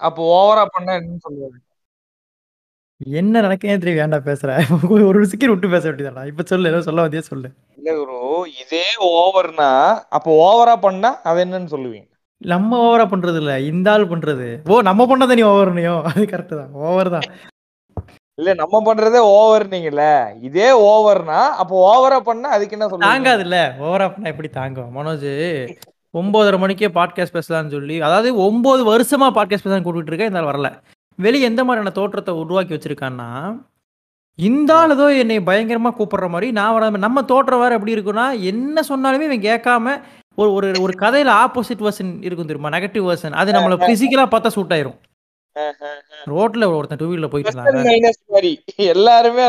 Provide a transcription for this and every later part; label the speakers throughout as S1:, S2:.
S1: அப்போ ஓவரா பண்ணா என்னன்னு சொல்லுவாரு?
S2: என்ன நடக்கே தெரியும் வேண்டாம் பேசுற? ஒரு செகண்ட் விட்டு பேச வேண்டியதாடா இப்ப சொல்லு ஏதோ சொல்ல வந்தே சொல்லு.
S1: இல்ல குரு இதே ஓவர்னா அப்போ ஓவரா பண்ணா அது என்னன்னு சொல்லுவீங்க?
S2: நம்ம ஓவரா பண்றது இல்ல இந்த ஆள் பண்றது. ஓ நம்ம பண்ணதை நீ ஓவர்னியோ அது கரெக்ட் தான் ஓவர் தான்.
S1: இல்ல நம்ம பண்றதே ஓவர் நீங்கல்ல இதே ஓவர்னா அப்போ ஓவரா பண்ணா அதுக்கு என்ன சொல்லுவீங்க?
S2: தாங்காது இல்ல ஓவரா பண்ணா எப்படி தாங்கும்? மனோஜ் ஒன்பதரை மணிக்கே பாட்காஸ்ட் பேசலாம்னு சொல்லி அதாவது ஒன்பது வருஷமா பாட்காஸ்ட் பேசலாம் கூப்பிட்டு இருக்கேன் இந்த வரல. வெளியே எந்த மாதிரியான தோற்றத்தை உருவாக்கி வச்சிருக்கான்னா இந்த ஆள் ஏதோ என்னை பயங்கரமா கூப்பிடுற மாதிரி நான் வர நம்ம தோற்றம் வேற எப்படி இருக்குன்னா என்ன சொன்னாலுமே இவன் கேட்காம ஒரு ஒரு ஒரு கதையில ஆப்போசிட் வெர்ஷன் இருக்கும் தெரியுமா? நெகட்டிவ் வெர்ஷன் அது நம்மள பிசிக்கலா பார்த்தா சூட் ஆயிரும். ரோட்ல ஒருத்தன் டூ வீலர்ல போயிட்டு இருந்தாங்க.
S1: எல்லாருமே.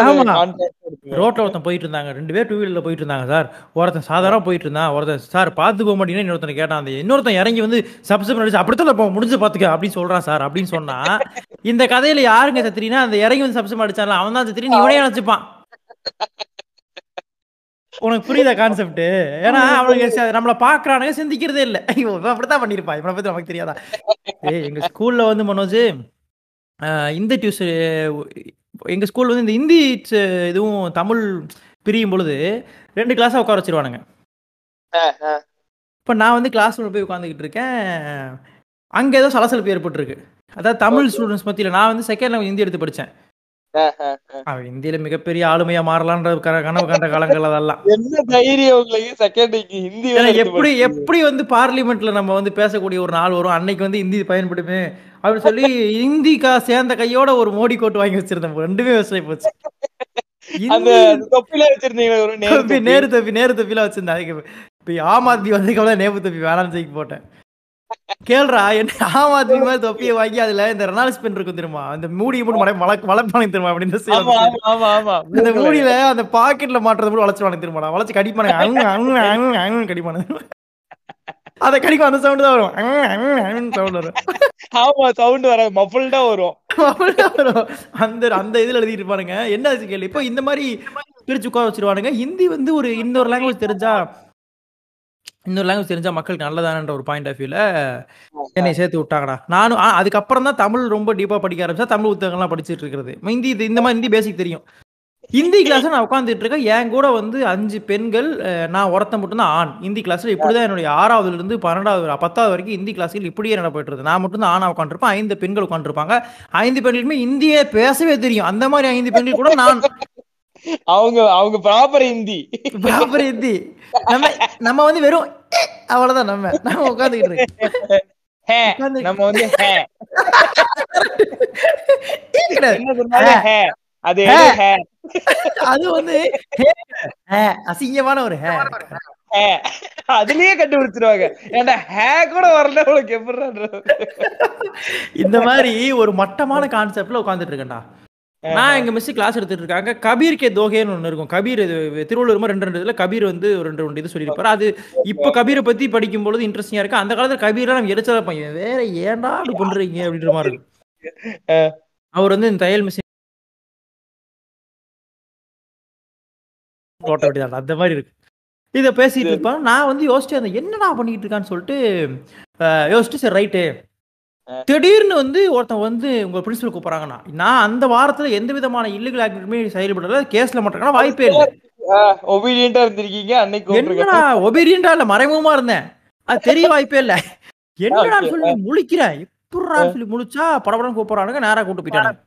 S2: ரோட்ல ஒருத்தன் போயிட்டு இருந்தாங்க. ரெண்டு பேர் டூ வீலர்ல போயிட்டு இருந்தாங்க சார். ஒருத்தன் சாதாரண போயிட்டு இருந்தான். ஒருத்தன் சார் பார்த்து போக மாட்டீங்கன்னா இன்னொருத்தன் கேட்டான். அந்த இன்னொருத்தன் இறங்கி வந்து சப்ஸ்கிரைப் அடிச்சு அப்படித்தான் போ முடிஞ்சு பாத்துக்க அப்படின்னு சொல்றான் சார் அப்படின்னு சொன்னா இந்த கதையில யாருங்க சத்திரினா அந்த இறங்கி வந்து சப்ஸ்கிரைப் அடிச்சான்ல அவன் தான் சத்திரி இவனே நினைச்சுப்பான். உனக்கு புரியுதா கான்செப்ட் ஏன்னா அவனுக்கு நம்மள பாக்குறானுங்க சிந்திக்கிறதே இல்ல. ஐயோ அப்படித்தான் பண்ணிருப்பான் இவனை பத்தி நமக்கு தெரியாதா? ஏய் எங்க ஸ்கூல்ல வந்து மனோஜ் இந்த டியூஷன் எங்க ஸ்கூல்ல வந்து இந்த ஹிந்தி இதுவும் தமிழ் பிரியும் பொழுது ரெண்டு கிளாஸா உட்கார வச்சிருவானுங்க. இப்போ நான் வந்து கிளாஸ் ரூம்ல போய் உட்காந்துக்கிட்டு இருக்கேன். அங்க ஏதோ சலசலப்பு ஏற்பட்டிருக்கு. அதாவது தமிழ் ஸ்டூடெண்ட்ஸ் மத்தியில நான் வந்து செகண்ட் லாங்குவேஜ் ஹிந்தி எடுத்து படிச்சேன். அவன் இந்தியில மிகப்பெரிய ஆளுமையா மாறலான்ற கனவு கண்ட காலங்கள் அதெல்லாம்.
S1: என்ன தைரியம் உங்களுக்கு? ஹிந்தி
S2: எப்படி. எப்படி வந்து பார்லிமெண்ட்ல நம்ம வந்து பேசக்கூடிய ஒரு நாள் வரும்? அன்னைக்கு வந்து ஹிந்தி பயன்படுமே அப்படின்னு சொல்லி ஹிந்திக்கா சேர்ந்த கையோட ஒரு மோடி கோட் வாங்கி வச்சிருந்தேன். ரெண்டுமே விவசாயம் போச்சு.
S1: நேரு
S2: தப்பி? நேரு தப்பி நேரு தப்பிலாம் வச்சிருந்தேன். அதுக்கு இப்போ ஆம் ஆத்மி வந்ததுக்கு நேபு தப்பி வேணாம்னு தூக்கி போட்டேன். கேள்றா என்ன ஆம் ஆத்மி மாதிரி தொப்பியை வாங்கி அதுல இந்த ரெனால்ஸ் பென் இருக்கும் தெரியுமா? அந்த மூடி மூடி மலை மலை வளர்ப்பானு தெரியுமா? அப்படின்னு அந்த மூடியில அந்த பாக்கெட்ல மாட்டுறது கூட வளைச்சுவானு தெரியுமாடா வளைச்சு கடிப்பானுங்க அங்க அங்க அங்க அங்க கடிப்பானுங்க அதை கடிக்கும் அந்த சவுண்ட் தான் வரும். சவுண்ட் வரும்.
S1: ஆமா சவுண்ட் வர மஃபல்டா வரும்.
S2: வரும். அந்த அந்த இதுல எழுதிட்டு இருப்பானுங்க. என்ன கேள்வி இப்போ இந்த மாதிரி பிரிச்சு உட்கார வச்சிருவானுங்க. ஹிந்தி வந்து ஒரு இன்னொரு லாங்குவேஜ் தெரிஞ்சா இன்னொரு லாங்குவேஜ் தெரிஞ்சா மக்களுக்கு நல்லதானன்ற ஒரு பாயிண்ட் ஆஃப் வியூல என்னை சேர்த்து விட்டாங்கடா. நானும் அதுக்கப்புறம் தான் தமிழ் ரொம்ப டீப்பா படிக்க ஆரம்பிச்சா தமிழ் புத்தகங்கள்லாம் படிச்சிட்டு இருக்கிறது. ஹிந்தி இந்த மாதிரி ஹிந்தி பேசிக் தெரியும். ஹிந்தி கிளாஸ் நான் உட்காந்துட்டு இருக்கேன். என் கூட வந்து அஞ்சு பெண்கள் நான் ஒருத்தன் மட்டும்தான் ஆண். ஹிந்தி கிளாஸ்ல இப்படிதான் என்னுடைய ஆறாவதுல இருந்து பன்னெண்டாவது பத்தாவது வரைக்கும் ஹிந்தி கிளாஸில் இப்படியே நடப்பிட்டு இருக்கு நான் மட்டும் தான் ஆணா உட்காந்துருப்பேன் ஐந்து பெண்கள் உட்காந்துருப்பாங்க ஐந்து பெண்களுமே இந்தியே பேசவே தெரியும். அந்த மாதிரி ஐந்து பெண்கள் கூட நான்
S1: அவங்க அவங்க ப்ராப்பர் ஹிந்தி.
S2: ப்ராப்பர் ஹிந்தி. நம்ம நம்ம வந்து வெறும் அவ்வளவுதான் நம்ம. நம்ம உட்காந்துக்கிட்டு இருக்கோம்.
S1: ஹே
S2: உட்கார்ந்து-
S1: நம்ம வந்து அது
S2: அது வந்து அசிங்கமான ஒரு ஹே.
S1: அதுலயே கண்டுபிடிச்சிருவாங்க. ஏன்டா ஹே கூட வரல உனக்கு எப்படி
S2: இந்த மாதிரி ஒரு மட்டமான கான்செப்ட்ல உட்காந்துட்டு இருக்கேன்டா. நான் எங்க மிஸ் கிளாஸ் எடுத்துட்டு இருக்காங்க. கபீர் கே தோகேன்னு ஒன்று இருக்கும். கபீர் திருவள்ளூர் ரெண்டு ரெண்டு இதுல கபீர் வந்து ஒரு ரெண்டு ரெண்டு இது சொல்லியிருப்பாரு. அது இப்போ கபீரை பத்தி படிக்கும் பொழுது இன்ட்ரெஸ்டிங்கா இருக்கு. அந்த காலத்துல கபீர்லாம் நம்ம எரிச்சலா பையன் வேற ஏன்டா அப்படி பண்றீங்க அப்படின்ற மாதிரி இருக்கு அவர் வந்து இந்த தையல் மிஷின் ஓட்ட வேண்டியதான் அந்த மாதிரி இருக்கு. இதை பேசிட்டு இருப்பான். நான் வந்து யோசிச்சு அந்த என்னடா பண்ணிட்டு இருக்கான்னு சொல்லிட்டு அஹ், யோசிச்சுட்டு சரி ரைட்டு திடீர்னு வந்து ஒருத்தன் வந்து உங்க பிரின்சிபல் கூப்பிடுறாங்கண்ணா நான் அந்த வாரத்துல எந்த விதமான இல்லீகல் ஆக்டிவிட்டியுமே செயல்படல கேஸ்ல மாட்டேங்கன்னா வாய்ப்பே இல்லை.
S1: ஒபீடியண்டா இருந்திருக்கீங்க அன்னைக்கு.
S2: என்னடா ஒபீரியண்டா இல்ல மறைமுகமா இருந்தேன். அது தெரிய வாய்ப்பே இல்ல. என்னடா. சொல்லி முழிக்கிறேன்? எப்படின்னு சொல்லி முழிச்சா படபடம் கூப்பிடுறானுங்க நேரா கூட்டு போயிட்டானுங்க.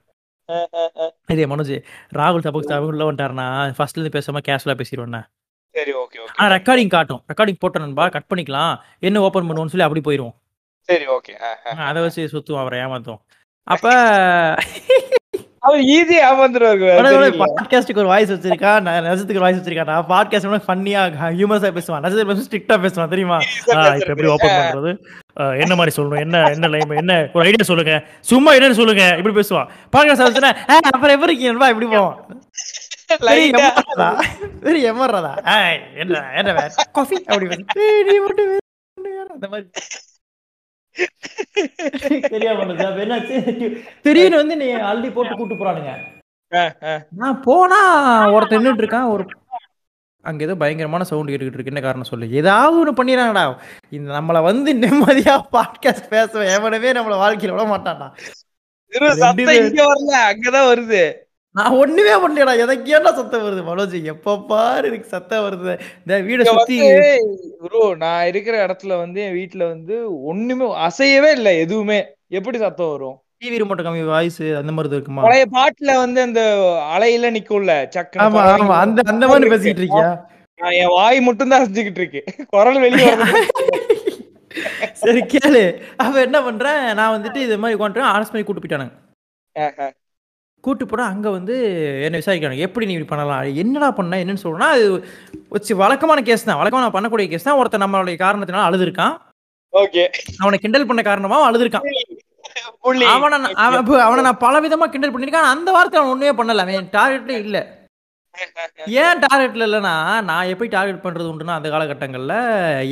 S2: இதே மனோஜ் ராகுல் சபக் சாபக் உள்ள வந்துட்டாருனா ஃபர்ஸ்ட்ல இருந்து பேசாம கேஷுவலா பேசிடுவேன்
S1: சரி ஓகே ஓகே.
S2: ரெக்கார்டிங் காட்டும். ரெக்கார்டிங் போட்ட நண்பா கட் பண்ணிக்கலாம். என்ன ஓபன் பண்ணுவோம்னு சொல்லி அப்படி போயிருவோம்.
S1: சரி ஓகே
S2: அதை வச்சு சுத்துவோம் அவரை ஏமாத்துவோம். அப்ப
S1: அவர் ஈஸியா ஏமாந்துருவாரு
S2: பாட்காஸ்டுக்கு ஒரு வாய்ஸ் வச்சிருக்கா? நான் ஒரு வாய்ஸ் வச்சிருக்கா நான் பாட்காஸ்ட் ஃபன்னியா ஹியூமர்ஸா பேசுவான். நசத்து ஸ்ட்ரிக்டா பேசுவான் தெரியுமா? இப்ப எப்படி ஓபன் பண்றது? என்ன மாதிரி சொல்லணும்? என்ன என்ன லைன் என்ன ஒரு ஐடியா சொல்லுங்க. சும்மா என்னன்னு சொல்லுங்க. இப்படி பேசுவான். பாட்காஸ்ட் வச்சுனா அப்புறம் எப்படி இருக்கீங்க? இப்படி ஏய், என்ன என்ன காஃபி அப்படி. அந்த மாதிரி. தெரியாம வந்து நீ அள்ளி போட்டு கூட்டு போறானுங்க. நான் போனா ஒருத்தன் நின்னுட்டு இருக்கான். ஒரு அங்க ஏதோ பயங்கரமான சவுண்ட் கேட்டுக்கிட்டு இருக்கு. என்ன காரணம் சொல்லு. ஏதாவது ஒன்று பண்ணிடுறாங்கடா. இந்த நம்மளை வந்து நிம்மதியா பாட்காஸ்ட் பேச எவனவே நம்மள வாழ்க்கையில விட மாட்டான்டா.
S1: இங்க வரல அங்கதான் வருது.
S2: நான் ஒண்ணுமே பண்ணலடா எதற்கு ஏன்டா சத்தம் வருது? மனோஜ் எப்ப பாரு எனக்கு சத்தம் வருது. இந்த வீடை சுத்தி
S1: bro, நான் இருக்கிற இடத்துல வந்து என் வீட்டுல வந்து ஒண்ணுமே அசையவே இல்ல எதுவுமே. எப்படி சத்தம் வரும்?
S2: டிவி ரிமோட் கம்மி வாய்ஸ் அந்த மாதிரி இருக்குமா?
S1: பழைய பாட்டுல வந்து அந்த அலையில நிக்கும்ல சக்கன
S2: ஆமா ஆமா. அந்த அந்த மாதிரி பேசிட்டு இருக்கியா?
S1: என் வாய் மட்டும் தான் அசைஞ்சுக்கிட்டு இருக்கு குரல் வெளியே
S2: சரி கேளு. அவ என்ன பண்றேன்? நான் வந்துட்டு இது மாதிரி உட்காந்துட்டு ஆர்எஸ் பண்ணி கூட்டு போயிட்டானுங்க. கூட்டு போனா அங்க வந்து என்ன விசாரிக்கிறாங்க. எப்படி நீ இப்படி பண்ணலாம்? என்னடா பண்ண? என்னன்னு சொல்றேன்னா அது வச்சு வழக்கமான கேஸ் தான். வழக்கமா நான் பண்ணக்கூடிய கேஸ் தான். ஒருத்தன் நம்மளுடைய காரணத்தினால அழுதுருக்கான்.
S1: ஓகே.
S2: அவனை கிண்டல் பண்ண காரணமா அழுதுருக்கான். அவனை அவன் நான் பல விதமா கிண்டல் பண்ணிருக்கேன். அந்த வார்த்தை அவன் ஒண்ணுமே பண்ணல. அவன் டார்கெட்ல இல்ல. ஏன் டார்கெட்ல இல்லைன்னா நான் எப்படி டார்கெட் பண்றது உண்டுன்னா அந்த காலகட்டங்கள்ல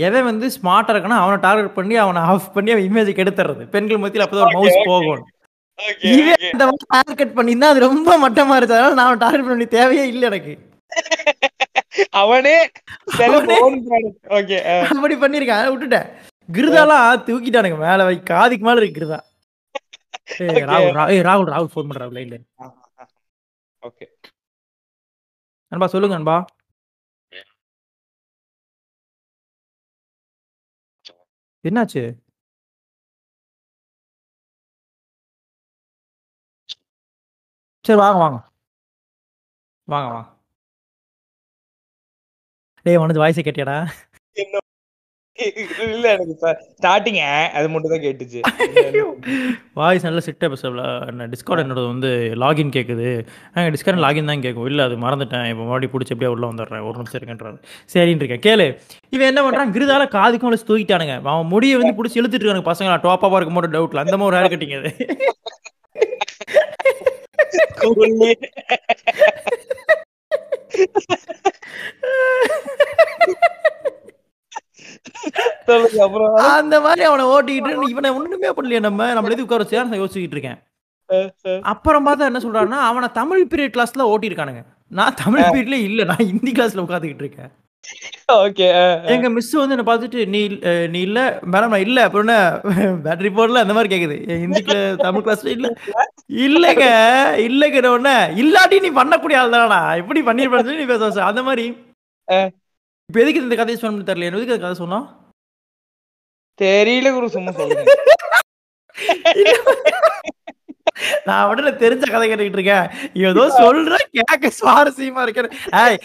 S2: எவன் வந்து ஸ்மார்ட்டா இருக்கானோ அவனை டார்கெட் பண்ணி அவனை ஆஃப் பண்ணி அவன் இமேஜ் கெடுத்துறது பெண்கள் மத்தியில் அப்பதான் ஒரு மவுஸ் இவன் அந்த டார்கெட் பண்ணியிருந்தா அது ரொம்ப மட்டமா இருந்துச்சு. அதனால நான் டார்கெட் பண்ணி தேவையே இல்லை எனக்கு.
S1: அவனே
S2: அப்படி பண்ணிருக்கேன் அதை விட்டுட்டேன். கிருதாலாம் தூக்கிட்டானுங்க மேல வை காதுக்கு மேல இருக்கு கிருதா. ராகுல் ராகுல் ராகுல் ஃபோன் பண்றா லைன்ல
S1: ஓகே
S2: அன்பா சொல்லுங்க அன்பா என்னாச்சு? சரி வாங்க வாங்க. வாங்க வாங்க. டேய் உனது வாய்ஸை கேட்டியாடா?
S1: இல்ல எனக்கு ஸ்டார்டிங் அது மட்டும் தான் கேட்டுச்சு.
S2: வாய்ஸ் நல்ல சிட்டாக பேசல என்ன டிஸ்கார்ட் என்னோட வந்து லாகின் கேட்குது நாங்கள் டிஸ்கார்ட் லாகின் தான் கேட்கும் இல்லை அது மறந்துட்டேன். இப்போ மறுபடியும் பிடிச்சி எப்படியே உள்ள வந்துடுறேன். ஒரு நிமிஷம் இருக்குன்றாரு சரின்னு இருக்கேன். கேளு. இவன் என்ன பண்ணுறான் கிருதால காதுக்கும் வச்சு தூக்கிட்டானுங்க. அவன் முடியை வந்து பிடிச்சி இழுத்துட்டு இருக்கானுங்க பசங்க டாப்பாக இருக்கும் போது டவுட்ல அந்த மாதிரி ஒரு ஹேர் கட்டிங் அது. அந்த மாதிரி அவனை ஓட்டிக்கிட்டு இவனை ஒண்ணுமே பண்ணலையே நம்ம. நம்மள எது உட்கார வச்சு நான் யோசிச்சுக்கிட்டு இருக்கேன். அப்புறம் பார்த்தா என்ன சொல்றாருன்னா அவனை தமிழ் பீரியட் கிளாஸ்ல ஓட்டியிருக்கானுங்க. நான் தமிழ் பீரியட்ல இல்ல நான் ஹிந்தி கிளாஸ்ல உட்காந்துக்கிட்டு இருக்கேன்.
S1: ஓகே
S2: எங்க மிஸ் வந்து என்ன பார்த்துட்டு நீ நீ இல்ல மேடம் நான் இல்ல அப்புறம் பேட்டரி போடல அந்த மாதிரி கேக்குது. என் ஹிந்தி கிளா- தமிழ் கிளாஸ்ல இல்ல. இல்லங்க இல்லங்கிற உடனே இல்லாட்டி நீ பண்ணக்கூடிய ஆள் தானடா? எப்படி பண்ணிருப்பேன்னு சொல்லி நீ பேச. அந்த மாதிரி. இப்ப எதுக்கு இந்த கதையை சொன்னு தெரியல. எதுக்கு இந்த கதை சொன்னோம்?
S1: தெரியல குரு சும்மா சொல்லுங்க.
S2: நான் உடனே தெரிஞ்ச கதை கேட்டுக்கிட்டு இருக்கேன். ஏதோ சொல்ற கேட்க சுவாரஸ்யமா இருக்கேன் ஏய்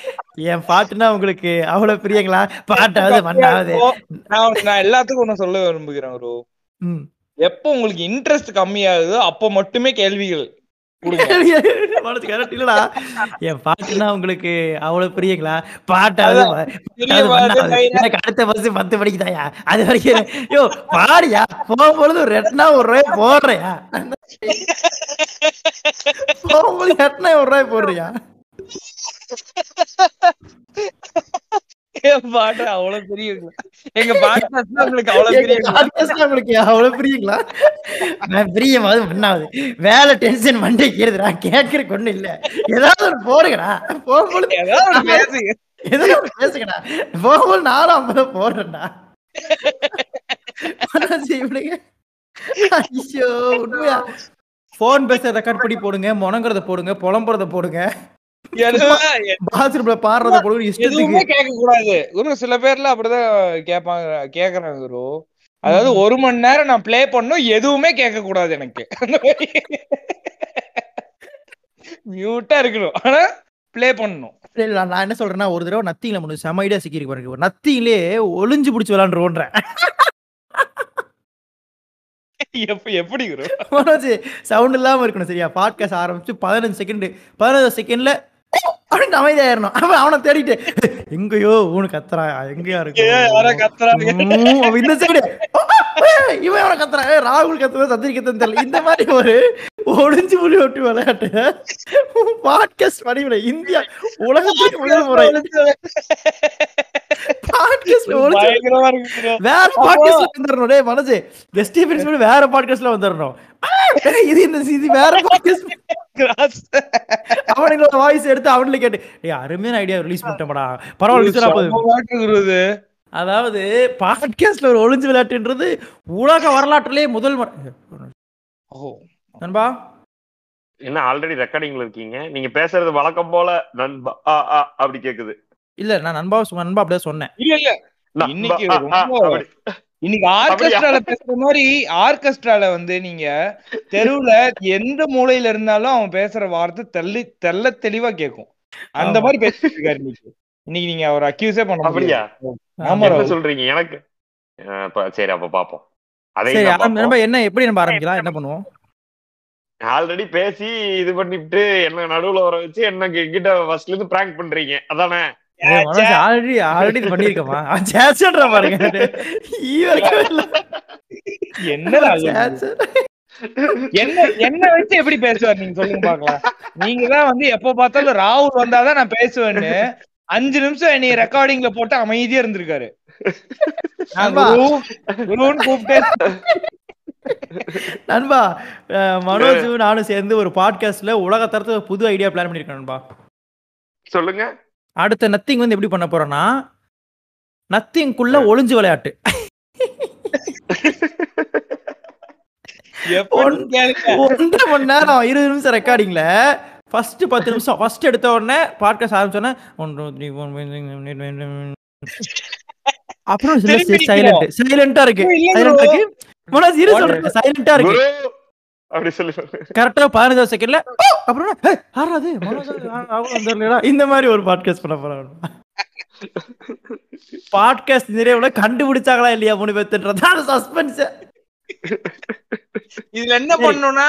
S2: என் பாட்டுனா உங்களுக்கு அவ்வளவு பிரியங்களா? பாட்டாவது மண்ணாவது.
S1: நான் எல்லாத்துக்கும் ஒண்ணு சொல்ல விரும்புகிறேன்
S2: ம்.
S1: எப்போ உங்களுக்கு இன்ட்ரெஸ்ட் கம்மியாகுதோ அப்போ மட்டுமே கேள்விகள்
S2: இல்லடா என் பாட்டுனா உங்களுக்கு அவ்வளவு பிரியங்களா? பாட்டாவது. எனக்கு அடுத்த பஸ் பத்து மணிக்கு தாயா அது வரைக்கும் யோ பாடியா? போகும்பொழுது ரெட்னா ஒரு ரூபாய் போடுறியா? போகும்போது ரெட்னா ஒரு ரூபாய் போடுறியா?
S1: பாட்டு அவ்வளவு தெரியுங்களா எங்க பாட்காஸ்ட் உங்களுக்கு அவ்வளவு
S2: ல உங்களுக்கு அவ்வளவு பிரியங்களா? நான் பிரியமாவது வேலை டென்ஷன் மண்டைக்கு ஏறுதுடா கேட்கறதுக்கு ஒண்ணும் இல்ல. ஏதாவது ஒரு போடுங்கடா. போகும்போது
S1: ஏதாவது ஒண்ணு பேசுங்க.
S2: ஏதாவது பேசுங்கடா. போகும்போது நானும் ஐம்பது போடுறேன்டா. இவனுங்க ஐயோ உண்மையா? போன் பேச ரெக்கார்ட் பண்ணி போடுங்க. முணங்குறத போடுங்க. புலம்புறத போடுங்க. பாடுறத இஷ்டத்துக்கு.
S1: எதுவுமே கேட்க கூடாது குரு சில பேர்ல அப்படிதான் கேட்பாங்க கேக்குறாங்க குரு. அதாவது ஒரு மணி நேரம் நான் ப்ளே பண்ணும் எதுவுமே கேட்க கூடாது எனக்கு மியூட்டா இருக்கணும். ஆனா ப்ளே பண்ணணும்.
S2: இல்ல, நான் என்ன சொல்றேன்னா ஒரு தடவை நத்திங்ல முடிஞ்சு செம ஐடியா சிக்கிருக்கு பாருங்க நத்திங்லே ஒளிஞ்சு பிடிச்சி விளாண்டுருவோன்றேன்
S1: எப்ப எப்படி
S2: சவுண்ட் இல்லாம இருக்கணும் சரியா? பாட்காஸ்ட் ஆரம்பிச்சு பதினஞ்சு செகண்ட் பதினஞ்சு செகண்ட்ல அப்படின்னு அமைதியாயிரணும். அவன் அவனை தேடிட்டு எங்கயோ ஊனு கத்துறா எங்கயா இருக்கு. இந்த சைடு இவன் அவனை கத்துறான்? ஏய், ராகுல் கத்துவா சத்திரி கத்துன்னு தெரியல. இந்த மாதிரி ஒரு ஒளிஞ்சு புள்ளி ஒட்டி விளையாட்டு பாட்காஸ்ட் வடிவில் இந்தியா உலகத்துக்கு முதல் முறை. வேற பாட்காஸ்ட்ல வந்துடணும் டேய் மனசு கெஸ்ட் வேற பாட்காஸ்ட்ல வந்துடணும் இது இந்த வேற பாட்காஸ்ட் அவனுங்களோட வாய்ஸ் எடுத்து அவனுல கேட்டு அருமையான ஐடியா ரிலீஸ் பண்ணிட்டோம்டா. பரவாயில்ல. அதாவது பாட்காஸ்ட்ல ஒரு ஒளிஞ்சு விளையாட்டுன்றது உலக வரலாற்றிலே முதல் முறை-
S1: ஓ.
S2: நண்பா?
S3: என்ன ஆல்ரெடி ரெக்கார்டிங்ல இருக்கீங்க? நீங்க பேசுறது வழக்கம் போல நண்பா ஆ, ஆ, அப்படி கேக்குது.
S2: இல்ல நான் நண்பா நண்பா அப்படியே சொன்னேன்.
S1: இல்ல இல்ல. இன்னைக்கு இன்னைக்கு ஆர்கெஸ்ட்ரால பேசுற மாதிரி ஆர்கெஸ்ட்ரால வந்து நீங்க தெருவுல எந்த மூலையில இருந்தாலும் அவன் பேசுற வார்த்தை தெள்ளி தெள்ள தெளிவா கேக்கும். அந்த. மாதிரி பேசிட்டு இருக்காரு இன்னைக்கு. இன்னைக்கு நீங்க அவர் அக்யூஸே பண்ண
S3: அப்படியா?
S1: ஆமா.
S3: சொல்றீங்க? எனக்கு சரி அப்ப பாப்போம்.
S2: ஆரம்பி- நண்பா என்ன எப்படி நம்ம ஆரம்பிக்கலாம்? என்ன பண்ணுவோம்?
S3: ஆல்ரெடி பேசி இது பண்ணிட்டு என்ன நடுவுல வர வச்சு என்ன கிட்ட ஃபர்ஸ்ட்ல இருந்து பிராங்க் பண்றீங்க. அதானே?
S2: ஆல்ரெடி ஆல்ரெடி பண்ணிருக்கமா சேச்சுன்ற பாருங்க. ஈ வரைக்கும் இல்ல.
S1: என்ன வச்சு எப்படி பேசுவார் நீங்க சொல்லுங்க பாக்கலாம். நீங்க தான் வந்து எப்ப பார்த்தாலும் ராகுல் வந்தாதான் நான் பேசுவேன்னு அஞ்சு நிமிஷம் என்னைய ரெக்கார்டிங்ல போட்டு அமைதியா இருந்திருக்காரு. நான்
S2: நண்பா. மனோஜும் நானும் சேர்ந்து ஒரு பாட்காஸ்ட்ல உலக தரத்துல புது ஐடியா பிளான் பண்ணிருக்கோம் நண்பா.
S3: சொல்லுங்க.
S2: அடுத்த நத்திங் வந்து எப்படி பண்ண போறோம்னா நத்திங்குள்ள ஒளிஞ்சு விளையாட்டு. ஒன்றரை மணி நேரம் இருபது நிமிஷம் ரெக்கார்டிங்ல ஃபர்ஸ்ட் பத்து நிமிஷம் ஃபர்ஸ்ட் எடுத்த உடனே பாட்காஸ்ட் ஆரம்பிச்சோன்னே அப்புறம் சைலண்ட் சைலண்டா இருக்கு. சைலண்டா இருக்கு. சைலண்டா இருக்கு.
S3: அப்படி சொல்லி
S2: கரெக்டா பதினஞ்சாவது செகண்ட்ல அப்புறம் ஏய், யாரா அது மனோஜ் ஆ, அவன் வந்துடலடா. இந்த மாதிரி ஒரு பாட்காஸ்ட் பண்ண போறோம் பாட்காஸ்ட் நிறைவுல கண்டுபிடிச்சாங்களா இல்லையா மூணு பேர்த்துன்றதான் சஸ்பென்ஸ்
S1: இதுல என்ன பண்ணணும்னா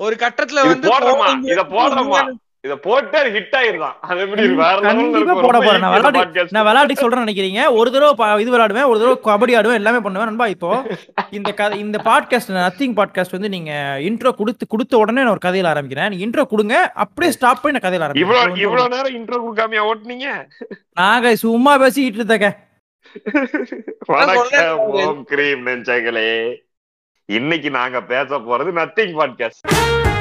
S1: ஒரு கட்டத்துல வந்து
S3: போடுறோமா. இத போடுறோமா? இத போட்டு ஹிட் ஆயிருதான். அது எப்படி
S2: கண்டிப்பா. போட போறேன். நான் விளையாட்டு
S3: podcast.
S2: நான் விளையாட்டுக்கு சொல்றேன் நினைக்கிறீங்க. ஒரு தடவை ப- இது விளையாடுவேன் ஒரு தடவை கபடி ஆடுவேன் எல்லாமே பண்ணுவேன். நண்பா இப்போ இந்த கதை இந்த பாட்காஸ்ட் நத்திங் பாட்காஸ்ட் வந்து நீங்க இன்ட்ரோ கொடுத்து கொடுத்த உடனே நான் ஒரு கதையில ஆரம்பிக்கிறேன். நீங்க இன்ட்ரோ கொடுங்க அப்படியே ஸ்டாப் பண்ணி நான் கதையில ஆரம்பிக்கிறேன்.
S3: இவ்வளவு நேரம் இன்ட்ரோ கொடுக்காமயா ஓட்டுனீங்க?
S2: நாங்க சும்மா பேசிக்கிட்டு இருந்தேங்க
S3: வணக்கம் ஓம் கிரீம் நெஞ்சங்களே. இன்னைக்கு நாங்க பேச போறது நத்திங் பாட்காஸ்ட்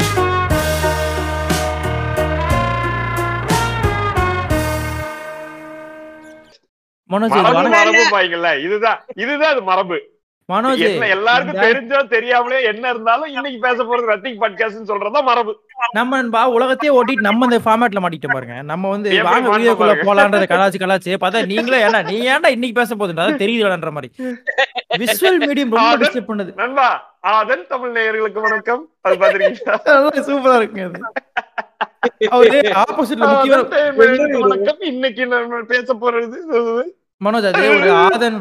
S2: மனோஜ்
S3: மரபு பாய்ங்கல்ல இதுதான் இதுதான் அது மரபு.
S2: மனோஜ்
S3: எல்லாருக்கும் தெரிஞ்சோ தெரியாமலே என்ன இருந்தாலும் இன்னைக்கு பேச போறது நத்திங் பாட்காஸ்ட் சொல்றதா மரபு.
S2: நம்ம நண்பா உலகத்தையே ஓட்டிட்டு நம்ம இந்த ஃபார்மேட்ல மாட்டிட்டோம் பாருங்க. நம்ம வந்து வாங்க வீடியோக்குள்ள. போலான்றத கலாச்சு கலாச்சு. பார்த்தா நீங்களே ஏன்டா நீ ஏன்டா இன்னைக்கு பேச போகுதுன்ற அதான் தெரியுதுன்ற மாதிரி. விஷுவல் மீடியம் ரொம்ப
S3: அது-
S2: டிஸ்டர்ப் பண்ணுது.
S3: நண்பா அதன் தமிழ் நேயர்களுக்கு வணக்கம். அது பாத்திருக்கீங்களா?
S2: சூப்பரா இருக்குங்க அவரு ஆப்போசிட்ல
S3: நேயர்களுக்கு வணக்கம். இன்னைக்கு நம்ம பேச போறது
S2: மனோஜ் அது ஒரு ஆதன்.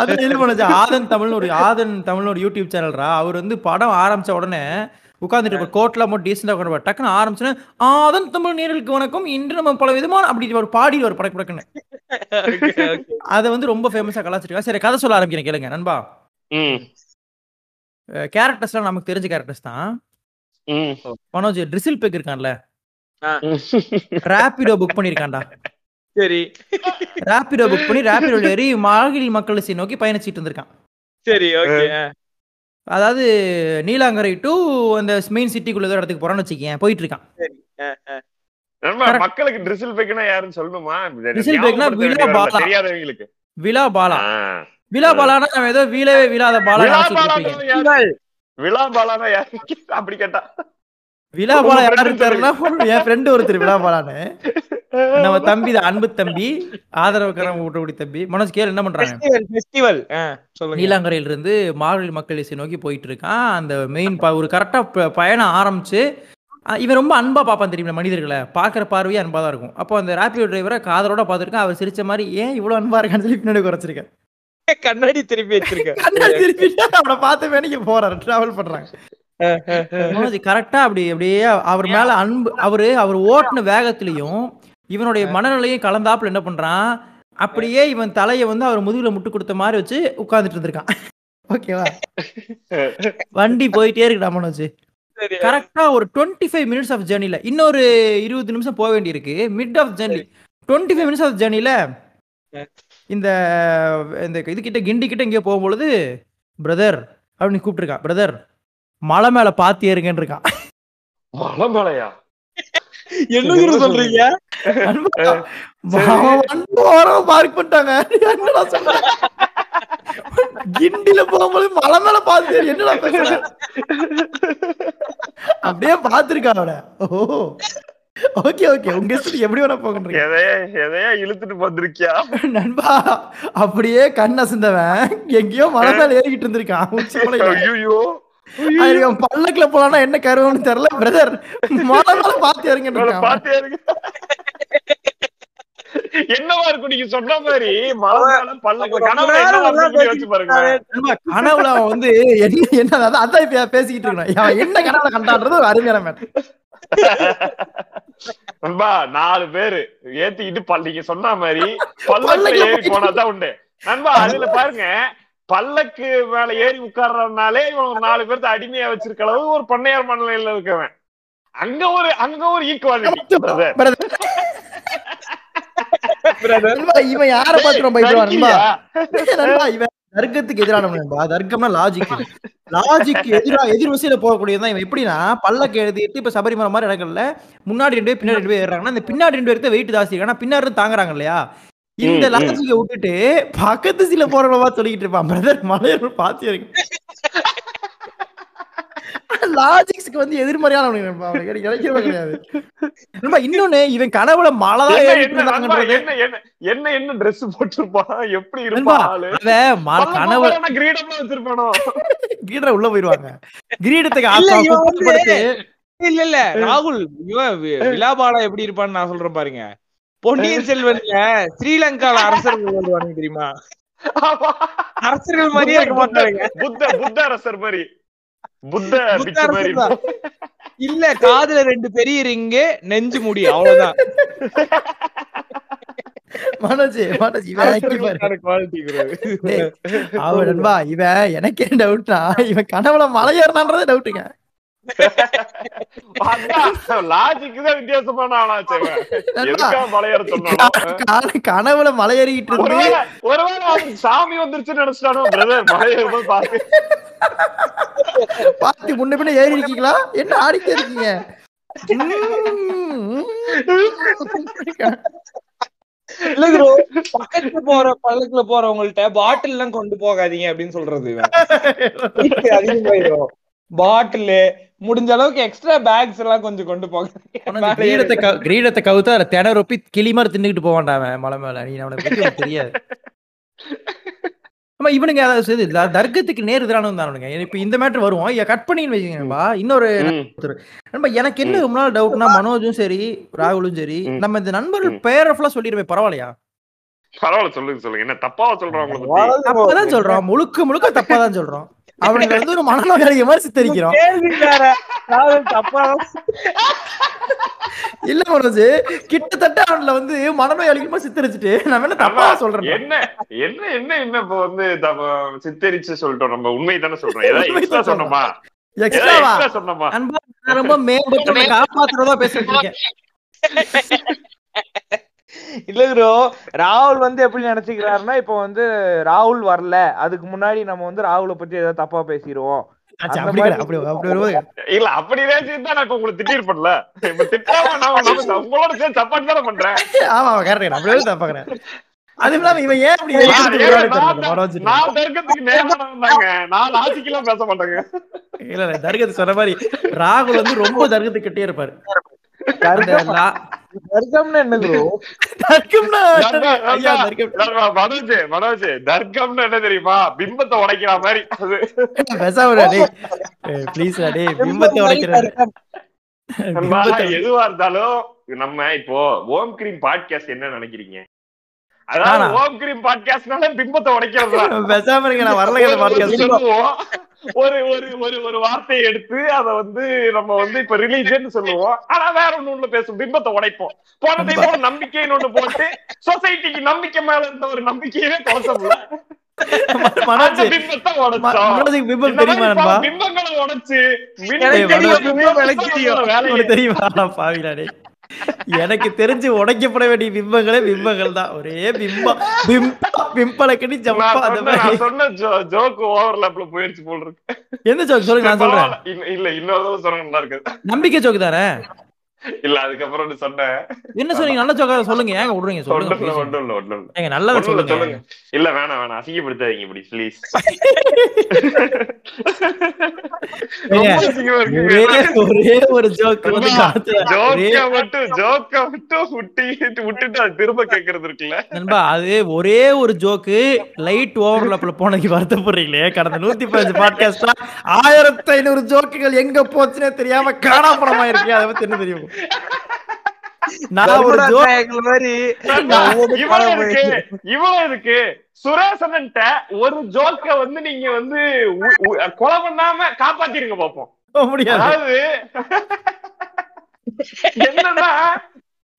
S2: ஆதன் மனோஜ். ஆதன் தமிழ்னு ஒரு ஆதன் தமிழ்னு ஒரு யூடியூப் சேனல்ரா அவர் வந்து படம் ஆரம்பிச்ச உடனே உட்காந்துட்டு இருப்பார். கோட்ல மட்டும் டீசெண்டா உட்காந்து டக்குன்னு ஆரம்பிச்சுன்னு ஆதன் தமிழ் நேர்களுக்கு வணக்கம். இன்று நம்ம பல விதமான அப்படி ஒரு பாடி ஒரு படக்கு படக்குன்னு. அதை வந்து ரொம்ப ஃபேமஸா கலாச்சிருக்கா சரி கதை சொல்ல ஆரம்பிக்கிறேன். கேளுங்க நண்பா. கேரக்டர்ஸ்லாம் நமக்கு தெரிஞ்ச கேரக்டர்ஸ் தான்.
S3: ம்,
S2: மனோஜ் ட்ரிசில் பெக் இருக்கான்ல. ரேபிடோ புக் பண்ணிருக்கான்டா.
S1: சரி.
S2: ரேபிடோ புக் பண்ணி ரேபிடோ ஏறி மாகிலி மக்கள் நோக்கி பயணிச்சிட்டு இருந்திருக்கான்.
S1: சரி ஓகே.
S2: அதாவது நீலாங்கரை டு அந்த மெயின் சிட்டிக்குள்ள ஏதோ இடத்துக்கு போறான்னு வச்சுக்கேன் போயிட்டு இருக்கான்.
S3: மக்களுக்கு ட்ரிசில் பேக்னா யாருன்னு சொல்லணுமா?
S2: Drizzle Peck னா
S3: ஞாபகப்படுத்த
S2: விழா பாலா. விழா பாலா. விழா பாலானா நம்ம ஏதோ வீழவே வீழாத பாலா
S3: விழா பாலானா அப்படி கேட்டா.
S2: விழா பாலா
S3: friend
S2: யாரு என் ஃப்ரெண்டு ஒருத்தர் விழா பாலான்னு. நம்ம தம்பி அன்பு தம்பி ஆதரவுக்காரன் ஊட்டக்கூடிய தம்பி. மனோஜ் கேள் என்ன பண்றாங்க
S1: ஃபெஸ்டிவல் ஃபெஸ்டிவல் சொல்லுங்க.
S2: நீலாங்கரையில இருந்து மார்கழி மக்கள் இசை நோக்கி போயிட்டு இருக்கான் அந்த மெயின் ஒரு கரெக்டா பயணம் ஆரம்பிச்சு இவன் ரொம்ப அன்பா பார்ப்பான் தெரியுமா மனிதர்களை. பார்க்குற பார்வையே அன்பா தான் இருக்கும். அப்போ அந்த ரேபிடோ டிரைவரை காதலோட பார்த்துருக்கான் அவர் சிரிச்ச மாதிரி ஏன் இவ்வளவு அன்பா இருக்கான்னு சொல்லி பின்னாடி குறைச்சிருக்கேன்.
S1: கண்ணாடி திருப்பி வச்சிருக்கேன்
S2: கண்ணை திருப்பிட்டு அவனை பார்த்த வேலைக்கு போறாரு. டிராவல் பண்றாங்க. கரெக்டா அப்படி அப்படியே அவர் மேல அன்பு அவரு அவர் ஓட்டுன வேகத்திலையும் இவனுடைய மனநிலையும் கலந்தாப்புல என்ன பண்றான்? அப்படியே இவன் தலையை வந்து அவர் முதுகுல முட்டு கொடுத்த மாதிரி வச்சு உட்கார்ந்துட்டு இருந்திருக்கான். ஓகேவா? வண்டி போயிட்டே இருக்குடா மனோஜ். கரெக்டா ஒரு டுவெண்ட்டி ஃபைவ் மினிட்ஸ் ஆஃப் ஜேர்னில இன்னொரு இருபது நிமிஷம் போக வேண்டியிருக்கு. Mid of journey twenty five minutes of ஜேர்னில இந்த இந்த இது கிட்ட கிண்டி கிட்ட இங்கே போகும்பொழுது பிரதர் அப்படின்னு கூப்பிட்டுருக்கான் பிரதர் மலை மேல பாத்து ஏறுங்கன்னு இருக்கான்
S3: மலை மலையா?
S1: என்ன சொல்றீங்க?
S2: பார்க் பண்ணிட்டாங்க. என்னடா சொல்ற? கிண்டில போகும்போது மலை மேல பாத்து என்னடா பேசுற? அப்படியே பாத்துருக்கான் அவன. ஓ ஓகே ஓகே. உங்க இஷ்டத்துக்கு எப்படி வேணா போகன்றீங்க
S3: எதையா எதையா இழுத்துட்டு வந்திருக்கியா
S2: நண்பா அப்படியே கண் அசந்தவன். எங்கேயோ மலை மேல ஏறிக்கிட்டு இருந்திருக்கான்.
S3: ஐயோ
S2: பல்லக்குல போலான்னா என்ன கருவம்னு தெரியல பிரதர் மலை மேல பாத்து அவன்.
S3: பாத்தே இருக்கு என்னவா இருக்கும் நீங்க சொன்ன மாதிரி? கனவுல
S2: அவன் வந்து என்ன என்ன அதான் இப்ப பேசிக்கிட்டு இருக்கான். அவன் என்ன கனவுல கண்டான்றது அருமையான
S3: நண்பா நாலு பேரு ஏத்திக்கிட்டு நீங்க சொன்ன மாதிரி பல்லக்குல ஏறி போனாதான் உண்டு. நண்பா அதுல பாருங்க. பல்லக்கு மேல ஏறி உட்கார்றதுனாலே இவன் ஒரு நாலு பேர்த்த அடிமையா வச்சிருக்க அளவு ஒரு பண்ணையார் மனநிலையில இருக்கவன். அங்க ஒரு அங்க ஒரு ஈக்குவாலிட்டி
S2: நண்பா, இவன் யார பாத்துறோம் நண்பா? நண்பா, இவன் தர்க்கத்துக்கு நண்பா. தர்க்கம்னா லாஜிக் லாஜிக் எதிரா எதிர் வசையில போகக்கூடியதான் இவன். எப்படின்னா பல்லக்கு எழுதிட்டு இப்ப சபரிமலை மாதிரி இடங்கள்ல முன்னாடி ரெண்டு பேர் பின்னாடி ரெண்டு பேர் ஏறாங்கன்னா இந்த பின்னாடி ரெண்டு பேருக்கு வெயிட் ஜாஸ்தி. ஆனா பின்னாடி தாங்குறாங்க இல்லையா? இந்த. லாஜிக்கை விட்டுட்டு பக்கத்து சீல போறவங்களா சொல்லிக்கிட்டு இருப்பான். பிரதர் மலையர் பாத்து லாஜிக்ஸ்க்கு வந்து அவனுக்கு எனக்கு கிடைக்கிறவே கிடையாது. நண்பா, இன்னொன்னு இவன் கனவுல மழை தான்
S3: என்ன
S2: ஏறிட்டு
S3: என்ன என்ன என்ன Dress போட்டிருப்பான் எப்படி
S2: நண்பா,
S3: இருப்பான் ஆளு?
S2: அவன் ம- கனவு
S3: கிரீடம்லாம் வச்சிருப்பானோ?
S2: கிரீடரை உள்ள போயிருவாங்க கிரீடத்துக்கு
S1: இல்ல, இல்ல இல்ல ராகுல் விலாபாலா எப்படி இருப்பான்னு நான் சொல்றேன் பாருங்க. பொன்னியின் செல்வன்ல ஸ்ரீலங்கால அரசர்கள் வருவாங்க தெரியுமா. அரசர்கள் மாதிரியே இருக்க மாட்டாங்க
S3: புத்த புத்த அரசர் மாதிரி.
S1: இல்ல காதுல ரெண்டு பெரிய ரிங்கு நெஞ்சு முடி அவ்வளவுதான்.
S2: மனோஜ் மனோஜ் இவன் எனக்கு நண்பா இவன் எனக்கே டவுட்னா இவன் கனவுல மலை ஏறினான்றதே டவுட்டுங்க கனவுல மலை ஏறிக்கிட்டு இருந்து
S3: ஒருவேளை சாமி வந்துருச்சுன்னு நினைச்சிட்டானோ பிரதர் பாத்து
S2: பாத்து முன்ன பின்ன ஏறி இருக்கீங்களா என்ன ஆடிட்டே இருக்கீங்க.
S1: இல்ல பக்கத்துல போற பல்லக்குல போறவங்கள்ட்ட பாட்டில் எல்லாம் கொண்டு போகாதீங்க அப்படின்னு சொல்றது அதிகமாயிரும் பாட்டில் முடிஞ்ச அளவுக்கு எக்ஸ்ட்ரா பேக்ஸ் எல்லாம் கொஞ்சம் கொண்டு போக
S2: கிரீடத்தை கிரீடத்தை கவுத்து அதுல திணறப்பி கிளி மாதிரி தின்னுக்கிட்டு போவான்டா அவன் மலை மேல. நீ அவனை பத்தி உனக்கு தெரியாது. ஆமா இவனுங்க அதாவது தர்க்கத்துக்கு நேர் எதிரானவன் தானுங்க. இப்ப இந்த மேட்டர் வருவோம். கட் பண்ணின்னு வச்சுக்கோங்கப்பா. இன்னொரு நண்பா எனக்கு என்ன ரொம்ப நாள் டவுட்னா மனோஜும் சரி ராகுலும் சரி. நம்ம இந்த நண்பர்கள். பெயர் ஃபுல்லா சொல்லிடுவே பரவாயில்லையா?
S3: பரவாயில்ல சொல்லுங்க சொல்லுங்க. என்ன தப்பாவா சொல்றோம் உங்களை பத்தி
S2: தப்பாதான் சொல்றோம். முழுக்க முழுக்க தப்பா தான் சொல்றோம். அவனுக்கு வந்து ஒரு மனநோயாளிய மாதிரி சித்தரிக்கிறோம். இல்ல மனோஜ் கிட்டத்தட்ட அவன்ல வந்து மனநோயாளிக்கு மாதிரி சித்தரிச்சுட்டு நான் என்ன தப்பா சொல்றேன்
S3: என்ன என்ன என்ன என்ன இப்ப வந்து சித்தரிச்சு சொல்லிட்டோம் நம்ம? உண்மை தானே சொல்றோம். ஏதாவது சொன்னோமா?
S2: எக்ஸ்ட்ராவா
S3: எக்ஸ்ட்ரா சொன்னோமா?
S2: ரொம்ப மேம்பட்டு காப்பாத்துறதா பேசிட்டு இருக்கேன்.
S1: இல்ல ப்ரோ ராகுல் வந்து எப்படி நினைச்சுக்கிறாருன்னா இப்ப வந்து ராகுல் வரல. அதுக்கு முன்னாடி நம்ம வந்து ராகுல பத்தி ஏதாவது தப்பா பேசிடுவோம்
S3: இல்ல அப்படி பேசிட்டு தான் நான் இப்ப உங்களுக்கு திட்டிருப்பேன்ல இப்ப திட்டாம நான் நம்ம உங்களோட சேர்ந்து தப்பாட்டு தானே பண்றேன்.
S2: ஆமா கரெக்ட் அப்படி வந்து தப்பா கிடையாது அது இல்லாம இவன் ஏன் அப்படி
S3: நான் நான் தர்க்கத்துக்கு நேரமாங்க பேச மாட்டேங்க.
S2: இல்ல தர்கத்து சொன்ன மாதிரி ராகுல் வந்து ரொம்ப தர்கத்துக்கு கிட்டே இருப்பாரு.
S1: தர்க்கம்னு என்ன ப்ரோ
S2: தர்க்கம்னா
S3: தர்க்கம்,
S2: ஐயா,
S3: தர்க்கம்.
S2: தர்க்கம்.
S3: மனோஜ் மனோஜ் தர்க்கம்னு என்ன தெரியுமா பிம்பத்தை உடைக்கிற மாதிரி அது
S2: டேய். டேய், பிம்பத்தை
S3: எதுவா இருந்தாலும் நம்ம இப்போ ஓம் கிரீம் பாட்காஸ்ட் என்ன நினைக்கிறீங்க அதாவது? ஓம் கிரீம் பாட்காஸ்ட்னால பிம்பத்தை உடைக்கிறது
S2: பேசாம நான் இந்த
S3: ஒரு-
S2: பாட்காஸ்ட்.
S3: ஒரு ஒரு ஒரு ஒரு வார்த்தையை எடுத்து அத வந்து நம்ம வந்து இப்ப ரிலீஜன் சொல்லுவோம். ஆனா வேற ஒண்ணு ஒண்ணு பேசும் பிம்பத்தை உடைப்போம். போன டைம் ஒரு நம்பிக்கைன்னு ஒண்ணு போட்டு சொசைட்டிக்கு நம்பிக்கை மேல இருந்த ஒரு நம்பிக்கையவே இந்த
S2: தெரியுமா தெரியும்,
S1: எனக்கு
S2: தெரிஞ்சு உடைக்கப்பட வேண்டிய பிம்பங்களே பிம்பங்கள் தான் ஒரே பிம்பம். பிம்பா பிம்பளை கட்டி ஜம்பா அந்த மாதிரி.
S3: சொன்ன ஜோக் ஓவர்லாப்ல போயிடுச்சு போல் இருக்கு.
S2: எந்த ஜோக் சொல்லுங்க நான் சொல்றேன்.
S3: இல்ல, இன்னொரு தடவை சொன்னா நல்லா இருக்குது
S2: நம்பிக்கை ஜோக் தானே?
S3: இல்ல அதுக்கப்புறம் நீ சொன்னேன்
S2: என்ன சொன்னீங்க? நல்ல ஜோக்கா சொல்லுங்க. ஏங்க விடுறீங்க? சொல்லுங்க
S3: ஒண்ணும் இல்ல ஒண்ணும் இல்ல
S2: ஏங்க நல்லதை சொல்லுங்க.
S3: இல்ல வேணாம் வேணாம். அசிங்கப்படுத்தாதீங்க இப்படி ப்ளீஸ்
S2: ஒரே ஒரே ஜோக்
S3: ஜோக்க மட்டும் ஜோக்க மட்டும் விட்டு விட்டுட்டு திரும்ப கேக்குறது இருக்குல்ல.
S2: நண்பா அது ஒரே ஒரு ஜோக்கு லைட் ஓவர்லாப்ல போனதுக்கு வருத்தப்படுறீங்களே. கடந்த நூத்தி பதினஞ்சு பாட்காஸ்டா ஆயிரத்தி ஐநூறு ஜோக்குகள் எங்க போச்சுன்னே தெரியாம காணாப்படமா இருக்கு. அதை பத்தி என்ன தெரியும்? நான் ஒரு
S1: மாதிரி
S3: இவ்வளவு இருக்கு
S1: போயிடுச்சு.
S3: இவ்வளவு இருக்கு. சுரேசன்ட்ட ஒரு ஜோக்க வந்து நீங்க வந்து கொலை பண்ணாம காப்பாத்திருங்க பாப்போம்.
S2: முடியாது.
S3: அதாவது என்னன்னா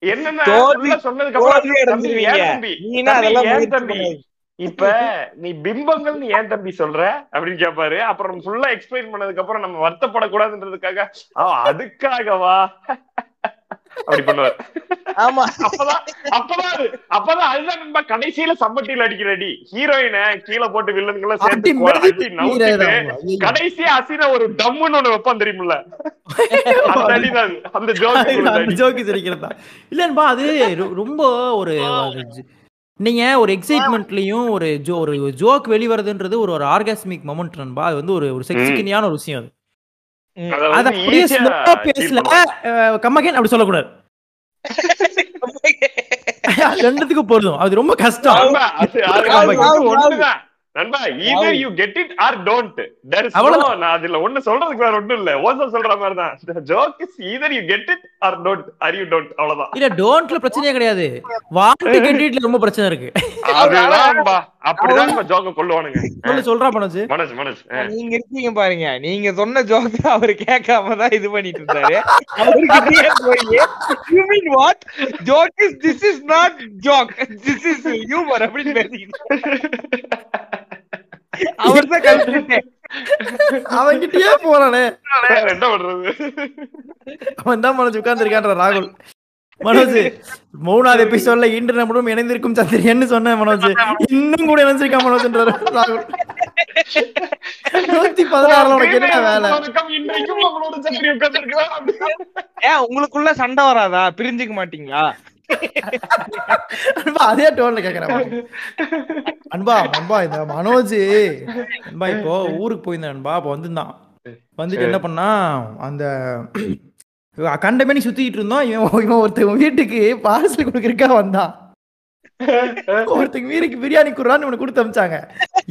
S3: என்னன்னா சொன்னதுக்கு அப்புறம் தம்பி. இப்ப நீ பிம்பங்கள் நீ ஏன் தம்பி சொல்ற? அப்படின்னு கேட்பாரு அப்புறம் ஃபுல்லா எக்ஸ்பிளைன் பண்ணதுக்கு அப்புறம் நம்ம வருத்தப்படக்கூடாதுன்றதுக்காக "ஆ, அதுக்காகவா? அப்படி பண்ணுவார்.
S1: ஆமா.
S3: அப்பதான் அப்பதான் அது- அப்பதான் அதுதான் நண்பா கடைசியில சம்பட்டியில அடிக்கிறடி. ஹீரோயினை கீழே போட்டு வில்லன்களை சேர்த்து. கடைசியா அசின ஒரு டம்முன்னு ஒண்ணு வைப்பான் தெரியுமில்ல? அந்த அடிதான். அது. அந்த ஜோக்கு
S2: சிரிக்கிறதா இல்லன்பா அது ரொம்ப ஒரு நீங்க ஒரு எக்ஸைட்மெண்ட்லயும் ஒரு ஜோ ஒரு ஜோக் வெளிவருதுன்றது ஒரு ஒரு ஆர்காஸ்மிக் மொமெண்ட் நண்பா. அது வந்து ஒரு ஒரு செக்ஸிக்கினியான ஒரு விஷயம் அது.
S3: அத
S2: அப்படியே ஸ்லோவா பேசல. கம்மகேன் அப்படி சொல்லக்கூடாது. அது ரெண்டுத்துக்கும் பொருந்தும். அது ரொம்ப கஷ்டம்.
S3: நண்பா, get it or don't. There is no-
S2: அவ்வளவுதான்.
S3: நான் அதுல ஒண்ணு சொல்றதுக்கு வேற ஒண்ணும் இல்ல. ஓசோ சொல்ற மாதிரிதான். The joke is either you get it or don't, or you don't. அவ்வளவுதான்.
S2: இல்ல டோன்ட்ல பிரச்சனையே கிடையாது வாண்ட் கெட்டிட்ல ரொம்ப பிரச்சனை இருக்கு
S3: அதுதான்பா. அப்படிதான் இப்ப joke-அ கொள்ளுவானுங்க.
S2: சொல்லு சொல்றா
S3: மனோஜ், மனோஜ். ஆ.
S1: நீங்க இருக்கீங்க பாருங்க நீங்க சொன்ன ஜோக் அவரு கேட்காம தான் இது பண்ணிட்டு இருந்தாரு அவர்கிட்டயே போய் you mean what joke is this is not joke this is humour அப்படின்னு பேசிக்கிட்டு அவர் தான் கல்பிட்டே
S2: அவன்கிட்டயே போறானே.
S3: என்ன பண்றது?
S2: அவன் தான் மனோஜ் உட்கார்ந்துருக்கான்ற ராகுல். மனோஜ் மூணாவது எபிசோட்ல இன்று நம்மளும் இணைந்திருக்கும் சந்திரியன்னு சொன்ன மனோஜ். இன்னும் கூட இணைஞ்சிருக்கான் மனோஜ்ன்றாரு ராகுல். நூத்தி பதினாறுல உனக்கு என்ன வேலை.
S1: ஏன் உங்களுக்குள்ள சண்டை வராதா? பிரிஞ்சுக்க மாட்டீங்களா?
S2: அன்பா அதே டோன்ல கேக்குறேன் அன்பா அன்பா இந்த மனோஜ். அன்பா இப்போ ஊருக்கு போயிருந்தேன் அன்பா. அப்போ வந்திருந்தான். வந்துட்டு என்ன பண்ணா அந்த கண்டமேனி சுத்திட்டு இருந்தோம் இவன் இவன் ஒருத்தன் வீட்டுக்கு பார்சல் கொடுக்கறக்கா வந்தான். ஒருத்தங்க வீட்டுக்கு பிரியாணி குடுறான்னு இவனுக்கு கொடுத்து அமிச்சாங்க.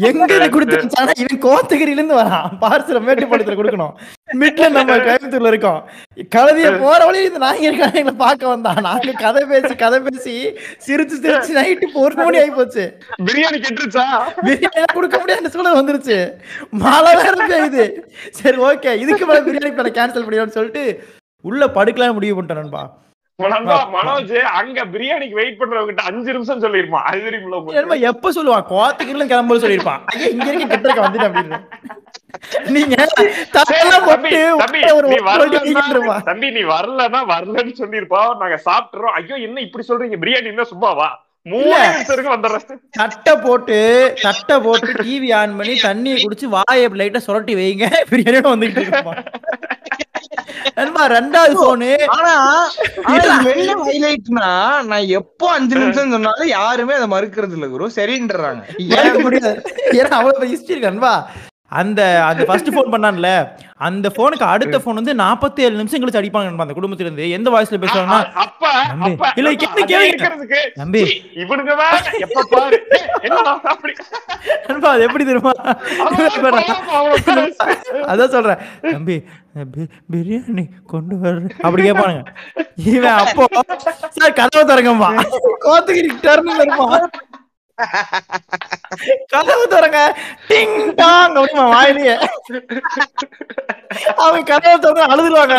S2: எங்க கொடுத்து அமிச்சானா இவன் கோத்தகிரில இருந்து வரான். பார்சல் மேட்டுப்பாளையத்துல கொடுக்கணும். மிட்ல நம்ம கோயம்புத்தூர்ல இருக்கோம். கழுதிய போற வழியில இந்த நாயகர் இருக்காங்க எங்களை பார்க்க வந்தான். நாங்க கதை பேசி கதை பேசி சிரிச்சு சிரிச்சு நைட்டு ஒரு மணி ஆகி போச்சு
S3: பிரியாணி கெட்டுருச்சா?
S2: பிரியாணி கொடுக்க முடியாத சூழல் வந்துருச்சு. மழை வேற பெய்யுது. சரி ஓகே. இதுக்கு மேல பிரியாணி பண்ண கேன்சல் பண்ணிடும்னு சொல்லிட்டு உள்ள படுக்கலாம் முடிவு பண்ணிட்டேன் நண்பா,
S3: மனோஜ் அங்க பிரியாணிக்கு வெயிட் பண்றவங்க அஞ்சு நிமிஷம் சொல்லிருப்பான் அது தெரியுமில்ல
S2: எப்ப சொல்லுவான்? கோத்தகிரில கிளம்பும்போது சொல்லிருப்பான் ஐயா இங்க இருக்க கிட்ட அப்படின்னு. நீங்க
S3: தம்பி, நீ வரலன்னா- வரலன்னா சொல்லிருப்பா நாங்க சாப்பிட்டுறோம். ஐயோ என்ன இப்படி சொல்றீங்க? பிரியாணி என்ன சும்மாவா?
S2: தட்டை போட்டு தட்டை போட்டு டிவி ஆன் பண்ணி தண்ணியை குடிச்சு வாயை லைட்டா சுரட்டி வைங்க. பிரியாணியோட வந்துகிட்டு நண்பா ரெண்டாவது போனு
S1: ஆனா என்ன ஹைலைட்னா நான் எப்போ அஞ்சு நிமிஷம் சொன்னாலும் யாருமே அதை மறுக்கிறது இல்ல குரு சரின்றாங்க
S2: ஏன்னா அவ்வளவு ஹிஸ்டரி இருக்கு அந்த அந்த ஃபர்ஸ்ட் ஃபோன் பண்ணான்ல அந்த போனுக்கு அடுத்த போன் வந்து 47 நிமிஷம் கழிச்சு அடிப்பாங்க நண்பா அந்த குடும்பத்துல இருந்து எந்த வாய்ஸ்ல பேசுவாங்கன்னா இல்ல,
S3: அப்ப
S2: கேளு,
S3: அதை
S2: கேளு.
S3: இருக்கிறதுக்கு
S2: தம்பி.
S3: சீ, இவனுங்க எப்ப பாரு.
S2: நண்பா அது எப்படி தெரியுமா. அதான் சொல்றேன். தம்பி பிரியாணி கொண்டு வர அப்படி கேட்பானுங்க. இவன் அப்போ சார் கதவை திறங்கம்மா. கோத்தகிரி டர்னு வருமா கதவு திறங்க. டிங் டாங் அப்படிமா வாயிலேயே. அவன் கதவை திறந்து அழுதுருவாங்க.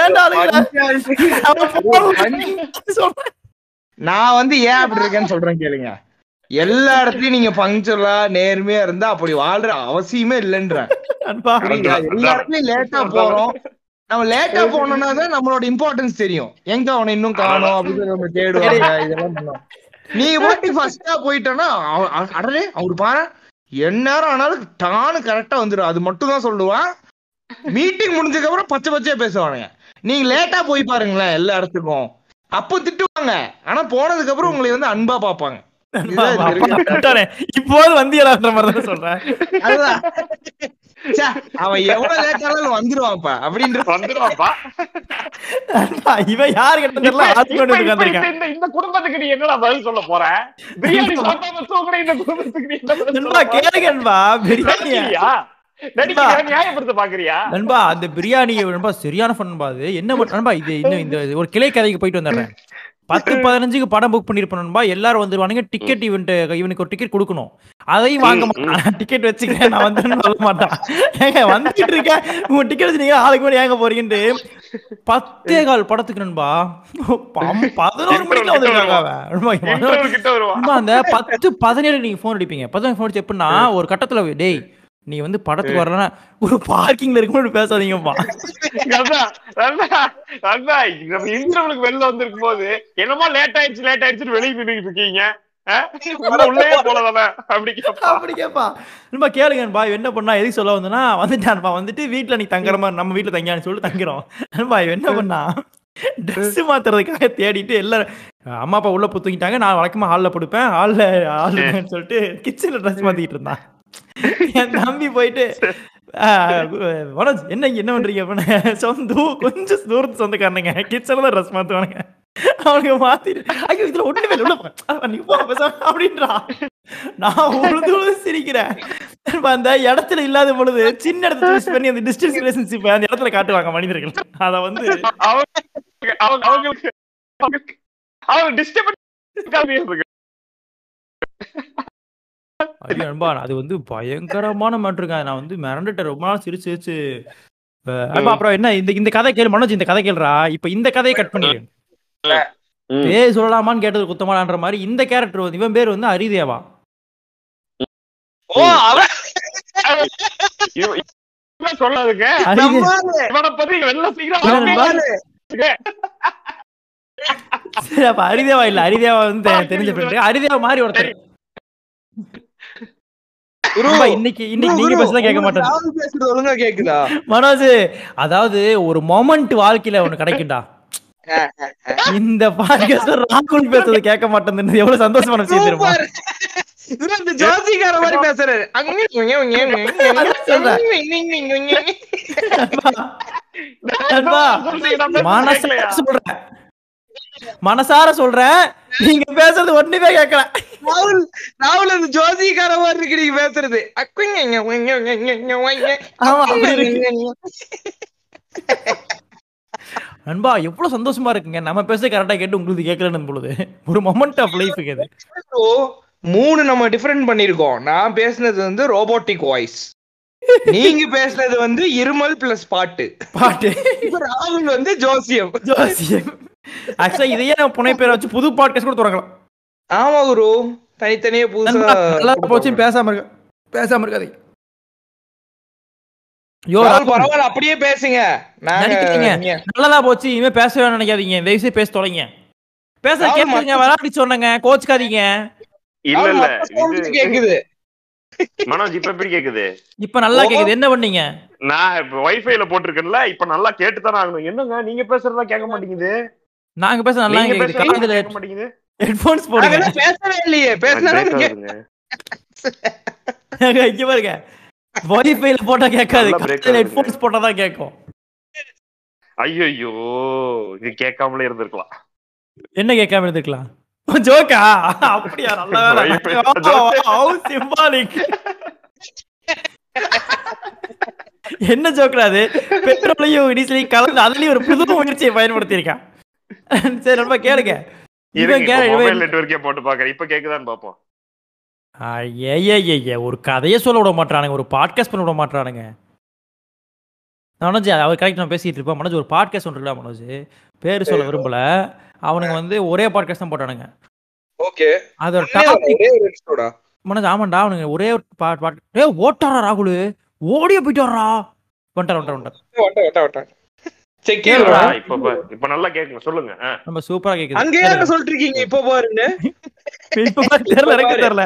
S2: ஏன்டா.
S1: நான் வந்து ஏன் அப்படி இருக்கேன்னு சொல்றேன் கேளுங்க. எல்லா இடத்துலயும் நீங்க பங்க்சுவலா நேர்மையா இருந்தா அப்படி வாழ்ற அவசியமே புரியுதா? எல்லா இடத்துலயும் லேட்டா போறோம். நம்ம லேட்டா போனோம்னா தான் நம்மளோட இம்பார்ட்டன்ஸ் தெரியும். எங்க அவனை இன்னும் காணோம் அப்படின்னு நம்ம தேடுவாங்க இதெல்லாம் பண்ணுவோம் நீ போட்டு ஃபர்ஸ்டா போயிட்டோன்னா அடடே அவரு பாரு. எந்நேரம் ஆனாலும் டானு கரெக்டா வந்துடும் அது மட்டும் தான் சொல்லுவான் மீட்டிங் முடிஞ்சதுக்கு அப்புறம் பச்சை பச்சையா பேசுவானுங்க. நீங்க லேட்டா போய் பாருங்களேன் எல்லா இடத்துக்கும். அப்போ திட்டுவாங்க. ஆனா போனதுக்கு அப்புறம் உங்களை வந்து அன்பா பாப்பாங்க.
S2: இப்போது தான் சொல்றேன்.
S1: அவன் எவ்வளவு லேட்டாலும் வந்துருவான்ப்பா அப்படின்ற
S2: இவன் யாரு கிட்ட தெரியல
S3: இந்த- குடும்பத்துக்கு நீ என்னடா பதில் சொல்ல போற? பிரியாணி சாப்பிடாம தூங்குற இந்த குடும்பத்துக்கு நீ என்ன
S2: பிரியாணியா. நண்பா அந்த பிரியாணி நண்பா சரியான ஃபன் அது? என்ன நண்பா இது இன்னும் இந்த ஒரு கிளை கதைக்கு போயிட்டு வந்துடுறேன். பத்து பதினஞ்சுக்கு படம் புக் பண்ணிருப்போம் நண்பா. எல்லாரும் வந்துருவானுங்க. டிக்கெட் இவன்ட்டு இவனுக்கு ஒரு டிக்கெட் கொடுக்கணும். அதையும் வாங்க மாட்டான். டிக்கெட் வச்சுக்கிறேன். நான் வந்து சொல்ல மாட்டான். ஏங்க வந்துட்டு இருக்கேன் உங்க டிக்கெட் வச்சு நீங்க ஆளுக்கு முன்னாடி ஏங்க போறீங்கன்ட்டு. பத்தே கால் படத்துக்கு நண்பா. பதினோரு மணிக்கு வந்திருக்காங்க அந்த பத்து பதினேழு நீங்க போன் அடிப்பீங்க. பதினேழு போன் அடிச்சு எப்படின்னா ஒரு கட்டத்துல டேய் நீ வந்து படத்துக்கு வரலன்னா ஒரு பார்க்கிங்ல இருக்கும்போது பேசாதீங்கப்பா.
S3: நம்ம இன்டர்வலுக்கு வெளில வந்திருக்கும் போது என்னமோ லேட் ஆயிடுச்சு லேட் ஆயிடுச்சுன்னு வெளியே நின்னுட்டு இருக்கீங்க.
S2: கேளுங்கன்பா என்ன பண்ணா எதுக்கு சொல்ல வந்தனா வந்துட்டான்பா வந்துட்டு வீட்ல நீ தங்குற மாதிரி நம்ம வீட்ல தங்கியான்னு சொல்லிட்டு தங்கிறோம் நண்பா என்ன பண்ணா ட்ரெஸ் மாத்துறதுக்காக தேடிட்டு எல்லாரும் அம்மா அப்பா உள்ள போய் தூங்கிட்டாங்க நான் வழக்கமா ஹால்ல படுப்பேன் ஹால்ல ஹால் சொல்லிட்டு கிச்சன்ல ட்ரெஸ் மாத்திக்கிட்டு இருந்தான். என் தம்பி போயிட்டு மனோஜ் என்ன என்ன பண்றீங்க? அப்படின்னு சொந்த கொஞ்சம் தூரத்து சொந்தக்காரனுங்க. கிச்சன்ல தான் ட்ரெஸ் மாத்துவானுங்க. அவனுக்கு மாத்திட்டு ஐயோ இதுல ஒண்ணுமே இல்லை, உள்ள நீ அப்படின்றா. நான் உழுது உழுது சிரிக்கிறேன். அந்த இடத்துல இல்லாத பொழுது சின்ன இடத்துல யூஸ் பண்ணி அந்த டிஸ்டன்ஸ் ரிலேஷன்ஷிப் அந்த இடத்துல காட்டுவாங்க மனிதர்கள். அத வந்து
S3: அவங்க அவங்க அவங்களுக்கு அவங்க டிஸ்டர்ப்
S2: ஐயோ நண்பா அது வந்து பயங்கரமான மாட்டிருங்க நான் வந்து மிரண்டுட்டேன். ரொம்ப நாள் சிரிச்சு சிரிச்சு. நண்பா, அப்புறம் என்ன? இந்த இந்த கதை கேளு. மனோஜ் இந்த கதை கேளுடா. இப்ப இந்த கதையை கட் பண்ணிடு. பேர் சொல்லலாமான்னு கேட்டது குத்தமாடான்ற மாதிரி இந்த கேரக்டர் வந்து இவன் பேர் வந்து அரிதேவா.
S1: ஓ அவன்.
S3: சொல்லாதுங்க.
S2: சரி, அப்ப அரிதேவா இல்ல. அரிதேவா வந்து தெரிஞ்ச ஃப்ரெண்டு அரிதேவா மாதிரி ஒருத்தர். இன்னைக்கு இன்னைக்கு நீங்க பேசுறதா கேட்க
S1: உங்களுக்கு
S2: மாட்டேன்
S1: ராகுல் பேசுறது ஒழுங்கா கேக்குதா
S2: மனோஜ் அதாவது ஒரு மொமெண்ட் வாழ்க்கையில ஒண்ணு கிடைக்கும்டா இந்த பாட்காஸ்ட் ராகுல் பேசுறது கேட்க மாட்டேன் எவ்வளவு சந்தோஷமான விஷயம் தெரியுமா
S1: அந்த ஜோசிக்கார மாதிரி பேசுறாரு
S3: கேட்கலையா?
S2: சொல்றேன் மனசார சொல்றேன் நீங்க பேசுறது ஒண்ணுமே கேட்கல
S1: ராகுல் ராகுல் அந்த ஜோசிக்கார மாதிரி இருக்கு நீங்க பேசுறது.
S2: நண்பா எவ்வளவு சந்தோஷமா இருக்குங்க. நம்ம பேச கரெக்டா கேட்டு உங்களுக்கு கேட்கலன்னு பொழுது. ஒரு மொமெண்ட் ஆஃப் லைஃபுக்கு இது
S1: மூணு நம்ம டிஃபரெண்ட் பண்ணிருக்கோம் நான் பேசுனது வந்து ரோபோட்டிக் வாய்ஸ் நீங்க பேசுனது வந்து இருமல் பிளஸ் பாட்டு.
S2: பாட்டு.
S1: ராகுல் வந்து ஜோசியம்.
S2: ஜோசியம். ஆக்சுவலா இதையே நம்ம புனை பேரை வச்சு புது பாட்காஸ்ட் கூட தொடங்கலாம்.
S1: ஆமா குரு. தனித்தனியே புதுசா
S2: நல்லா போச்சு பேசாம இருக்க பேசாம இருக்காதீங்க. யோ
S1: பரவாயில்ல அப்படியே பேசுங்க.
S2: நல்லதா போச்சு இனிமே பேசவே நினைக்காதீங்க. தயவுசெய்து பேச தொலைங்க பேச
S1: மத்த-
S2: விளையாடி சொன்னங்க கோச்சுக்காதீங்க.
S3: இல்ல இல்ல.
S1: கேக்குது.
S3: மனோஜ் இப்ப எப்படி கேக்குது?
S2: இப்ப நல்லா. கேக்குது. என்ன பண்ணீங்க?
S3: நான் இப்ப வைஃபைல போட்டிருக்கேன்ல இப்ப நல்லா கேட்டுதானே ஆகணும். என்னங்க நீங்க பேசுறதா கேட்க மாட்டேங்குது.
S2: நாங்க பேச நல்லா கேக்குது காதுல ஹெட்போன்ஸ் போடுங்க.
S1: பேசவே இல்லையே பேசினா
S3: break
S1: நீங்க
S3: ஆகுதுங்க.
S2: இங்க பாருங்க. வைஃபைல போட்டா கேட்காது. ஹெட்போன்ஸ் போட்டா தான் கேட்கும்.
S3: ஐயோ இது கேட்காமலே இருந்திருக்கலாம்.
S2: என்ன கேட்காம இருந்துக்கலாம் ஜோக்கா? அப்படியா நல்ல வேலை என்ன ஜோக்கா அது? பெட்ரோலையும் டீசலையும் கலந்து அதுலயும் ஒரு புது முயற்சியை பயன்படுத்தி இருக்கான் சரி ரொம்ப கேளுங்க. இவன் கே
S3: மொபைல்
S2: இவன்
S3: நெட்வொர்க்கே போட்டு பாக்குறேன். இப்ப கேக்குதான்னு பாப்போம்.
S2: ஐய ஒரு கதையை சொல்ல விட மாட்டானுங்க ஒரு பாட்காஸ்ட் பண்ண விட மாட்டானுங்க மனோஜ் அவர் கரெக்ட் நான் பேசிட்டு இருப்பேன் மனோஜ் ஒரு பாட்காஸ்ட் ஒன்று மனோஜ்? பேர் சொல்ல விரும்பல. அவனுங்க வந்து ஒரே பாட்காஸ்ட் தான் போட்டானுங்க.
S1: ஓகே.
S2: அதோட மனோஜ் ஆமாண்டா அவனுங்க ஒரே ஒரு பாட் பாட் ஏ ஓட்டாரா ராகுல். ஓடியே போயிட்டு வர்றா. வந்துட்டார் வந்துட்டார் வந்துட்டார்
S3: இப்ப பா- இப்ப நல்லா கேக்குங்க சொல்லுங்க.
S2: நம்ம சூப்பரா கேக்குது.
S1: அங்க யார சொல்லிட்டு இருக்கீங்க இப்போ பாருன்னு?
S2: இப்ப தெரியல எனக்கு தெரியல.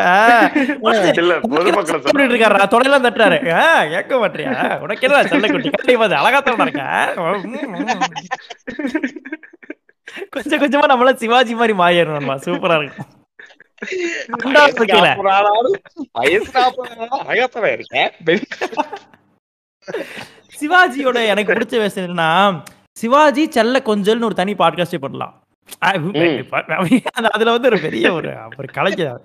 S3: இல்ல பொதுமக்களை
S2: இருக்காரா தட்டுறாரு. கேட்க மாட்டியா உனக்கு என்ன செல்ல குட்டி? கண்டிப்பா அது அழகா தான் இருக்க? கொஞ்சம் கொஞ்சமா நம்மள சிவாஜி மாதிரி மாறிடணும்மா சூப்பரா இருக்கும்.
S1: வயசு இருக்கேன்.
S2: சிவாஜியோட எனக்கு பிடிச்ச விஷயம் என்னன்னா சிவாஜி செல்ல கொஞ்சல்னு ஒரு தனி பாட்காஸ்டே பண்ணலாம் அதுல வந்து ஒரு பெரிய ஒரு ஒரு கலைஞர்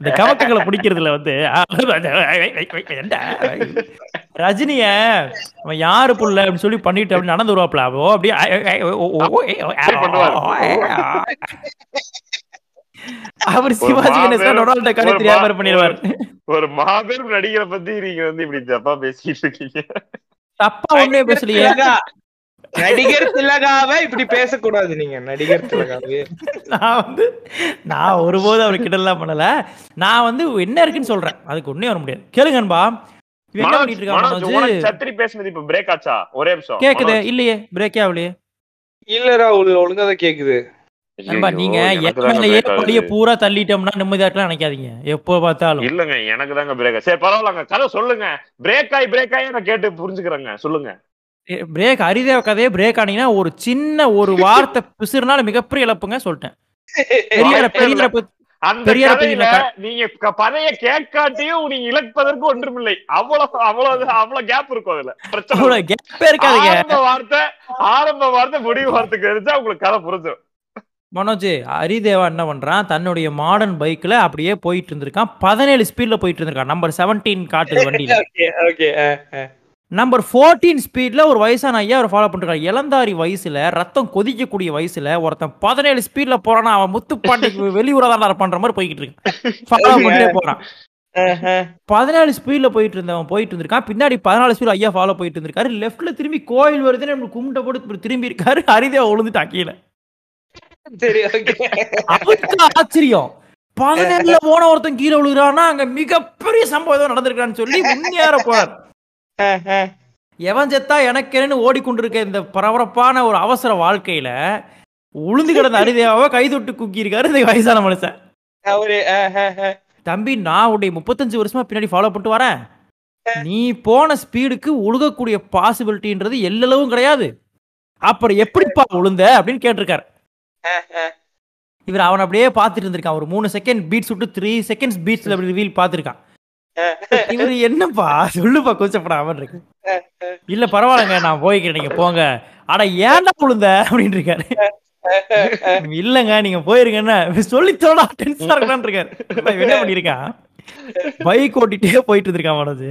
S2: இந்த கவக்கங்களை பிடிக்கிறதுல வந்து ரஜினிய அவன் யாரு புள்ள அப்படின்னு சொல்லி பண்ணிட்டு அப்படி நடந்து வருவாப்ல அவோ அப்படியே அவர் சிவாஜி கணேசன் டக்கானே
S3: ஒரு
S2: தெரியாம பண்ணிடுவார்.
S3: ஒரு மாபெரும் நடிகரை பத்தி நீங்க வந்து இப்படி தப்பா பேசிட்டு இருக்கீங்க.
S2: தப்பா ஒண்ணே பேசலையே.
S1: நடிகர் திலகாவை இப்படி பேசக்கூடாது நீங்க. நடிகர் திலகாவே.
S2: நான் வந்து நான் ஒருபோதும் அவர் கிட்டலாம் பண்ணல. நான் வந்து என்ன இருக்குன்னு சொல்றேன். அதுக்கு ஒண்ணே வர முடியாது. கேளுங்க அன்பா.
S3: சத்திரி பேசுனது இப்ப பிரேக் ஆச்சா? ஒரே நிமிஷம்.
S2: கேக்குது. இல்லையே. பிரேக்கே ஆகலையே.
S1: இல்ல ராகுல் ஒழுங்கா தான் கேக்குது.
S2: நண்பா நீங்க படிய
S3: ஆகுது.
S2: பூரா தள்ளிட்டோம்னா நிம்மதியா இருக்கலாம் நினைக்காதீங்க. எப்போ பார்த்தாலும்.
S3: இல்லங்க எனக்கு தாங்க பிரேக் சரி பரவாயில்லங்க கதை சொல்லுங்க. பிரேக் ஆகி பிரேக் ஆகி நான் கேட்டு புரிஞ்சுக்கிறேங்க. சொல்லுங்க.
S2: பிரேக் அரிதேவ கதையே பிரேக் ஆனீங்கன்னா ஒரு சின்ன ஒரு வார்த்தை பிசுறுனால மிகப்பெரிய இழப்புங்க சொல்லிட்டேன். பெரியார பெரியார பெரியார
S3: நீங்க பதைய கேட்காட்டியும் நீங்க இழப்பதற்கு ஒன்றுமில்லை. அவ்வளவு அவ்வளவு அவ்வளவு கேப் இருக்கும் அதுல. பிரச்சனை
S2: கெப்பே இருக்காதீங்க.
S3: ஆரம்ப வார்த்தை ஆரம்ப வார்த்தை முடிவு வார்த்தைக்கு தெரிஞ்சா உங்களுக்கு கதை புரிஞ்சிடும்
S2: மனோஜ் ஹரிதேவா என்ன பண்றான்? தன்னுடைய மாடர்ன் பைக்ல அப்படியே போயிட்டு இருந்திருக்கான். பதினேழு ஸ்பீட்ல போயிட்டு இருந்திருக்கான். நம்பர் செவன்டீன் காட்டுது வண்டியில. நம்பர் ஃபோர்டீன் ஸ்பீட்ல ஒரு வயசான ஐயா அவர் ஃபாலோ பண்ணிருக்காரு இளந்தாரி வயசுல ரத்தம் கொதிக்கக்கூடிய வயசுல ஒருத்தன் பதினேழு ஸ்பீட்ல போறானா அவன் முத்துப்பாண்டிக்கு வெளியூரா தான் பண்ற மாதிரி போய்கிட்டு இருக்கான். ஃபாலோ பண்ணிட்டே போறான். பதினாலு ஸ்பீட்ல போயிட்டு இருந்தவன் போயிட்டு இருந்திருக்கான். பின்னாடி பதினாலு ஸ்பீட் ஐயா ஃபாலோ போயிட்டு இருந்திருக்காரு. லெஃப்ட்ல திரும்பி கோயில் வருதுன்னு நம்ம கும்பிட்ட போட்டு திரும்பி இருக்காரு. ஹரிதேவா விழுந்துட்டான் கீழே
S1: சரி ஓகே
S2: ஆச்சரியம்? பதினேழுல போன ஒருத்தன் கீழே விழுகிறான்னா அங்க மிகப்பெரிய சம்பவம் ஏதோ நடந்திருக்கான்னு சொல்லி முன்னேற போறார் எவன் செத்தா எனக்கேன்னு ஓடிக்கொண்டிருக்க இந்த பரபரப்பான ஒரு அவசர வாழ்க்கையில உளுந்து கிடந்த அரிதேவாவை கை தொட்டு குக்கி இருக்காரு இந்த வயசான மனுஷன்.
S1: அவரு.
S2: தம்பி நான் உடைய முப்பத்தஞ்சு வருஷமா பின்னாடி ஃபாலோ பண்ணிட்டு வரேன். நீ போன ஸ்பீடுக்கு உழுகக்கூடிய பாசிபிலிட்டின்றது எல்லளவும் கிடையாது. அப்புறம் எப்படிப்பா உளுந்த அப்படின்னு கேட்டிருக்காரு. இவர் அவன் அப்படியே பார்த்துட்டு இருந்திருக்கான். ஒரு மூணு செகண்ட் பீட்ஸ் விட்டு த்ரீ செகண்ட்ஸ் பீட்ஸ்ல அப்படி ரிவீல் பார்த்திருக்கான். இவர் என்னப்பா? சொல்லுப்பா கூச்சப்படாம இருக்கு. இல்ல பரவாயில்லைங்க நான் போய்க்கிறேன் நீங்க போங்க. அட ஏன்டா உளுந்த? அப்படின்னு இருக்காரு இல்லங்க நீங்க போயிருங்கன்னா சொல்லி தோடா டென்ஷனா இருக்கான்னு இருக்காரு என்ன பண்ணிருக்கான் பைக் ஓட்டிட்டே போயிட்டு இருந்திருக்கான் மனோஜ்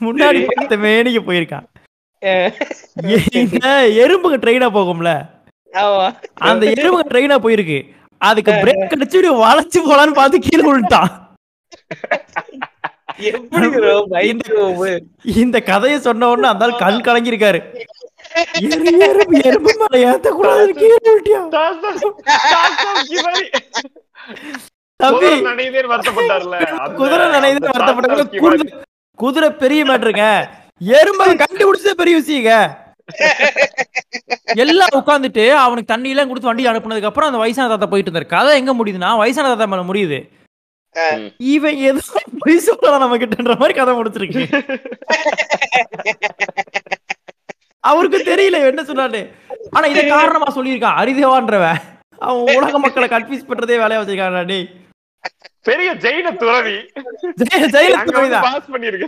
S2: முன்னாடி பார்த்த மேனிக்கு போயிருக்கான் இந்த எறும்புங்க ட்ரெயினா போகும்ல? அந்த எறும்புங்க ட்ரெயினா போயிருக்கு. அதுக்கு பிரேக் அடிச்சு வளைச்சு போலான்னு பார்த்து கீழே விழுட்டான். இந்த கதையை சொன்ன உடனே அந்த கண் கலங்கிருக்காரு எறு எறும்பு எறும்பு மேல ஏத்த கூடாது கீழே விழுட்டியான் தம்பி
S3: குதிரை நனையுதேன்னு வருத்தப்பட்டார்ல. அந்த-
S2: குதிரை நினைந்து
S3: அந்த
S2: வருத்தப்பட்ட
S3: தாத்தா
S2: குதிரை குதிரை பெரிய மேட்ருங்க எறும்பை கண்டுபிடிச்சதே பெரிய விஷயங்க. எல்லாம் உட்காந்துட்டு அவனுக்கு தண்ணி எல்லாம் கொடுத்து வண்டி அனுப்புனதுக்கு அப்புறம் அந்த வயசான தாத்தா போயிட்டு இருந்தாரு. கதை எங்க முடியுதுன்னா வயசான தாத்தா மேல முடியுது. இவன் ஏதோ பொய் சொல்லலாம் நம்ம கிட்டன்ற மாதிரி கதை முடிச்சிருக்கு. அவருக்கு தெரியல என்ன சொன்னாரு ஆனா இதை காரணமா சொல்லியிருக்கான். அரிதேவான்றவன். அவன் உலக மக்களை கன்ஃபியூஸ் பண்றதே வேலையா வச்சிருக்கான் டேய்.
S3: பெரிய ஜெயின துறவி.
S2: ஜெய- ஜெயலலிதா
S3: அங்க வந்து
S2: தான்.
S3: பாஸ் பண்ணிருக்கு.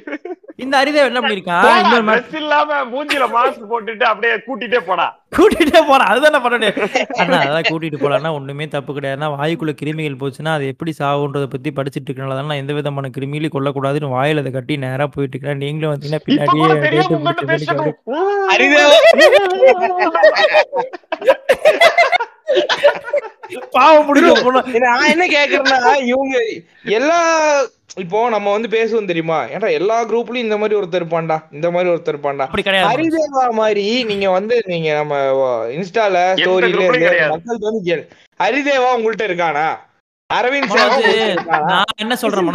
S2: இந்த அரிதேவ் என்ன பண்ணிருக்கான் இன்னொரு மா-
S3: ட்ரெஸ் இல்லாம மூஞ்சில மாஸ்க் போட்டுட்டு அப்படியே கூட்டிட்டே போடா.
S2: கூட்டிட்டே போறான் அதுதான் பண்ணு அண்ணா அதான் கூட்டிட்டு போலாம்னா ஒண்ணுமே தப்பு கிடையாதுன்னா வாயுக்குள்ள கிருமிகள் போச்சுன்னா அது எப்படி சாகுன்றத பத்தி படிச்சிட்டு இருக்கனால நான் எந்த விதமான கிருமியிலையும் கொல்லக்கூடாதுன்னு வாயில அதை கட்டி நேரா போயிட்டு இருக்கிறேன். நீங்களும் வந்தீங்கன்னா பின்னாடியே
S3: கூட தெரியாம
S2: டேட்டு
S3: உங்ககிட்ட
S2: பிடிச்ச மாதிரி
S3: பேசணும்
S1: அரிதேவா.
S2: பாவம்.
S1: நான் என்ன கேக்குறேன்னா இவங்க எல்லா இப்போ நம்ம வந்து பேசுவோம் தெரியுமா ஏன்டா எல்லா குரூப்லயும் இந்த மாதிரி ஒருத்தர் இருப்பான்டா இந்த மாதிரி ஒருத்தர் இருப்பான்டா ஹரிதேவா மாதிரி நீங்க வந்து நீங்க நம்ம இன்ஸ்டால ஸ்டோரியில
S3: group-லயும் கிடையாது.
S1: மக்களுக்கு வந்து கேளு ஹரிதேவா உங்கள்ட்ட இருக்கானா அரவிந்த்?
S2: நான் என்ன சொல்றேன்?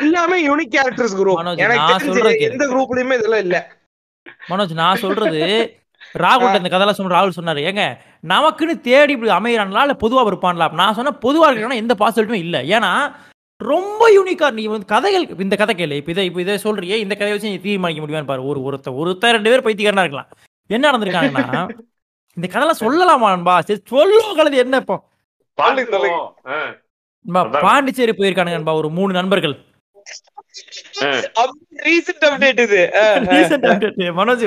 S1: எல்லாமே யூனிக் கேரக்டர்ஸ் குரூப் எனக்கு. எந்த குரூப்லயுமே இதெல்லாம் இல்ல
S2: மனோஜ் நான் சொல்றது ராகுல் இந்த கதையெல்லாம் சொன்ன ராகுல் சொன்னாரு ஏங்க நமக்குன்னு தேடி இப்படி அமைகிறான்ல இல்ல பொதுவா இருப்பான்ல நான் சொன்ன பொதுவா இருக்கிறானா எந்த பாசிபிலிட்டியும் இல்ல. ஏன்னா ரொம்ப யூனிக்கா நீ வந்து கதைகள் இந்த கதை கேளு. இப்ப இதை இப்ப இதை சொல்றியே இந்த கதையை வச்சு நீ தீர்மானிக்க முடியுமான்னு பாரு. ஒரு ஒருத்தர் ஒருத்தர் ரெண்டு பேர் பைத்தியக்காரனா இருக்கலாம். என்ன நடந்திருக்காங்கன்னா இந்த கதையெல்லாம் சொல்லலாமான்பா சரி சொல்லுவோம் கலது என்ன இப்போ? நண்பா, பாண்டிச்சேரி போயிருக்கானுங்கன்பா ஒரு மூணு நண்பர்கள்.
S1: அப்டேட் இது.
S2: மனோஜ்.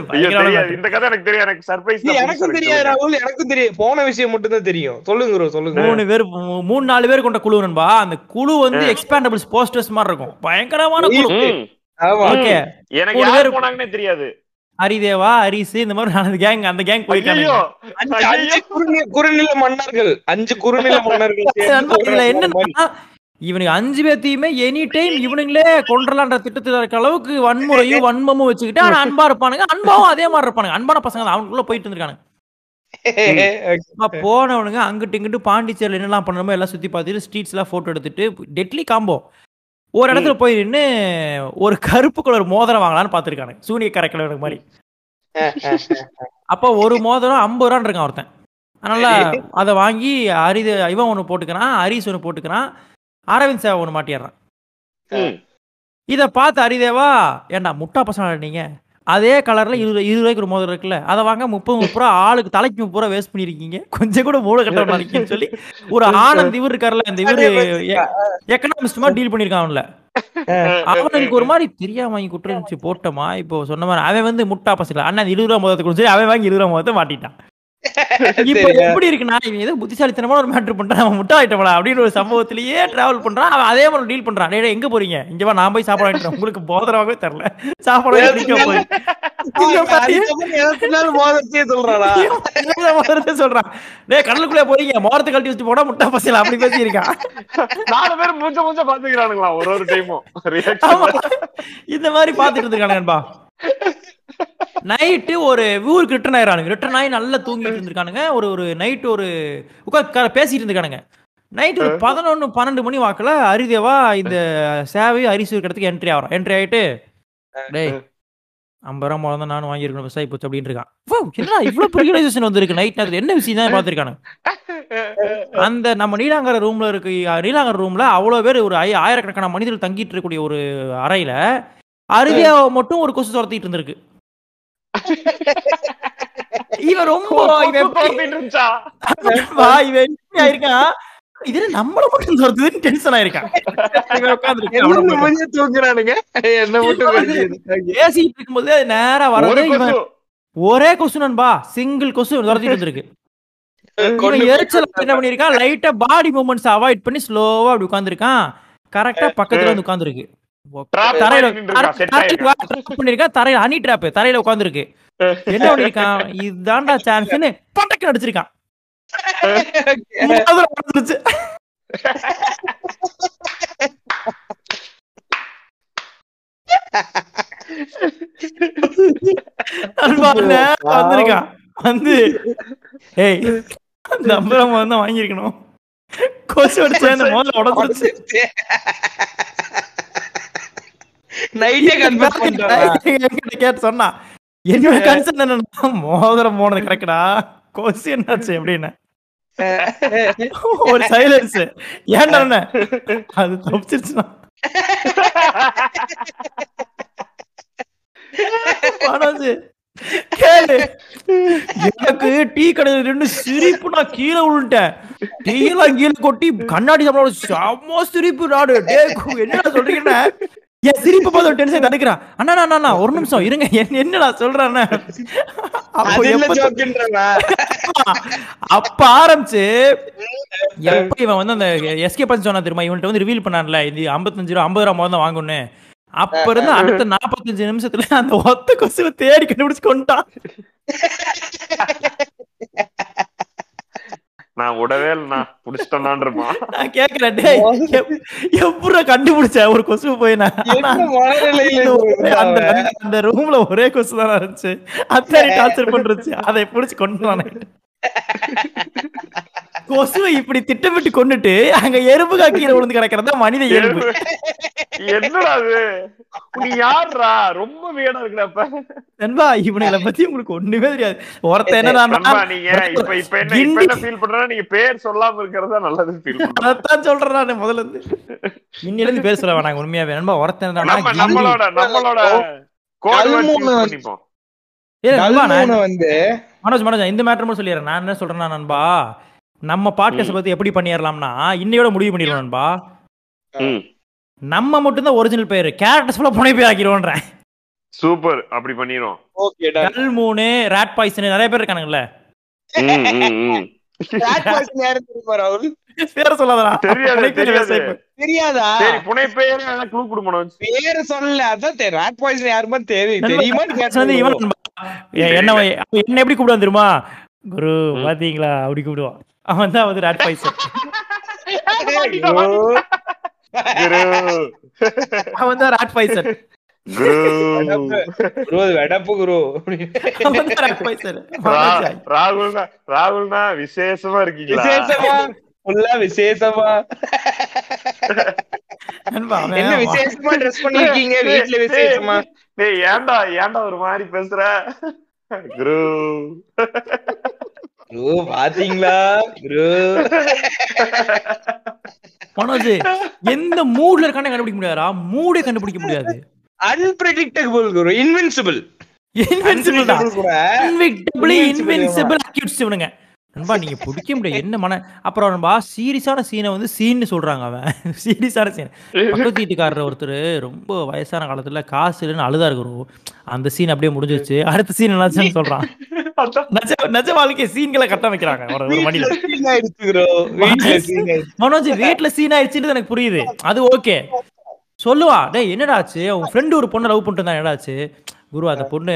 S3: இந்த கதை எனக்கு தெரியும் எனக்கு சர்ப்ரைஸ்
S1: இல்ல, எனக்கும் தெரியாது ராகுல். எனக்கும் தெரியும் போன விஷயம் மட்டும் தான் தெரியும். சொல்லுங்க bro, சொல்லுங்க.
S2: மூணு பேர் மூணு நாலு பேர் கொண்ட குழு நண்பா. அந்த குழு வந்து எக்ஸ்பேண்டபிள்ஸ் போஸ்டர்ஸ் மாதிரி இருக்கும். பயங்கரமான குழு.
S1: ஆமா.
S2: ஓகே.
S3: எனக்கு
S2: மூணு
S3: யார்
S2: பேர்
S3: போனாங்கன்னே தெரியாது.
S2: ஹரிதேவா ஹரிஸ் இந்த மாதிரி நாலு கேங் அந்த கேங்
S3: ஐயோ
S1: அஞ்சு குறுநில மன்னர்கள். அஞ்சு குறுநில மன்னர்கள்.
S2: என்னன்னா இவனுக்கு அஞ்சு பேர்த்தையுமே எனி டைம் இவனுங்களே கொன்றலான்ற திட்டத்துல இருக்க அளவுக்கு வன்முறையும் வன்மமும் வச்சுக்கிட்டு ஆனா அன்பா இருப்பானுங்க. அன்பாவும் அதே மாதிரி இருப்பானுங்க. அன்பான பசங்க அவனுக்குள்ள போயிட்டு இருந்திருக்கானுங்க. போனவனுங்க அங்கிட்டு இங்கிட்டு பாண்டிச்சேரியில் என்னெல்லாம் பண்ணணுமோ எல்லாம் சுத்தி பார்த்துட்டு ஸ்ட்ரீட்ஸ் எல்லாம் போட்டோ எடுத்துட்டு டெட்லி காம்போ ஒரு இடத்துல போய் நின்னு ஒரு கருப்பு கலர் மோதிரம் வாங்கலாம்னு பார்த்துருக்கானுங்க. சூனிய கரைக்கலர் மாதிரி. அப்போ ஒரு மோதிரம் ஐம்பது ரூபான்னு இருக்கான் ஒருத்தன். அதனால அதை வாங்கி அரிது இவன் ஒன்று போட்டுக்கிறான் ஹரிஸ் ஒன்று போட்டுக்கிறான். அரவிந்த் சேவா ஒன்று மாட்டிடுறான். இதை பார்த்து அரிதேவா ஏண்டா முட்டா பசங்க நீங்க? அதே கலர்ல இருபது இருபது ரூபாய்க்கு ஒரு மோதிரம் இருக்குல்ல அதை வாங்க முப்பது முப்பது ரூபா ஆளுக்கு தலைக்கு முப்பது ரூபா வேஸ்ட் பண்ணிருக்கீங்க. கொஞ்சம் கூட மூளை கட்ட இருக்கீங்கன்னு சொல்லி ஒரு ஆனந்த் இவர் இருக்காருல்ல இந்த இவரு எக்கனாமிஸ்ட் மாதிரி டீல் பண்ணிருக்கான் அவன்ல. அவனுக்கு ஒரு மாதிரி தெரியாம வாங்கி குற்றம் போட்டோமா இப்போ சொன்ன மாதிரி அவன் வந்து முட்டா பசங்க அண்ணன் இருபது ரூபா முதத்தை கொடுத்து அவன் வாங்கி இருபது ரூபா முதத்தை மாட்டிட்டான். இப்ப. எப்படி இருக்குன்னா இவன் ஏதோ புத்திசாலித்தனமான ஒரு மேட்ரு பண்றான் அவன் முட்டா ஆயிட்டவளா அப்படின்னு ஒரு சம்பவத்திலேயே டிராவல் பண்றான். அவன் அதே மாதிரி டீல் பண்றான். டேய், எங்க போறீங்க? இங்க வா நான் போய் சாப்பாடு வாங்கிட்டு உங்களுக்கு போதரவாகவே தெரியல. சாப்பாடு வாங்கி குடிக்க போய்
S1: சொல்றானா?
S2: டேய் கடலுக்குள்ள போறீங்க. மோரத்தை கழட்டி வச்சுட்டு போனா முட்டா பசங்க அப்படி பேசியிருக்கான்.
S3: நாலு பேர் மூஞ்ச மூஞ்ச பாத்துக்கிறானுங்களா ஒரு ஒரு டைமும்.
S2: இந்த மாதிரி பாத்துட்டு இருந்திருக்கானுங்கன்பா நைட்டு ஒரு ஊருக்கு ரிட்டர்ன் ஆயிரானுங்க ரிட்டர்ன் ஆகி நல்லா தூங்கிட்டு இருந்திருக்கானுங்க. ஒரு ஒரு நைட் ஒரு உட்கார் பேசிட்டு இருந்திருக்கானுங்க. நைட் ஒரு பதினொன்னு பன்னெண்டு மணி வாக்குல அரிதேவா இந்த சேவை அரிசூர் இடத்துக்கு என்ட்ரி ஆகிறோம் என்ட்ரி ஆயிட்டு டேய் ஐம்பது ரூபா முதல்ல நானும் வாங்கியிருக்கணும். விவசாயி போச்சு அப்படின்னு இருக்கான். "வா, என்னடா இவ்வளவு ப்ரிகனைசேஷன் வந்திருக்கு? நைட் நேரத்துல என்ன விஷயம் தான் பார்த்திருக்கானு? அந்த நம்ம நீலாங்கர ரூம்ல இருக்கு நீலாங்கர ரூம்ல அவ்வளவு பேர் ஒரு ஆயிரக்கணக்கான மனிதர்கள் தங்கிட்டு இருக்கக்கூடிய ஒரு அறையில அருவியாவை மட்டும் ஒரு கொசு துரத்திட்டு இருந்திருக்கு. இவன் ரொம்ப இவன் நம்மள மட்டும் துரத்துதுன்னு டென்ஷன் ஆயிருக்கான்
S1: தூங்குறானுங்க என்ன மட்டும்.
S2: பேசிட்டு இருக்கும்போது நேரா
S3: ஒரு
S2: வரது ஒரே கொசு நண்பா சிங்கிள் கொசு துரத்திட்டு
S1: கொண்டு
S2: எரிச்சல் என்ன பண்ணிருக்கான் லைட்டா பாடி மூமெண்ட்ஸ் அவாய்ட் பண்ணி ஸ்லோவா அப்படி உட்கார்ந்திருக்கான் கரெக்டா பக்கத்துல வந்து உட்கார்ந்திருக்கு.
S3: Trap
S2: தரையில ஹனி ட்ராப் தரையில உட்கார்ந்திருக்கு. என்ன பண்ணிருக்கான்? இதுதான்டா சான்ஸ்னு பட்டக்கு அடிச்சிருக்கான். வந்திருக்கான். வந்து ஏய் அந்த அம்பரம் வந்து வாங்கியிருக்கணும். கொசு அடிச்சு அந்த முதல்ல உடஞ்சிருச்சு.
S1: நைட்டே பண்ணிட்டானா
S2: சொன்னா என்னோட கன்சர்ன் என்னன்னா மோதிரம் போனது கரெக்டா கொசு என்னாச்சு அப்படின்னு ஒரு சைலன்ஸ் ஏன்டா என்ன? அது தப்பிச்சிருச்சுனா மனோஜ் கேளு. எனக்கு டீ கடையில நின்று சிரிப்பு நான் கீழே விழுந்துட்டேன். டீ எல்லாம் கீழே கொட்டி கண்ணாடி சாப்பிட செம்ம சிரிப்பு நாடு டேய், என்னடா சொல்றீங்கன்னு என் சிரிப்பு பார்த்து டென்ஷன் தடுக்கிறான் அண்ணா அண்ணா, அண்ணா ஒரு நிமிஷம் இருங்க. என்ன- என்னடா சொல்றேன்? அப்போ ஆரம்பிச்சு எப்ப இவன் வந்து அந்த எஸ்கே பண்ணி சொன்னா தெரியுமா? இவன்ட்ட வந்து ரிவீல் பண்ணான்ல. இது 55 ரூபா ஐம்பது ரூபா முதல்ல தான் வாங்கணும் அப்ப இருந்து அடுத்த 45 நிமிஷத்துல அந்த ஒத்த கொசுவை தேடி கண்டுபிடிச்சு கொண்டான்.
S3: நான் விடவே இல்லைண்ணா புடிச்சிட்டேன்னான் இருப்பான்
S2: நான் கேக்குறேன் டேய் எப்படா கண்டுபிடிச்ச ஒரு கொசு போய் நான் அந்த ரூம்ல ஒரே கொசு தான் இருந்துச்சு. அத்தனை டார்ச்சர் பண்றச்சு அதை புடிச்சு கொண்டு வானே கொசுவை இப்படி திட்டமிட்டு கொண்டுட்டு அங்க எறும்பு காக்கீரை விழுந்து கிடக்கிறதா மனித எறும்பு.
S3: என்னடா அது? நீ யாருடா ரொம்ப வீடா இருக்குடா
S2: நண்பா இவனுங்களை பத்தி உங்களுக்கு ஒண்ணுமே தெரியாது. ஒருத்தன் என்னன்னா
S3: நண்பா நீங்க இப்ப இப்ப என்ன இப்ப என்ன ஃபீல் பண்றா நீங்க பேர் சொல்லாம இருக்கிறதா நல்லது ஃபீல் பண்றேன்.
S2: அதான் சொல்றேன் நான் முதல்ல இருந்து. இன்னில இருந்து பேர் சொல்ல வேணாங்க உண்மையாவே. நண்பா
S3: நம்ம
S2: கிண்டி.
S3: நம்மளோட நம்மளோட கோட்
S1: வந்து-
S2: மனோஜ் மனோஜ் இந்த மேட்டர் மட்டும் சொல்லிடுறேன். நான் என்ன சொல்றேன்னா நண்பா நம்ம பாட்காஸ்ட் பத்தி எப்படி பண்ணிடலாம்னா இன்னையோட முடிவு பண்ணிடுவோம் நண்பா. நம்ம மட்டும் தான் ஒரிஜினல் பேர் கேரக்டர்ஸ் ஃபுல்லா புனை பேர் ஆக்கிடுவோன்றேன்.
S3: சூப்பர் அப்படி பண்ணிரும்
S1: ஓகே டன்
S2: கல் மூணு ராட் பாய்சன் நிறைய பேர் இருக்கானுங்கல்ல.
S1: ராட் பாய்சன் யாரு தெரியுமா ராகுல்?
S2: பேர சொல்லாதடா.
S3: தெரியாது சரி புனை க்ளூ
S1: பேரு சொல்லல அதான் தெ- ராட் பாய்சன் யாருமா தெரியும்
S2: இவன் என்ன எப்படி கூப்பிடுவான் தெரியுமா? குரு பாத்தீங்களா? அப்படி கூப்பிடுவான். அவன் தான் வந்து ராட் பாய்சன் அவன் தான் ராட் பாய்சன்
S3: விசேஷமா இருக்கீங்களா?
S1: விசேஷமா? ஃபுல்லா விசேஷமா. என்ன விசேஷமா ட்ரெஸ் பண்ணிருக்கீங்க? வீட்ல விசேஷமா?
S3: டேய் ஏன்டா ஏன்டா ஒரு மாதிரி பேசுற? குரு.
S1: குரு பாத்தீங்களா? குரு.
S2: மனோஜ் எந்த மூட்ல இருக்கானே கண்டுபிடிக்க முடியாதா மூடே கண்டுபிடிக்க முடியாது.
S1: அன்பிரடிக்டபிள் குரு. இன்வின்சிபிள்
S2: இன்வென்சிபிள் தான் இன்வென்சிபிள் அக்யூட்ஸ் இவனுங்க நண்பா நீங்க பிடிக்க முடியாது என்ன மன அப்புறம் நண்பா சீரியஸான சீனை வந்து சீன்னு சொல்றாங்க அவன். சீரியஸான சீன். பக்கத்து வீட்டுக்காரர் ஒருத்தர் ரொம்ப வயசான காலத்துல காசு இல்லைன்னு அழுதா இருக்கிறோம் அந்த சீன் அப்படியே முடிஞ்சிருச்சு. அடுத்த சீன் என்னாச்சுன்னு சொல்றான். நிஜ வாழ்க்கை சீன்களை கட்ட வைக்கிறாங்க. ஒரு ஒரு
S1: ஆயிடுச்சு.
S2: மனோஜ் வீட்ல சீன் ஆயிடுச்சுன்னு எனக்கு புரியுது. அது ஓகே. சொல்லுவா டேய் என்னடா ஆச்சு? உன் ஃப்ரெண்டு ஒரு பொண்ணை லவ் பண்ணிட்டு இருந்தா என்னடா ஆச்சு? குரு அந்த பொண்ணு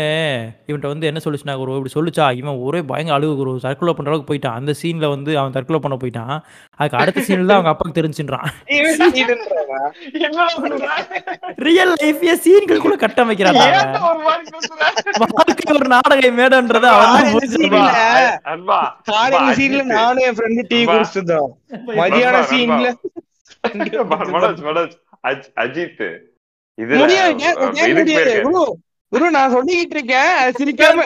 S2: இவன்ட்ட வந்து என்ன சொல்லுச்சுனா குரு இப்படி சொல்லுச்சா? இவன் ஒரே பயங்கர அழுகு குரு. தற்கொலை பண்ற அளவுக்கு போயிட்டான். அந்த சீன்ல வந்து அவன் தற்கொலை பண்ண போயிட்டான். அதுக்கு அடுத்த சீன்ல தான் அவங்க அப்பாக்கு தெரிஞ்சுன்றான்? ரியல் லைஃப்ல சீன்கள் கூட
S3: பேசுற?
S2: வாழ்க்கை ஒரு நாடக மேடன்றத அவன்
S1: சீன்ல. நானும் என் ஃப்ரெண்டு டீ. குடிச்சிருந்தோம். மதியான சீன்ல.
S3: மனோஜ் மனோஜ். அஜித் இது
S1: குரு நான் சொல்லிக்கிட்டு இருக்கேன். சிரிக்காம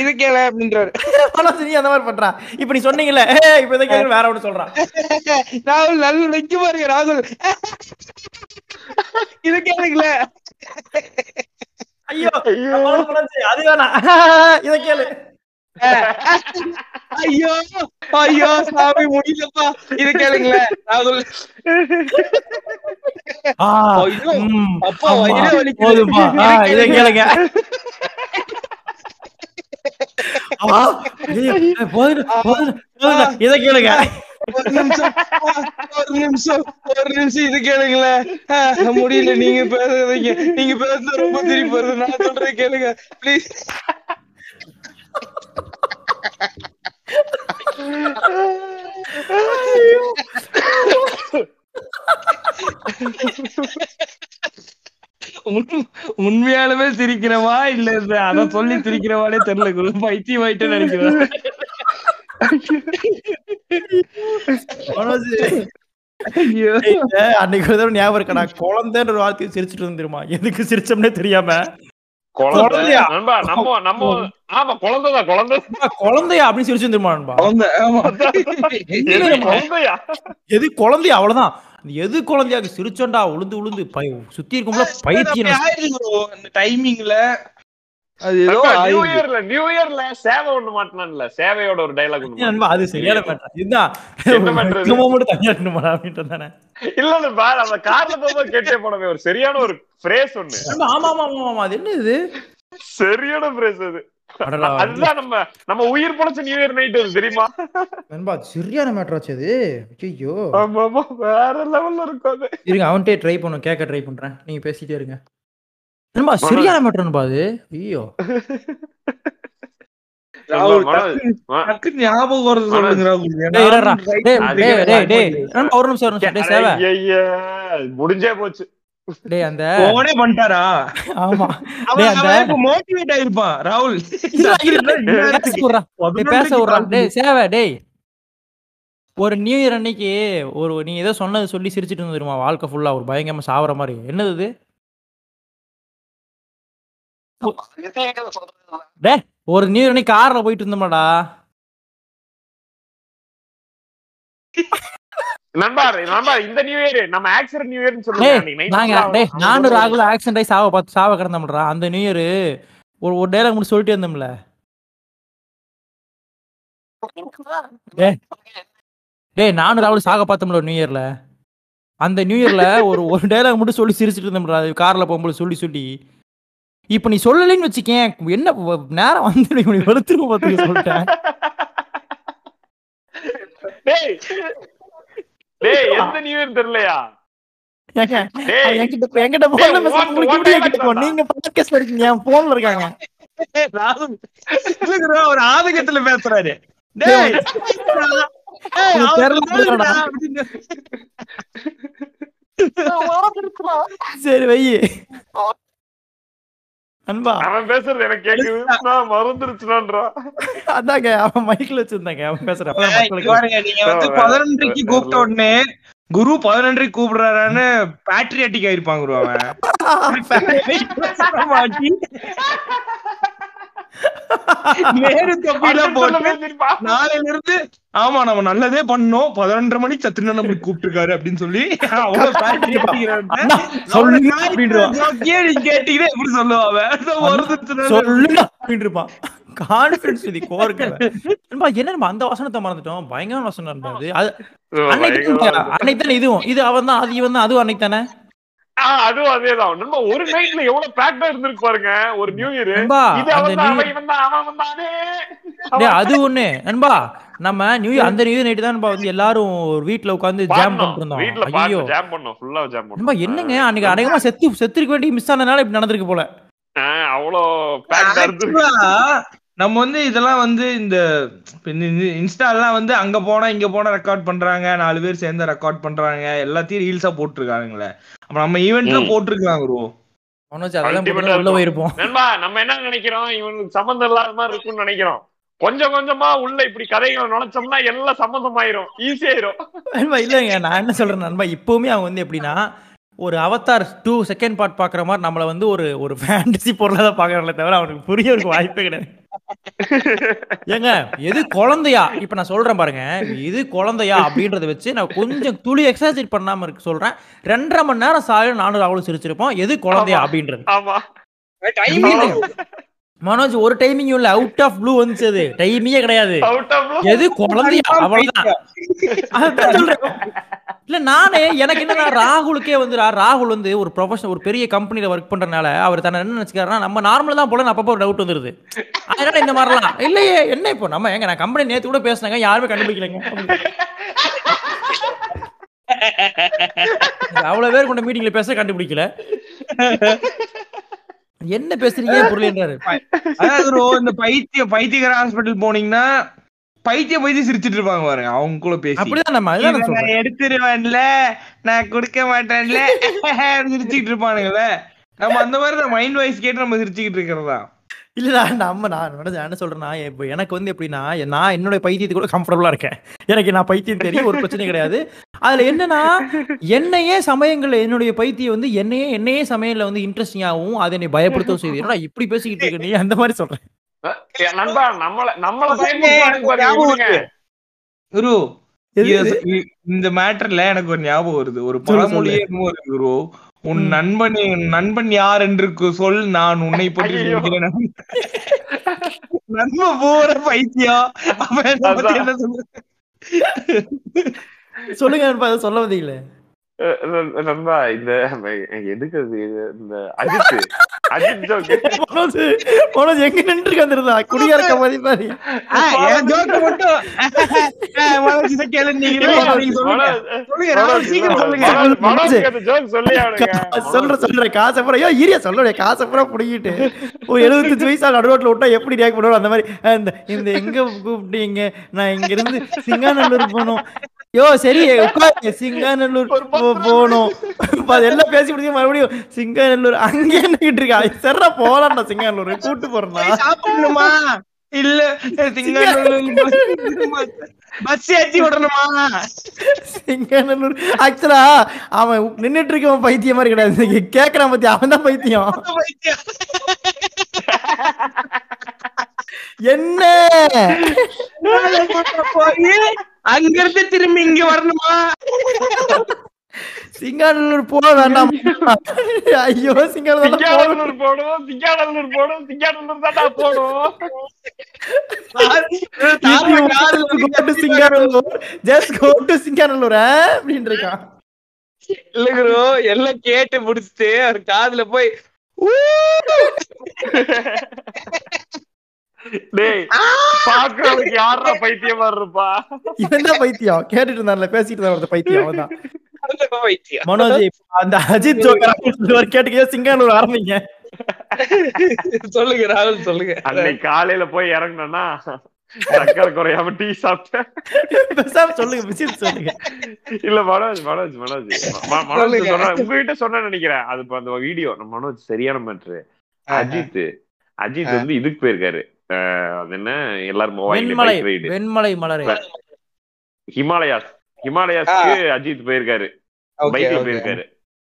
S1: இது கேளு, அப்படின்றாரு.
S2: நீ அந்த மாதிரி பண்றா. இப்ப நீ சொன்னீங்கல்ல இப்ப இதை கேளு, வேற ஒண்ணு சொல்றான்
S1: ராகுல் நல்ல நிக்க பாருங்க ராகுல். இது கேளுங்களே.
S2: ஐயோ அது வேணாம். இத கேளு.
S1: ஐயோ ஐயோ சாமி முடியலப்பா. இது கேளுங்களேன்
S2: ம்,
S1: அப்பா, வயிறே வலிக்குது.
S2: போதும்பா. ஆ,
S1: இதை
S2: கேளுங்க. இதை கேளுங்க.
S1: ஒரு நிமிஷம் ஒரு நிமிஷம் ஒரு நிமிஷம் இது கேளுங்களேன் முடியல நீங்க பேசுறீங்க. நீங்க பேசுறது ரொம்ப திருப்பி வருது. நான் சொல்றேன் கேளுங்க. ப்ளீஸ் உண்மையாலுமே சிரிக்கிறவா? இல்ல அத சொல்லி சிரிக்கிறவானே தெரியல. குரு பைத்தியம் ஆயிட்டு நினைக்கிறேன்
S2: அன்னைக்கு ஞாபகம் இருக்கா நான் குழந்தைன்ற ஒரு வார்த்தையை சிரிச்சிட்டு இருந்துருமா எதுக்கு சிரிச்சோம்னே தெரியாம. குழந்தையா?
S3: நண்பா நம்ம நம்ம ஆமா. குழந்தைதான் குழந்தை.
S2: குழந்தையா அப்படின்னு சிரிச்சு வந்துருமா நண்பா.
S3: குழந்தையா?
S2: எது குழந்தையா அவ்வளவுதான். எது குழந்தையாக சிரிச்சோண்டா உளுந்து உளுந்து சுத்தி
S1: bro. அந்த டைமிங்ல அது ஏதோ
S3: நண்பா, நியூ. இயர்ல நியூ இயர்ல சேவை ஒண்ணு மாட்டினான்ல சேவையோட ஒரு ஒண்ணு
S2: நண்பா அது சரியான மேட்டர் இதுதான். மட்டும் தனியா இருக்கணுமா
S3: இல்ல அந்த கார்ல போகும்போது கேட்டே போனவே ஒரு சரியான ஒரு பிரேஸ் ஒண்ணு.
S2: ஆமா ஆமா ஆமா ஆமா அது என்ன இது?
S3: சரியான பிரேஸ் அது.
S2: அடடா,
S3: அதுதான் நம்ம நம்ம உயிர் பொழைச்ச நியூ இயர் நைட் தெரியுமா?
S2: நண்பா சரியான மேட்டர் ஆச்சு அது. ஐயோ
S3: ஆமா ஆமா வேற லெவல்ல இருக்கும் அது.
S2: இருங்க அவன்கிட்டே ட்ரை பண்ணும் கேட்க ட்ரை பண்றேன். நீங்க பேசிட்டே இருங்க. நண்பா சரியான மேட்டர் நண்பா அது? ஐயோ.
S1: ஞாபகம் வருது
S2: ஒரு நிமிஷம் ஒரு நிமிஷம். டேய் சேவை.
S3: ஐயையே, முடிஞ்சே போச்சு.
S2: டேய் அந்த
S1: போனே பண்ணிட்டாரா?
S2: ஆமா.
S1: அவன்
S2: டேய் அந்த
S1: motivate ஆயிருப்பான் ராகுல்.
S2: பேச விட்றா. டேய் சேவை டேய். ஒரு நியூ இயர் அன்னைக்கு ஒரு நீ ஏதோ சொன்னது சொல்லி சிரிச்சிட்டு இருந்தது தெரியுமா? வாழ்க்கை ஃபுல்லா ஒரு பயங்கரமா சாவற மாதிரி. என்னது ஒரு நியூ இயர் கார்ல போயிட்டு இருந்தோம்டா
S3: நண்பா நண்பா இந்த நியூ இயர் நம்ம ஆக்சிடென்ட் நியூ இயர்னு சொல்லுங்க.
S2: நாங்க டேய் நானும்
S3: வந்து-
S2: ராகுல ஆக்சிடென்ட் ஆகி சாவ பார்த்து சாவ கிடந்தோம்டா அந்த நியூ இயர் ஒரு ஒரு டைலாக் மட்டும் சொல்லிட்டே இருந்தோம்ல. டேய் டேய் நானும் ராகுல் சாக பார்த்தோம்ல நியூ இயர்ல அந்த நியூ இயர்ல ஒரு ஒரு டைலாக் மட்டும் சொல்லி சிரிச்சிட்டு இருந்தோம்டா. கார்ல போகும்போது சொல்லி சொல்லி. இப்ப நீ சொல்லலைன்னு வச்சுக்கேன் என்ன வ- நேரம் வந்து நீ வெளுத்துருவோம் பார்த்துக்க சொல்லிட்டேன்.
S3: டேய் டேய் எந்த நியூ இயர் தெரியலையா
S2: என்கிட்ட. நீங்க இருக்கீங்க போன்ல இருக்காங்க.
S1: ஒரு ஆதங்கத்துல பேசுறாரு. டேய், ஏய்,
S2: உனக்கு
S1: அவன்
S2: தெரியல
S1: சொல்லுடா
S2: போலடா.
S1: அப்படின்னு.
S2: சரி வை அன்பா
S3: அவன் பேசுறது எனக்கு கேக்குது. நான் மறந்துருச்சுனான்றா.
S2: அதாங்க அவன் மைக்ல வச்சிருந்தாங்க அவன் பேசுறான்
S1: நீங்க வந்து பதினொன்றைக்கு கூப்பிட்ட உடனே குரு பதினொன்றைக்கு கூப்பிடுறாருன்னு பேட்ரியாட்டிக் ஆயிருப்பாங்க குரு அவன். நேரு தொப்பிலாம் போட்டு நாளையில இருந்து ஆமா நம்ம நல்லதே பண்ணோம். பதினொன்றரை மணிக்கு சத்துனா நம்மளுக்கு கூப்பிட்டுருக்காரு அப்படின்னு சொல்லி கேட்டீங்கன்னா எப்படி சொல்லுவா அவன் வருதுன்னு
S2: சொல்லுடா அப்படின்னு இருப்பான் கான்பிடன்ஸ் இது கோர்க்க நண்பா, என்ன அந்த வசனத்தை மறந்துட்டோம்? பயங்கர வசனம் நண்பா அது அன்னைக்கு தான் அன்னைக்கு தானே இதுவும். இது அவன் தான் அது இவன் தான் அதுவும் அன்னைக்கு தானே
S3: அதுவும் அதேதான். நம்ம ஒரு நைட்ல எவ்வளவு பேக்டா இருந்திருக்கு பாருங்க ஒரு நியூ இயர்
S2: நண்பா, அது ஒண்ணு. நண்பா நம்ம நியூ இயர் அந்த நியூ இயர் நைட்டு தான் நண்பா வந்து எல்லாரும் ஒரு வீட்ல உட்காந்து ஜாம் பண்ணிட்டு இருந்தோம்
S3: வீட்ல
S2: ஐயோ
S3: பாத்து ஜாம் பண்ணோம் ஃபுல்லா ஜாம்
S2: நண்பா
S3: பண்ணோம்
S2: என்னங்க? அன்னைக்கு அநேகமா செத்து செத்துருக்க வேண்டிய மிஸ் ஆனதுனால இப்படி நடந்திருக்கு போல.
S3: அவ்வளோ பேக்டா இருந்து
S1: நம்ம வந்து இதெல்லாம் வந்து இந்த இன்ஸ்டாலாம் வந்து அங்க போனா இங்க போனா ரெக்கார்ட் பண்றாங்க நாலு பேர் சேர்ந்து ரெக்கார்ட் பண்றாங்க எல்லாத்தையும் ரீல்ஸா போட்டிருக்கானுங்களே. அப்ப நம்ம ஈவெண்ட்ல. போட்டிருக்கலாம்
S3: நண்பா நம்ம என்ன நினைக்கிறோம்? இவனுக்கு சம்மந்தம் இல்லாத மாதிரி இருக்கும்னு நினைக்கிறோம். கொஞ்சம் கொஞ்சமா உள்ள இப்படி கதைகளை நுழைச்சோம்னா எல்லாம் சம்மந்தமாயிரும். ஈஸியாயிரும்
S2: நண்பா இல்லைங்க. நான் என்ன சொல்றேன் நண்பா இப்பவுமே அவங்க வந்து எப்படின்னா ஒரு அவதார் டூ செகண்ட் பார்ட் பாக்குற மாதிரி நம்மள வந்து ஒரு ஒரு ஃபேண்டசி பொருளா தான் பாக்குறாங்களே தவிர அவனுக்கு புரியறதுக்கு வாய்ப்பே கிடையாது. ஏங்க எது குழந்தையா? இப்ப நான் சொல்றேன் பாருங்க. இது குழந்தையா அப்படின்றத வச்சு நான் கொஞ்சம் துளி எக்ஸாஜரேட் பண்ணாம இருக்கு சொல்றேன். ரெண்டரை மணி நேரம் சாயம் நானும் ராகுலும் சிரிச்சிருப்போம். எது குழந்தையா
S3: ஆமா.
S2: அப்படின்றது. மனோஜ் ஒரு டைமிங் இல்ல. அவுட் ஆஃப் ப்ளூ வந்துச்சு அது. டைமிங்கே கிடையாது. எது குழந்தையா? அவ்வளவுதான். இல்ல நானே எனக்கு என்னன்னா ராகுலுக்கே வந்து ராகுல் வந்து ஒரு ப்ரொஃபஷனல் ஒரு பெரிய கம்பெனில ஒர்க் பண்றதுனால அவர் தன்னை என்ன நினைச்சுக்காருன்னா நம்ம நார்மலா தான் போல அப்பப்போ ஒரு டவுட் வந்துருது. அதனால இந்த மாதிரிலாம். இல்லையே என்ன இப்போ? நம்ம எங்க நான் கம்பெனி நேத்து கூட பேசினாங்க யாருமே கண்டுபிடிக்கலைங்க. அவ்வளவு பேர் கொண்ட மீட்டிங்ல பேச கண்டுபிடிக்கல. என்ன பேசுறீங்க? புரியலன்றாரு
S1: குரு இந்த பைத்திய பைத்தியக்கார ஹாஸ்பிட்டல் போனீங்கன்னா பைத்திய பைத்தியம் சிரிச்சிட்டு இருப்பாங்க பாருங்க அவங்க கூட பேசி.
S2: அப்படிதான் நம்ம நான்
S1: எடுத்துருவேன்ல நான் கொடுக்க மாட்டேன்ல சிரிச்சுக்கிட்டு இருப்பானுங்கல்ல. நம்ம அந்த மாதிரி மைண்ட் வாய்ஸ் கேட்டு நம்ம சிரிச்சுக்கிட்டு இருக்கிறதா?
S2: இல்லடா நம்ம நான் என்ன நான் என்ன சொல்றேன்னா இப்போ எனக்கு வந்து எப்படின்னா நான் என்னோட பைத்தியத்தை கூட கம்ஃபர்டபுளா இருக்கேன். எனக்கு நான் பைத்தியம் தெரியும் ஒரு பிரச்சனை கிடையாது. அதுல என்னன்னா என்னையே சமயங்கள்ல என்னுடைய பைத்தியம் வந்து என்னையே என்னையே சமயம்ல வந்து இன்ட்ரெஸ்டிங்காகவும் அதை என்னை பயப்படுத்தவும் செய்யுது. என்னடா இப்படி பேசிக்கிட்டு இருக்க நீ? அந்த மாதிரி சொல்றேன்.
S3: நண்பா நம்மள நம்மள
S1: இந்த மேட்டர்ல எனக்கு ஒரு ஞாபகம் வருது. ஒரு பழமொழியே குரு. உன். நண்பன் நண்பன் யார் என்று சொல் நான் உன்னை பற்றி. சொல்கிறேன். நண்பன் போற பைத்தியம். அவன் என்னை
S2: சொல்லுங்க சொல்ல வந்தீங்களே.
S3: இந்த எதுக்கு அது இந்த அஜித் அஜித் ஜோக்கு
S2: மனோஜ் மனோஜ் எங்க நின்று வந்திருந்தா குடியார்க்க மாதிரி மாதிரி.
S1: என் joke மட்டும். மனோஜ் இதை கேளு, நீங்க சொல்லுங்க.
S2: சொல்றேன் சொல்றேன். காசை பூரா ஐயோ ஈரியா சொல்லுடைய காசை பூரா புடிங்கிட்டு. ஒரு எழுபத்தஞ்சு வயசா நடுரோட்ல விட்டா எப்படி ரியாக்ட் பண்ணுவோம் அந்த மாதிரி இந்த இந்த எங்க கூப்பிட்டீங்க? நான் இங்க இருந்து சிங்காநல்லூர் போகணும். யோ சரி உட்காரு சிங்காநல்லூர் போ- போகணும். இப்ப அது எல்லாம் பேசி முடிச்சு மறுபடியும் சிங்காநல்லூர் அங்கே நின்னுட்டு இருக்கா? சரிடா போலாம்டா சிங்காநல்லூர் கூட்டு
S1: போய் சாப்பிடணுமா? இல்ல பஸ் ஏத்தி விடணுமா?
S2: சிங்கநல்லூர் ஆக்சுவலா அவன் நின்னுட்டு இருக்கவன் பைத்தியம் மாதிரி கிடையாது. கேக்குறான் பத்தி அவன் தான் பைத்தியம். என்ன?
S1: அங்க இருந்து திரும்பி இங்க வரணுமா?
S2: சிங்காநல்லூர் போக வேண்டாம். ஐயோ சிங்காநல்லூர்
S3: சிங்காநல்லூர் போடும் சிங்காநல்லூர் போடும் சிங்காநல்லூர் தான்டா போடும்
S2: Singanallur. Just go to Singanallur அப்படின்னு இருக்கான்
S1: இல்ல குரு எல்லாம் கேட்டு முடிச்சுட்டு அவர் காதுல போய்!
S3: டேய் பாக்குறதுக்கு யாரா பைத்தியமா இருப்பா?
S2: தான் பைத்தியம். கேட்டுட்டு இருந்தான்ல பேசிட்டு தான் ஒருத்தன் பைத்தியம். மனோஜ் அந்த அஜித் ஜோக்கர் கேட்டுக்கே சிங்கானூர் ஆரம்பிங்க.
S1: சொல்லுங்க ராகுல் சொல்லுங்க.
S3: அன்னைக்கு காலையில போய் இறங்கினா சக்கரை குறையாம டீ சாப்பிட்டேன்.
S2: பேசாம சொல்லுங்க விஷயம் சொல்லுங்க.
S3: இல்ல மனோஜ் மனோஜ் மனோஜ். ம- மனோஜ். சொன்ன உங்ககிட்ட சொன்ன நினைக்கிறேன். அது அந்த வீடியோ மனோஜ் சரியான மேட்ரு அஜித் அஜித் வந்து இதுக்கு போயிருக்காரு. அது என்ன? எல்லாரும்
S2: வெண்மலை மலரே.
S3: ஹிமாலயாஸ். ஹிமாலயாஸ்க்கு அஜித் போயிருக்காரு. பைக்ல. போயிருக்காரு.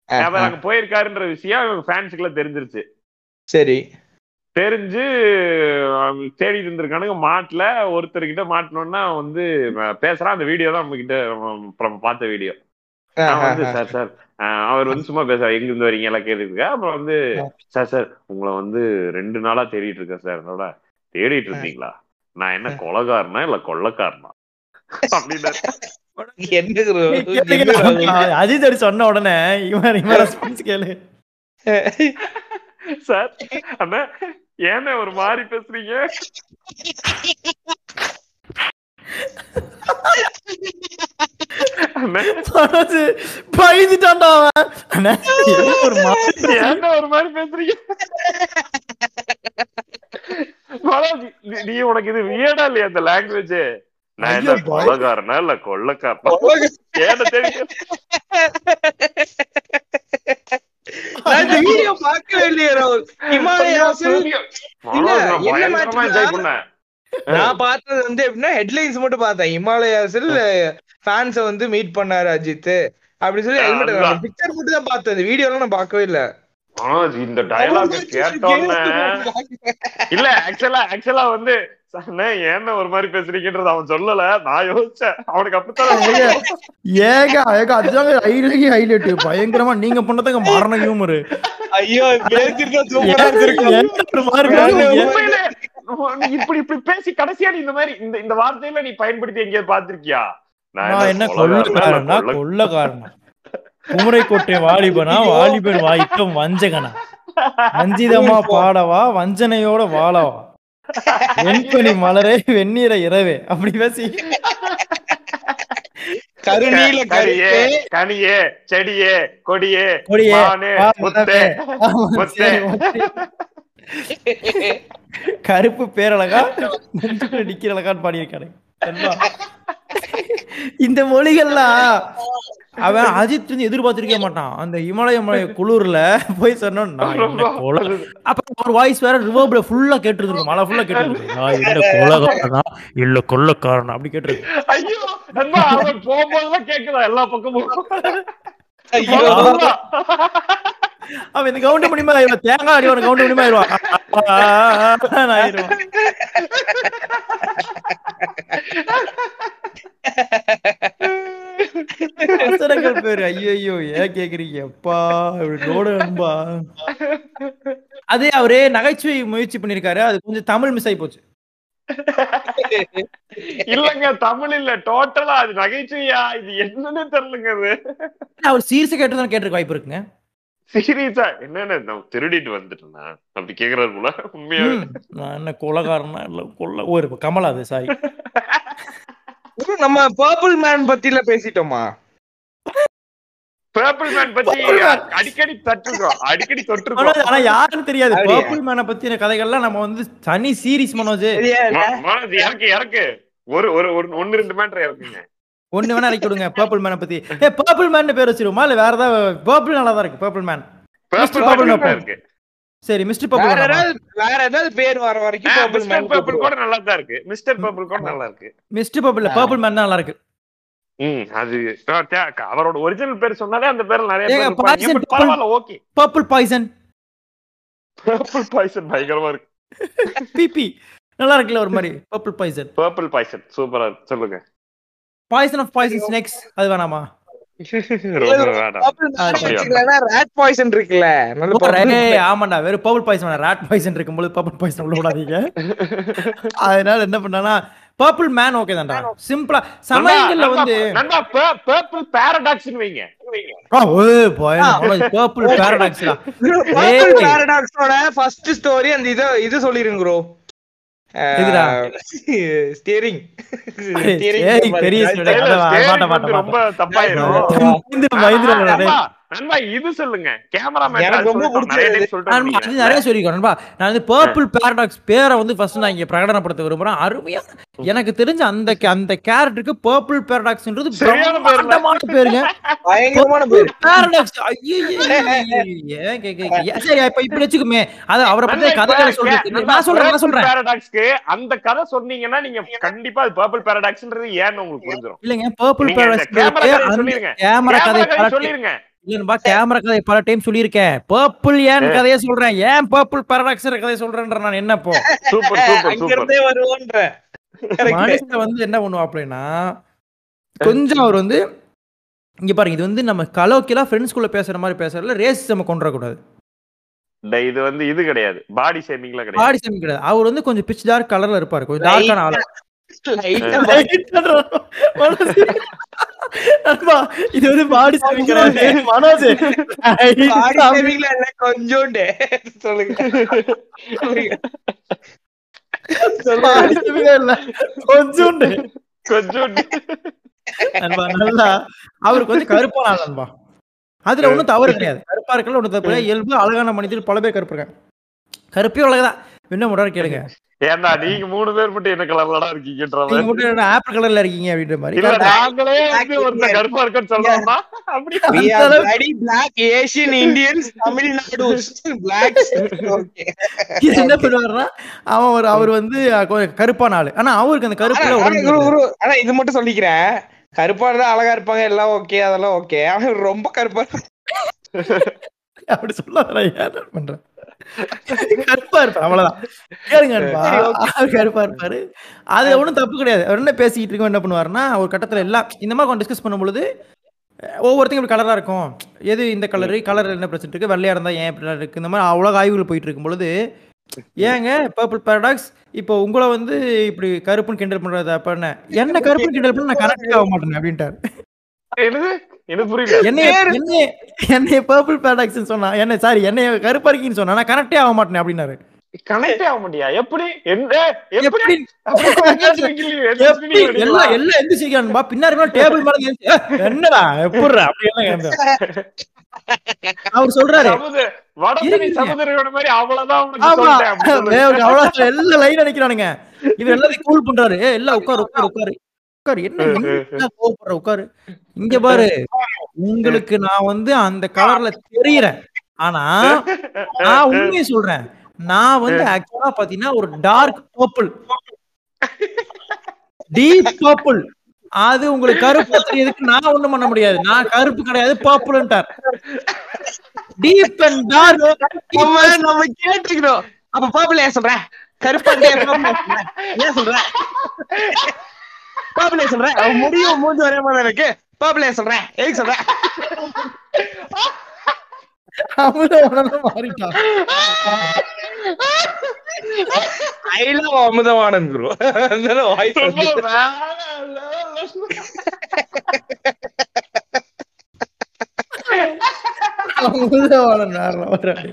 S3: அவர். அங்க போயிருக்காருன்ற விஷயம் ஃபேன்ஸுக்கு எல்லாம் தெரிஞ்சிருச்சு.
S1: சரி.
S3: தெரிஞ்சு தேடிட்டு இருந்திருக்கானுங்க. மாட்டல ஒருத்தர்கிட்ட மாட்டினோன்னா வந்து பேசுறான். அந்த வீடியோ தான் நம்ம கிட்ட பார்த்த வீடியோ. வந்து. சார் சார் அவர் வந்து சும்மா பேச எங்க இருந்து வரீங்க? எல்லாம் கேட்டுருக்க அப்புறம் வந்து சார் சார் உங்களை வந்து ரெண்டு நாளா தேடிட்டு இருக்கேன் சார். என்னோட தேடிட்டு இருந்தீங்களா? நான் என்ன கொலகாரனா இல்ல கொள்ளக்காரனா? அப்படின்னு?
S2: அஜித் அடி சொன்ன உடனே இவன் இவன் ரெஸ்பான்ஸ் கேளு.
S3: சார் அண்ணா ஏன்னா ஒரு மாதிரி பேசுறீங்க?
S2: பயந்துட்டான்டா அவன். அண்ணா, என்ன ஒரு மாதிரி
S3: ஒரு மாதிரி பேசுறீங்க? நீ- நீ உனக்கு இது வியடா இல்லையா அந்த லாங்குவேஜ் நான் என்ன. கொள்ளக்காரனா இல்ல கொள்ளக்காரனா? ஏன தெரியும்
S1: வீடியோ பார்க்கவே இல்லையே ராகுல். ஹிமாலயாஸில்
S3: மனோஜ், நான்
S1: பார்த்தது வந்து எப்படின்னா ஹெட்லைன்ஸ் மட்டும் பார்த்தேன். ஹிமாலயாஸில் ஃபேன்ஸ வந்து மீட் பண்ணாரு அஜித் அப்படி சொல்லி. பிக்சர் மட்டும் தான் பார்த்தேன். வீடியோலாம் நான் பார்க்கவே இல்ல.
S3: மனோஜ் இந்த டயலாக் கேட்டோன்னே இல்ல ஆக்சுவலா ஆக்சுவலா வந்து ஏன்னா ஒரு மாதிரி பேசுறீங்கன்றது அவன் சொல்லல. நான் யோசிச்சேன். அவனுக்கு அப்படித்தான்
S2: ஏக ஏக அதுதாங்க ஹைலைட் ஹைலைட் பயங்கரமா நீங்க பண்ணதாங்க மரண ஹியூமர்
S1: ஐயோ
S3: இப்படி இப்படி பேசி கடைசியா நீ இந்த மாதிரி இந்த இந்த வார்த்தையில நீ பயன்படுத்தி எங்கேயாவது பாத்திருக்கியா
S2: நான் என்ன கொள்ளக்காரனா? கொள்ளக்காரனா? குமரை கோட்டை வாலிபனா வாலிபன் வாய்க்கும் வஞ்சகனா? வஞ்சிதமா பாடவா வஞ்சனையோட வாழவா? வெண்பனி மலரே வெந்நீர இரவே. அப்படி பேசி.
S3: கனியே
S1: கருத்தே.
S3: கனியே செடியே கொடியே
S2: கொடியே. கருப்பு பேரழகா நெஞ்சுக்குள்ள நிக்கிற அழகான்னு பாடியிருக்காரு. இந்த மொழிகள்லாம் அவன் அஜித் வந்து எதிர்பார்த்திருக்க மாட்டான் அந்த இமலய மலை குளூர்ல போய் கொலை அப்ப ஒரு வாய்ஸ் வேற ரிவர்ப்ல ஃபுல்லா கேட்டுருக்கும் மழை ஃபுல்லா கேட்டுருக்கு நான் கொலகாரனா இல்ல கொள்ளக்காரனா அப்படி கேட்டிருக்கு
S3: ஐயோ நண்பா அவன் போகும்போதெல்லாம் கேக்குதா எல்லா பக்கமும்.
S2: அவன் இந்த கவுண்ட் முடியுமா ஆயிடுவான் தேங்காய் அடி கவுண்ட் முடியுமா ஆயிடுவான் ஆயிடுவான் வசனங்கள் பேரு? ஐயோ ஏன் கேக்குறீங்க? லோடு அன்பா அதே அவரே நகைச்சுவை முயற்சி பண்ணிருக்காரு. அது கொஞ்சம் தமிழ் மிஸ் ஆகி போச்சு.
S3: இல்லங்க தமிழ் இல்ல. டோட்டலா அது நகைச்சுவையா? இது என்னன்னு தெரியலங்க அது.
S2: அவர் சீரியஸா கேட்டு கேட்டிருக்க வாய்ப்பு இருக்குங்க.
S3: சீரியஸா? என்னன்னு நான் திருடிட்டு வந்துட்டேனா? அப்படி கேக்குறாரு போல உண்மையா
S2: ம், நான் என்ன கொலகாரனா? இல்ல கொல்ல ஒரு கமலா அது சாரி
S1: நம்ம பர்பிள் மேன் பத்தில பேசிட்டோமா?
S3: பேப்பிள் மேன் பத்தி
S2: Purple Man.
S3: அடிக்கடி தட்டுருக்கோம் அடிக்கடி தொட்டிருக்கோம்
S2: ஆனா யாருன்னு தெரியாது? பர்பிள் மேனை பத்தின கதைகள்லாம் நம்ம வந்து தனி சீரிஸ் மனோஜ்.
S3: மனோஜ், இறக்கு இறக்கு. ஒரு ஒரு ஒன்னு ரெண்டு மேட்டர் இறக்குங்க.
S2: ஒண்ணு வேணா இறக்கி விடுங்க பர்பிள் மேனை பத்தி. ஏ பர்பிள் மேன் பேர் வச்சிருவோமா? இல்ல வேற ஏதாவது பர்பிள் நல்லா தான் இருக்கு purple man
S3: purple
S2: Purple
S3: man. இருக்கு.
S2: சரி மிஸ்டர்
S1: வேற
S2: பர்பிள்
S1: ஏதாவது வேற ஏதாவது பேர் வர வரைக்கும்
S3: மிஸ்டர் பர்பிள். கூட நல்லா தான் இருக்கு மிஸ்டர் பர்பிள் கூட நல்லா இருக்கு
S2: மிஸ்டர் பர்பிள் பர்பிள் மேன் தான் நல்லா இருக்கு
S3: ம் அது அவரோட ஒரிஜினல் பேர் சொன்னாலே அந்த பேர்ல நிறைய பேர் பரவாயில்ல okay
S2: purple poison
S3: purple poison பயங்கரமா இருக்கு.
S2: பிபி நல்லா இருக்குல்ல ஒரு மாதிரி பர்பிள் பாய்சன்
S3: பர்பிள் பாய்சன் சூப்பரா இருக்கு. சொல்லுங்க.
S2: பாய்சன் ஆஃப் பாய்சன் ஸ்னேக்ஸ் அது வேணாமா? ஆமாண்டா வெறும் பர்பிள் பாய்சன் ராட் பாய்சன் இருக்கும்போது பர்பிள் பாய்சன் உள்ள விடாதீங்க. அதனால என்ன பண்ணானா பர்பிள் மேன் ஓகே தான்டா. சிம்பிளா சமயங்கள்ல வந்து
S3: நண்பா பர்பிள் பாரடாக்ஸ்னு வைங்க.
S2: பர்பிள் பாரடாக்ஸ்டா
S1: Purple
S2: ஏய்.
S1: paradox-ஓட first story அந்த இத இது சொல்லிருங்க paper.
S2: பெரிய
S3: ரொம்ப தப்பாயிரும் நண்பா, இது சொல்லுங்க. கேமராமேன்
S2: அது நிறைய சொல்லிருக்கோம் நண்பா. நான் வந்து பர்பிள் பாரடாக்ஸ் பேரை வந்து ஃபர்ஸ்ட் நான் இங்க பிரகடனப்படுத்த விரும்புறேன். அருமையா எனக்கு தெரிஞ்ச அந்த அந்த கேரக்டருக்கு பர்பிள் பாரடாக்ஸ்ன்றது. பிரம்மாண்டமான பேருங்க.
S1: பயங்கரமான பேரு.
S2: பாரடாக்ஸ் ஏன் கேக்க சரி இப்ப இப்படி வச்சுக்குமே. அது அவரை பத்தி கதைகளை சொல்றது நான் சொல்றேன் நான் சொல்றேன்.
S3: பாரடாக்ஸ்க்கு அந்த கதை சொன்னீங்கன்னா நீங்க கண்டிப்பா அது பர்பிள் பாரடாக்ஸ்ன்றது ஏன்னு உங்களுக்கு புரிஞ்சிடும்
S2: இல்லைங்க பர்பிள் பாரடாக்ஸ் கேமரா கதை
S3: கதை சொல்லிருங்க.
S2: இல்லன்பா கேமரா கதை பல டைம் சொல்லியிருக்கேன் பர்பிள் ஏன் கதையை சொல்றேன் ஏன் பர்பிள் பாரடாக்ஸ் கதையை சொல்றேன்ற நான் என்ன இப்போ
S3: சூப்பர் சூப்பர் சூப்பர்
S1: வருவோன்ற.
S2: மனுஷன் வந்து என்ன பண்ணுவாப்லன்னா கொஞ்சம் அவர் வந்து இங்க பாருங்க இது வந்து நம்ம கலோக்கிலா ஃப்ரெண்ட்ஸ்குள்ள பேசுற மாதிரி பேசுறதுல ரேஸ் நம்ம கொண்டு
S3: டேய், இது வந்து இது கிடையாது பாடி ஷேமிங்ல கிடையாது
S2: பாடி சேமி கிடையாது அவர் வந்து கொஞ்சம் பிச் டார்க் கலர்ல இருப்பாரு கொஞ்சம் டார்க்கான ஆளு இது வந்து பாடி கிடையாது மனோஜ்
S1: இல்ல, கொஞ்சோண்டு. சொல்லுங்க. சொல்லுங்க.
S2: பாடி சேமிங்க இல்ல கொஞ்சோண்டு
S3: கொஞ்சம்
S2: நண்பா நல்லா அவருக்கு வந்து கருப்பான ஆள் நண்பா அதுல ஒண்ணும் தவறு கிடையாது கருப்பா இருக்கல ஒண்ணு தப்பு. இயல்பு அழகான மனிதர் பல பேர் கருப்பு இருக்காங்க கருப்பே அழகுதான் என்ன முறை கேளுங்க
S3: ஏன்டா நீங்க மூணு பேர் மட்டும் என்ன கலர்லடா
S2: மட்டும் என்ன ஆப்பிள் கலர்ல இருக்கீங்க அப்படின்ற மாதிரி
S3: இல்ல? நாங்களே வந்து ஒருத்தர் கருப்பா இருக்கன்னு சொல்றோம்னா அப்படி
S1: Nadus. Blacks. Okay.
S2: இது என்ன பண்ணுவாருன்னா அவன் ஒரு அவர் வந்து கருப்பான ஆளு ஆனா அவருக்கு அந்த கருப்புல
S1: ஆனா,
S2: உடம்பு
S1: குரு, குரு, ஆனா இது மட்டும் சொல்லிக்கிறேன் கருப்பா இருந்தா அழகா இருப்பாங்க எல்லாம் ஓகே அதெல்லாம் ஓகே அவன் ரொம்ப கருப்பா.
S2: அப்படி சொல்லாத ஏன் பண்றேன் கருப்பா இருப்பாரு. அவ்வளவுதான். கேளுங்க கருப்பா இருப்பாரு. அது ஒண்ணும் தப்பு கிடையாது. அவர் என்ன பேசிக்கிட்டு இருக்கோம் என்ன பண்ணுவாருன்னா ஒரு கட்டத்துல எல்லாம் இந்த மாதிரி டிஸ்கஸ் பண்ணும்பொழுது இப்படி கலரா இருக்கும். எது இந்த கலரு கலர் என்ன பிரச்சனை இருக்கு? வெள்ளையா இருந்தா ஏன் இப்படி இருக்கு? இந்த மாதிரி அவ்வளோ ஆய்வுகள் போயிட்டு இருக்கும் பொழுது ஏங்க பர்பிள் பாரடாக்ஸ் இப்போ உங்களை வந்து இப்படி கருப்புன்னு கிண்டல் பண்றது அப்ப என்ன? கருப்புன்னு கிண்டல் பண்ண நான் கரெக்ட் ஆக மாட்டேன் அப்படின்ட்டாரு.
S3: எனக்கு புரியல.
S2: என்னைய என்னைய என்னைய பர்பிள் பாரடாக்ஸ் சொன்னா என்ன சாரி என்னைய கருப்பா இருக்கீங்கன்னு சொன்னா நான் கரெக்டே ஆக மாட்டேன் அப்படின்னாரு.
S3: கனெக்டே ஆக முடியா எப்படி? என்ன எப்படி?
S2: எல்லாம் எல்லாம் எந்திரிச்சிருக்கான்பா பின்னாடி டேபிள் மேல எந்திரிச்சு, "ஏய், என்னடா எப்படிடா? அப்படி எல்லாம். அவர் சொல்றாரு
S3: அவ்வளவுதான்
S2: எல்லாம் லைன் அடிக்கிறானுங்க. இவர் எல்லாத்தையும் கூல் பண்றாரு. எல்லாம் உட்காரு உட்காரு உட்காரு. உட்காரு. என்ன கோவப்படுற? உட்காரு. இங்க பாரு. உங்களுக்கு நான் வந்து அந்த கலர்ல தெரியறேன். ஆனா நான் உண்மையை சொல்றேன். நான் வந்து ஆக்சுவலா பாத்தீங்கன்னா ஒரு டார்க் பர்பிள் டீப் பர்பிள் அது உங்களுக்கு கருப்பு தெரியறதுக்கு நான் ஒண்ணும் பண்ண முடியாது. நான் கருப்பு கிடையாது பர்பிள்ன்ட்டார் டீப் அண்ட் டார்க்
S1: நம்ம கேட்டுக்கிறோம் அப்ப பாப்புல ஏன் சொல்ற? கருப்பா ஏன் purple ஏன் சொல்ற? ஏன் சொல்ற பாப்புல ஏன் சொல்ற அவன் முடியும் மூஞ்சி ஒரே மாதிரி இருக்கு. பாப்புல ஏன் சொல்ற எதுக்கு சொல்ற
S2: அமுதவனம் மாறிட்டான்
S1: ஐ லவ் அமுதவானந்த்
S3: ரொம்ப
S1: வந்து
S3: வேற
S2: வர்றாரு.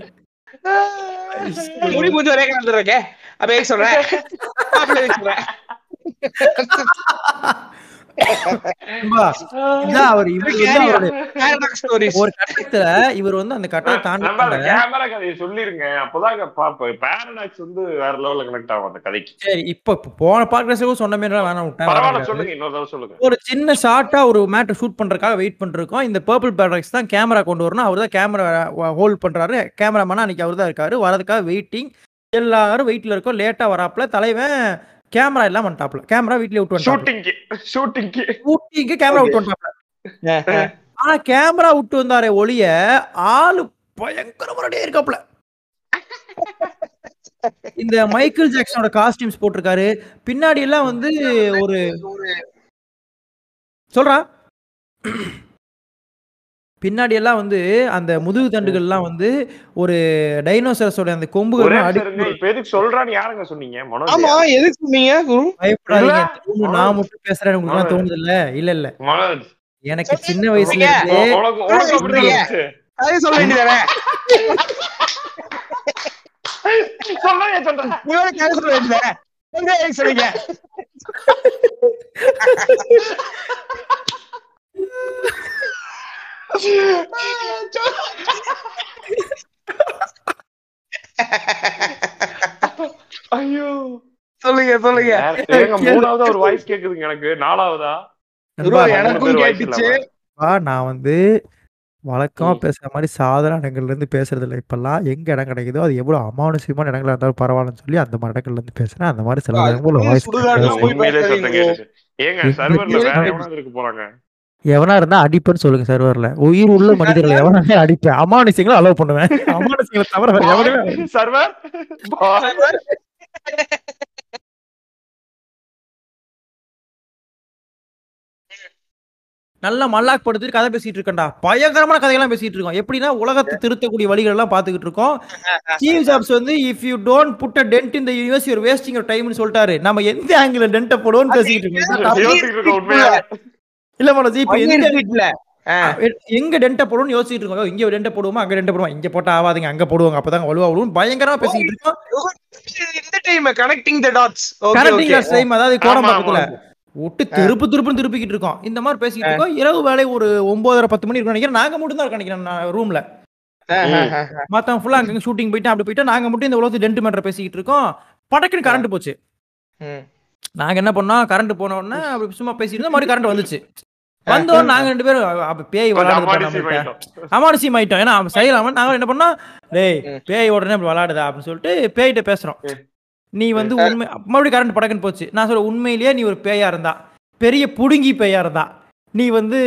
S1: முடி மூஞ்சி ஒரே இருக்கே. அப்ப எதுக்கு சொல்ற பாப்புல
S2: அவர். ஒரு கட்டத்துல இவர் வந்து அந்த கட்டத்தை தாண்டி
S3: கேமரா கதையை சொல்லிருங்க. பேரடாக்ஸ் வந்து வேற லெவல்ல கனெக்ட் ஆகும் அந்த கதைக்கு.
S2: சரி இப்ப போன பாட்காஸ்ட் சொன்ன மாதிரி வேணாம் விட்டேன்.
S3: சொல்லுங்க. இன்னொரு தடவை சொல்லுங்க.
S2: ஒரு சின்ன ஷார்ட்டா ஒரு மேட்டர் ஷூட் பண்றதுக்காக வெயிட் பண்ணிருக்கோம். இந்த பர்பிள் பேட்ராக்ஸ் தான் கேமரா கொண்டு வரணும். அவர் தான் கேமரா ஹோல்ட் பண்றாரு. கேமராமேனா அன்னைக்கு அவர் தான் இருக்காரு. வரதுக்காக வெயிட்டிங் எல்லாரும் வெயிட்ல இருக்கோம். லேட்டா வராப்ல தலைவன் கேமரா எல்லாம் வந்துட்டாப்ல கேமரா வீட்லயே விட்டு
S3: ஷூட்டிங்க்கு ஷூட்டிங்க்கு
S2: ஊட்டிக்கு கேமரா விட்டு வந்துட்டாப்ல. ஆனா கேமரா விட்டு வந்தாரே ஒளிய ஆளு பயங்கரமான இருக்காப்ல. இந்த மைக்கேல் ஜாக்சனோட காஸ்டியூம்ஸ் போட்டிருக்காரு. பின்னாடி எல்லாம் வந்து ஒரு சொல்றா? பின்னாடி எல்லாம் வந்து அந்த முதுகு தண்டுகள்லாம் வந்து ஒரு டைனோசரஸோட அந்த கொம்புகள்
S3: எதுக்கு சொல்றான்னு யாருங்க சொன்னீங்க?
S1: ஆமா எதுக்கு சொன்னீங்க? குரு?
S2: பயப்படாதீங்க. நான் மட்டும் பேசுறேன் உங்களுக்கு தோணுது இல்ல இல்ல. எனக்கு சின்ன வயசுல
S1: சொல்லுங்க.
S2: இருந்தே
S1: சொல்ல வேண்டியதானே?
S3: சொல்லுங்க
S1: சொல்ல வேண்டியதானே?
S3: ஐயோ.
S1: சொல்லுங்க சொல்லுங்க.
S3: மூணாவதா ஒரு வாய்ஸ் கேக்குதுங்க எனக்கு. நாலாவதா?
S2: நான் வந்து வழக்கமா. பேசுற மாதிரி சாதாரண இடங்கள்ல இருந்து பேசுறது இல்லை. இப்பெல்லாம் எங்க இடம் கிடைக்குதோ அது எவ்வளவு அமானுஷ்யமான இடங்களா இருந்தாலும் பரவாயில்லன்னு சொல்லி அந்த மாதிரி இடங்கள்ல இருந்து பேசுறேன். அந்த மாதிரி சில
S1: புரியுது,
S2: வாய்ஸ்
S3: ஏங்க சர்வர்ல வேற? எவனாவது இருக்கு போறாங்க?
S2: எவனா இருந்தா அடிப்பேன்னு சொல்லுங்க சர்வர்ல உயிர் உள்ள மனிதர்களை எவனா அடிப்பேன். அமானுஷ்யங்களை அலோவ் பண்ணுவேன். அமானுஷ்யங்களை தவிர
S3: சர்வர்
S2: நல்லா மல்லாக் படுத்துட்டு கதை பேசிட்டு இருக்கேன்டா. பயங்கரமான கதையெல்லாம் பேசிட்டு இருக்கோம். எப்படின்னா உலகத்தை திருத்தக்கூடிய வழிகள் எல்லாம் பாத்துக்கிட்டு இருக்கோம். ஸ்டீவ் ஜாப்ஸ் வந்து if you don't put a dent இந்த யூனிவர்ஸ் யூர் வேஸ்டிங் டைம்னு சொல்லிட்டாரு. நம்ம எந்த ஆங்கிள் டென்ட்ட போடுவோம்னு பேசிட்டு இருக்கோம்.
S3: யோசிச்சுட்டு இருக்கோம் உண்மையா?
S2: இல்ல மனோஜ் இப்ப எந்த
S1: வீட்டுல
S2: எங்க டென்ட்ட போடுவோம்னு யோசிச்சுட்டு இருக்கோம் இங்க டென்ட்ட போடுவோமா அங்க டென்ட்ட போடுவோம்? இங்க போட்டா ஆவாதீங்க அங்க போடுவாங்க. அப்பதான் வலுவா விழுவும் பயங்கரமா பேசிட்டு இருக்கோம்.
S1: இந்த time connecting the dots
S2: correcting time அதாவது கோடம்பாக்கத்துல. விட்டு திருப்பு திருப்புன்னு திருப்பிக்கிட்டு இருக்கோம். இந்த மாதிரி பேசிக்கிட்டு இருக்கோம். இரவு வேலை ஒரு ஒன்பதரை பத்து மணி இருக்கும் நினைக்கிறேன். நாங்க மட்டும் தான் நினைக்கிறேன் ரூம்ல மத்தவங்க ஃபுல்லா அங்க ஷூட்டிங் போயிட்டு அப்படி போயிட்டு நாங்க மட்டும் இந்த உலகத்து டென்ட் மேட்டர் பேசிக்கிட்டு இருக்கோம். படக்குன்னு கரண்ட் போச்சு. நாங்க என்ன பண்ணோம்? கரண்ட் போன உடனே அப்படி சும்மா பேசிட்டு மறுபடியும் கரண்ட் வந்துச்சு. வந்தோம் நாங்க ரெண்டு பேரும் பேய்
S3: அமானுஷ்யம்
S2: நம்மள்ட்ட.
S3: ஆயிட்டோம்.
S2: ஏன்னா செய்யலாம நாங்க என்ன பண்ணோம்? டேய். பேய் உடனே அப்படி விளையாடுதா அப்படின்னு சொல்லிட்டு பேய்கிட்ட பேசுறோம். நீ வந்து உண்மை மறுபடியும் கரண்ட் படக்குன்னு போச்சு. நான் சொல்ல உண்மையிலேயே நீ ஒரு பேயா இருந்தா. பெரிய புடுங்கி பேயா இருந்தா. நீ வந்து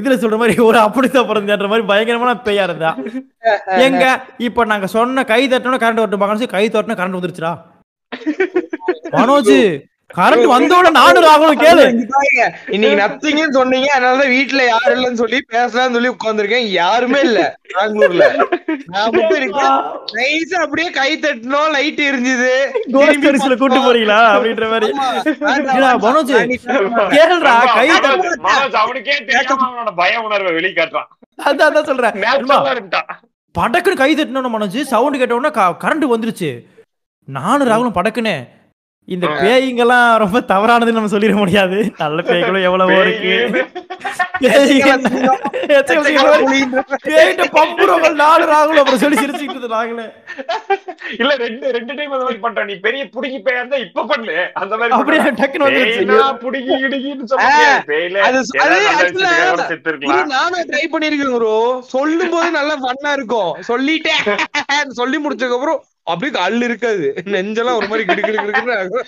S2: இதுல சொல்ற மாதிரி ஒரு அப்படித்தான் பிறந்தன்ற மாதிரி பயங்கரமான பேயா இருந்தா. எங்க? இப்ப நாங்க சொன்ன கை தட்டணும் கரண்ட் வரட்டும் பார்க்கணும் கை தட்டணும் கரண்ட் வந்துருச்சுடா. மனோஜ் கரண்ட் வந்தோட நானு ராகுலும் கேளு.
S1: இன்னைக்கு நத்திங்கன்னு சொன்னீங்க. அதனாலதான் வீட்டுல யாரும் இல்லைன்னு சொல்லி பேசலாம்னு சொல்லி உட்கார்ந்திருக்கேன். யாருமே இல்ல. பெங்களூர்ல. நான் மட்டும் இருக்கேன். நைஸா அப்படியே கை தட்டணும் லைட் எரிஞ்சுது.
S2: கோஸ்ட் கூட்டு போறீங்களா? அப்படின்ற மாதிரி. மனோஜ் கேளுடா கை
S3: மனோஜ், அவனுக்கே தெரியாம அவனோட பய உணர்வை வெளிக்காட்டுறான்.
S2: அதான் அதான் சொல்றேன். படக்குன்னு கை தட்டணும் மனோஜ் சவுண்ட் கேட்ட உடனே கரண்ட் வந்துருச்சு. நானும் ராகுலும் படக்குன்னு இந்த பேய்ங்கெல்லாம் ரொம்ப தவறானதுன்னு நம்ம சொல்லிட முடியாது. நல்ல பேய்களும் எவ்வளவோ இருக்கு. பேய்கிட்ட பம்புறவங்க நாலு ராகுலும் அப்புறம் சொல்லி சிரிச்சுக்கிட்டு இருந்தோம் நாங்களே.
S3: இல்ல ரெண்டு ரெண்டு டைம் அந்த மாதிரி நீ பெரிய புடுங்கி பேயா இருந்தா இப்ப பண்ணு. அந்த மாதிரி
S2: அப்படியே. டக்குன்னு வந்துருச்சு.
S3: புடுங்கி கிடுங்கின்னு சொல்ல
S1: ட்ரை பண்ணிருக்கேன் ப்ரோ சொல்லும் போது நல்லா ஃபன்னா இருக்கும். சொல்லிட்டேன். சொல்லி முடிச்சதுக்கு அப்புறம் அப்படியே கல் இருக்காது நெஞ்செல்லாம் ஒரு மாதிரி கிடு கிடு கிடுன்னு ஆகும்.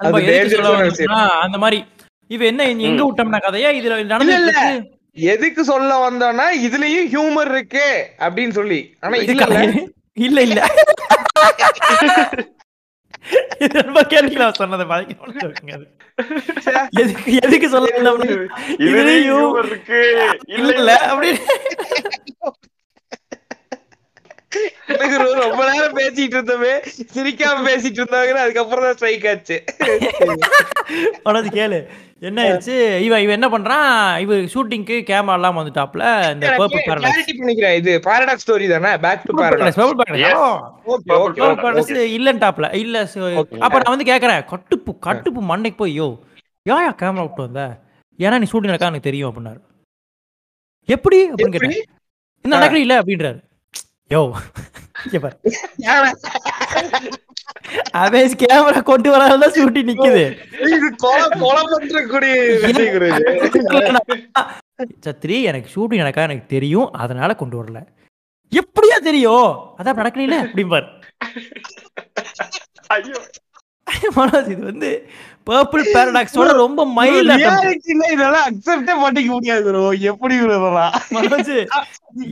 S2: நம்ம
S1: அது
S2: எதுக்கு சொல்ல
S1: dangerous-ஆன
S2: வந்தோம்னா, அந்த மாதிரி இவ என்ன எங்க விட்டோம்னா கதையா இதுல நடந்து.
S1: எதுக்கு சொல்ல வந்தோம்னா இதுலயும் ஹியூமர் இருக்கு அப்படின்னு சொல்லி ஆனா இல்ல இல்ல.
S2: இல்ல ரொம்ப சொன்னது. எதுக்கு எதுக்கு சொல்ல
S3: இதுலயும் இருக்கு.
S2: இல்ல இல்ல அப்படின்னு
S1: என்ன குரு ரொம்ப நேரம் பேசிட்டு இருந்தோமே. சிரிக்காம பேசிட்டு இருந்தாங்கன்னு அதுக்கப்புறம் தான் ஸ்ட்ரைக் ஆச்சு.
S2: மனோஜ் கேளு. என்ன ஆயிடுச்சு? இவன் இவன் என்ன பண்றான்? இவர் ஷூட்டிங்க்கு கேமரா எல்லாம் வந்துட்டாப்ல. இந்த பர்பிள்
S1: கிளாரிட்டி பண்ணிக்கிறேன். இது பாரடாக்ஸ் ஸ்டோரி தானே? Back to paradox
S2: purple
S3: Yes.
S1: Okay okay
S2: paradise இல்லன்ட்டாப்ல. இல்ல. அப்ப நான் வந்து கேக்குறேன். கட்டுப்பு கட்டுப்பு மண்டைக்கு போய் யோ ஏன் கேமரா விட்டு வந்த? ஏன்னா நீ ஷூட்டிங் நடக்கா எனக்கு தெரியும் அப்படின்னாரு. எப்படி? அப்படின்னு கேட்டேன். இந்த நடக்கல இல்ல அப்படின்றாரு. யோ. அவன் கேமரா கொண்டு வராதான் ஷூட்டிங் நிக்குது. சத்ரி எனக்கு ஷூட்டிங் நடக்கா எனக்கு தெரியும். அதனால கொண்டு வரல. எப்படியா தெரியும்? அதான் நடக்கல அப்படிம்பார்.
S3: ஐயோ
S2: மனோஜ் இது வந்து பர்பிள் பேரடாக்ஸோட ரொம்ப மைல்ட்
S1: Reality-ல இதெல்லாம் accept-ஏ பண்ணிக்க முடியாது bro. எப்படி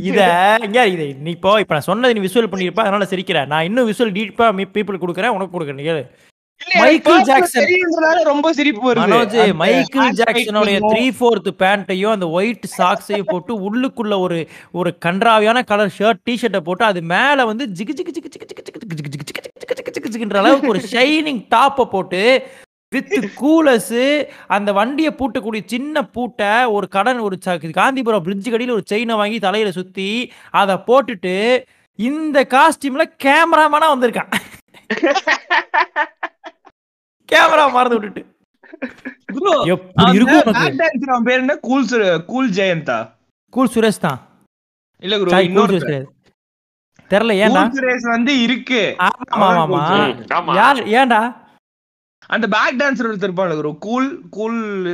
S2: இத இங்க இத நீ இப்போ இப்ப நான் சொன்னது நீ விசுவல் பண்ணிருப்ப அதனால சிரிக்கிற நான் இன்னும் விசுவல் டீப்பா பீப்புள் கொடுக்குறேன் உனக்கு கொடுக்குறேன் கேளு மைக்கேல் ஜாக்சன்.
S1: ரொம்ப சிரிப்பு வருது.
S2: மைக்கேல் த்ரீ ஃபோர்த் பேண்ட்டையும் அந்த ஒயிட் சாக்ஸையும் போட்டு உள்ளுக்குள்ள ஒரு ஒரு கன்றாவியான கலர் ஷர்ட் டிஷர்ட்டை போட்டு அது மேல வந்து ஜிகு ஜிகு ஜிகு ஜிகு ஜிகு ஜிகு ஜிகு ஜிகு ஜிகு ஜிகு ஜிகு ஜிகு ஜிகுன்ற அளவுக்கு ஒரு ஷைனிங் டாப்பை போட்டு வித் கூலஸ் அந்த வண்டியை பூட்டக்கூடிய சின்ன பூட்டை ஒரு கடன் ஒரு ச- காந்திபுரம் பிரிட்ஜ் கடியில் ஒரு செயினை வாங்கி தலையில சுத்தி அதை போட்டுட்டு இந்த காஸ்டியூம்ல கேமராமேனா வந்திருக்கான். கேமரா மறந்து விட்டுட்டு.
S1: bro,
S2: எப்படி
S1: அந்த
S2: இருக்கும்
S1: back
S2: உனக்கு
S1: dancer அவன் பேர் என்ன? கூல் சு- கூல் ஜெயந்தா?
S2: கூல் சுரேஷ் தான்.
S1: இல்ல
S2: கூல்
S1: இன்னொருத்தன்.
S2: சுரேஷ் கிடையாது. தெரியல ஏன்டா?
S1: கூல் சுரேஷ் வந்து இருக்கு.
S2: ஆமா ஆமா ஆமா
S3: ம், ஆமா
S2: யார் ஏன்டா?
S1: அந்த பேக் டான்சர் ஒருத்தர் இருப்பான் bro. கூல் கூல்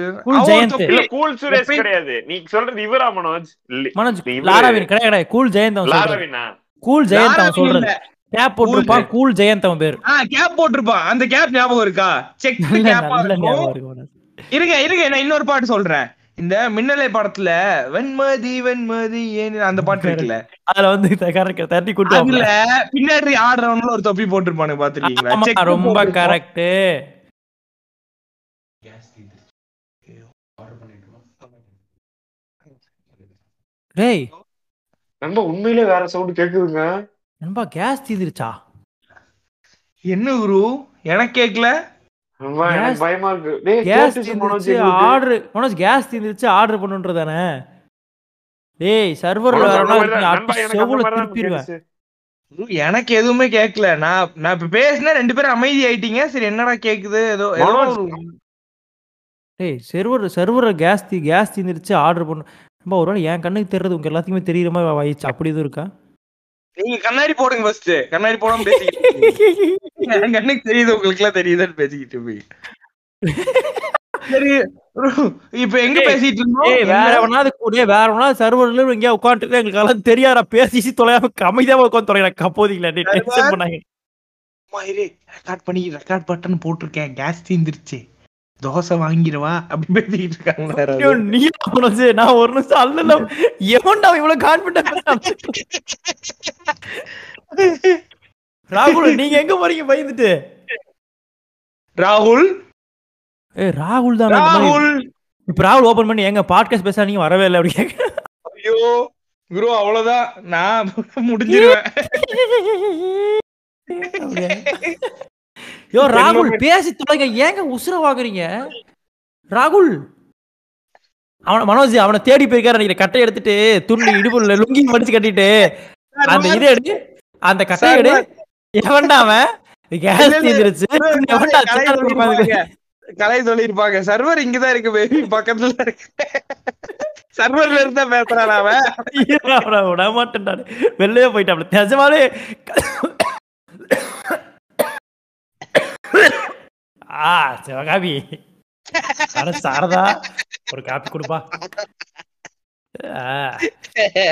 S3: இல்ல கூல் சுரேஷ் கிடையாது. நீ சொல்றது இவரா மனோஜ்? இல்ல,
S2: மனோஜ் லாராவின் கிடையாது கிடையாது. கூல் ஜெயந்த் அவன் சொல்றான்
S3: லாரவினா?
S2: கூல் ஜெயந்த் அவன் சொல்றது. கேப் போட்டிருப்பான் கூல் ஜெயந்த் அவன் பேரு.
S1: ஆ, cap போட்டிருப்பான். அந்த cap ஞாபகம் இருக்கா? இருக்கும்.
S2: இருக்கு மனோஜ்.
S1: இருங்க இருங்க நான் இன்னொரு பாட்டு சொல்றேன். இந்த மின்னலை படத்துல வெண்மதி வெண்மதி ஏன் அந்த பாட்டு இருக்குல்ல?
S2: அதுல வந்து கரெக்ட் தட்டி கூட்டு
S1: அதுல பின்னாடி ஆடுறவங்கள ஒரு தொப்பி போட்டிருப்பானு பாத்துருக்கீங்களா
S2: ரொம்ப. கரெக்ட் டேய்.
S3: நம்ம உண்மையிலே வேற சவுண்ட் கேக்குதுங்க.
S2: நண்பா கேஸ் தீந்துருச்சா?
S3: என்ன
S1: குரு? எனக்கு கேக்கல.
S3: பயமா இருக்கு. டேய்
S2: கேஸ் தீந்துருச்சு. ஆர்டர் மனோஜ் கேஸ் தீந்துருச்சு ஆர்டர் பண்ணுன்றதானே? டேய் சர்வர்ல
S3: நண்பா,
S2: செவுல திருப்பிடுவேன்
S1: எனக்கு எதுவுமே கேக்கல. நான் நான் இப்ப பேசினா ரெண்டு பேரும் அமைதி ஆயிட்டீங்க. சரி என்னடா கேக்குது? ஏதோ ஏதோ
S2: டேய் சர்வர் சர்வரை கேஸ் தீ கேஸ் தீந்துருச்சு ஆர்டர் பண்ணு. நம்ம ஒருவேளை என் கண்ணுக்கு தெரிறது உங்க எல்லாத்துக்குமே தெரியுற மாதிரி ஆயிடுச்சு அப்படி எதுவும் இருக்கா?
S1: நீங்க கண்ணாடி போடுங்க ஃபர்ஸ்ட் கண்ணாடி போடாம பேசிக்கிட்டு. என் கண்ணுக்கு தெரியுது உங்களுக்கு எல்லாம் தெரியுதுன்னு பேசிக்கிட்டு போய் சரி இப்ப எங்க பேசிட்டு இருந்தோம்?
S2: வேற? எவனாவது கூட வேற எவனாவது சர்வர்ல எங்கேயா உட்காந்துட்டு எங்களுக்கு எல்லாம் தெரியாதா? பேசி தொலையாம அமைதியா உட்காந்து தொலைங்க கப்போதிங்களா டென்ஷன் பண்ணாங்க
S1: ரெக்கார்ட் பண்ணி ரெக்கார்ட் பட்டன் போட்டிருக்கேன் கேஸ் தீந்துருச்சு. தோசை வாங்கிடுவா அப்படி பேசிக்கிட்டு இருக்காங்க வேற
S2: ஐயோ, நீ போனது நான் ஒரு நிமிஷம் அல்லல. எவன்டா இவ்வளவு கான்பிடன்ட் ராகுல் நீங்க எங்க போறீங்க? பயந்துட்டு.
S1: ராகுல்?
S2: ஏய் ராகுல் தான்
S1: ராகுல்!
S2: இப்ப ராகுல் ஓபன் பண்ணி எங்க பாட்காஸ்ட் பேச நீங்க வரவே இல்லை அப்படி கேக்க
S1: ஐயோ குரு அவ்வளவுதான். நான் முடிஞ்சிருவேன்.
S2: யோ ராகுல் பேசி தொலைங்க. ஏங்க உசுர வாங்குறீங்க ராகுல்! அவன மனோஜ் அவனை தேடி போயிருக்காரு நினைக்கிறேன். கட்டை எடுத்துட்டு துண்டு இடுப்புல லுங்கி மடிச்சு கட்டிட்டு. அந்த இதை எடு. அந்த கட்டை எடு. எவன்டா அவன்? கேஸ் தீந்துருச்சு.
S1: கலை? சொல்லிருப்பாங்க. சர்வர் இங்கதான் இருக்கு பேபி பக்கத்துல இருக்கு. சர்வர்ல இருந்தா பேசுறான் அவன்?
S2: விட மாட்டேன்டா வெளியே போயிட்டாப்ல. நிஜமாலே ஆ சிவகாமி அட சாரதா ஒரு காப்பி கொடுப்பா.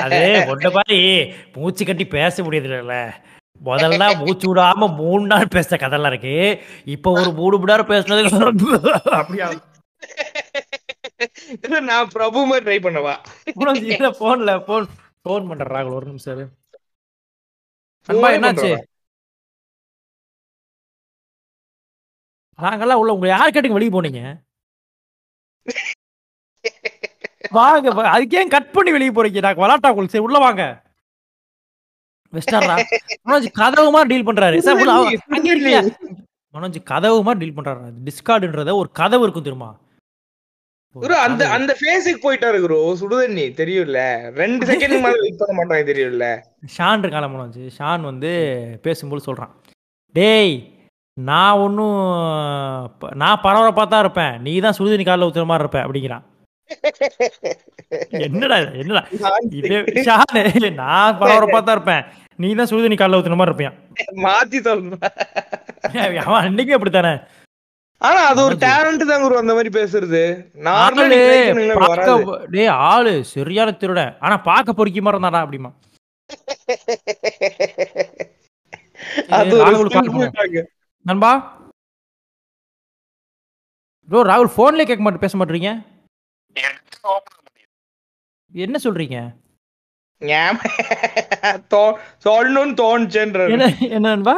S2: அது ஒன்ன மாதிரி மூச்சு கட்டி பேச முடியல முதல்ல மூச்சு விடாம மூணு நாள் பேச கதெல்லாம் இருக்கு. இப்ப ஒரு மூணு மணி நேரம் பேசுனது அப்படியா
S1: நான் பிரபு மாதிரி ட்ரை பண்ணவா?
S2: போன்ல போன் போன் பண்ற ராகுல் ஒரு நிமிஷம். அன்பா என்னாச்சு? நாங்கெல்லாம் உள்ள உங்க யார் கேட்டுங்க வெளியே போனீங்க? வாங்க அதுக்கு கட் பண்ணி வெளியே போறீங்க? நாங்க விளாட்டா உங்களுக்கு? சரி உள்ள வாங்க. வெஸ்டர்ரா? மனோஜ் கதவு மாதிரி டீல் பண்றாரு. சார்? மனோஜ் கதவு மாதிரி டீல் பண்றாரு. டிஸ்கார்டுன்றத ஒரு கதவு இருக்கும் தெரியுமா?
S1: குரு அந்த. அந்த ஃபேஸுக்கு போயிட்டாரு குரு சுடுதண்ணி. தெரியும்ல? ரெண்டு செகண்ட் மேல வெயிட் பண்ண மாட்டாங்க தெரியும்ல?
S2: ஷான் இருக்கான மனோஜ். ஷான் வந்து பேசும்போது சொல்றான். டேய் நான் ஒன்றும் நான் பரபரப்பாக தான் இருப்பேன். நீ தான் சுடுதண்ணி காலில் ஊத்துற மாதிரி இருப்ப அப்படிங்கிறான். என்னடா? என்னடா? இதே ஷானு நான் பரபரப்பாக தான் இருப்பேன். நீ தான் சுடுதண்ணி காலில் மாதிரி இருப்பியான்
S1: மாத்தி
S2: அவன் அன்னைக்கும் அப்படித்தானே?
S1: ஆனா அது ஒரு டேலண்ட் தான் குரு அந்த மாதிரி பேசுறது. நார்மலா
S2: டேய் ஆளு சரியான திருடன் ஆனா பார்க்க பொறுக்கி மாதிரி இருந்தாடா அப்படிமா
S1: அது
S2: நண்பா? ப்ரோ ராகுல் ஃபோன்லேயே கேட்க மாட்டேன் பேச மாட்டீங்க. என்ன சொல்றீங்க?
S1: சொல்லணும்னு தோணுச்சுன்றாரு
S2: என்ன என்ன நண்பா?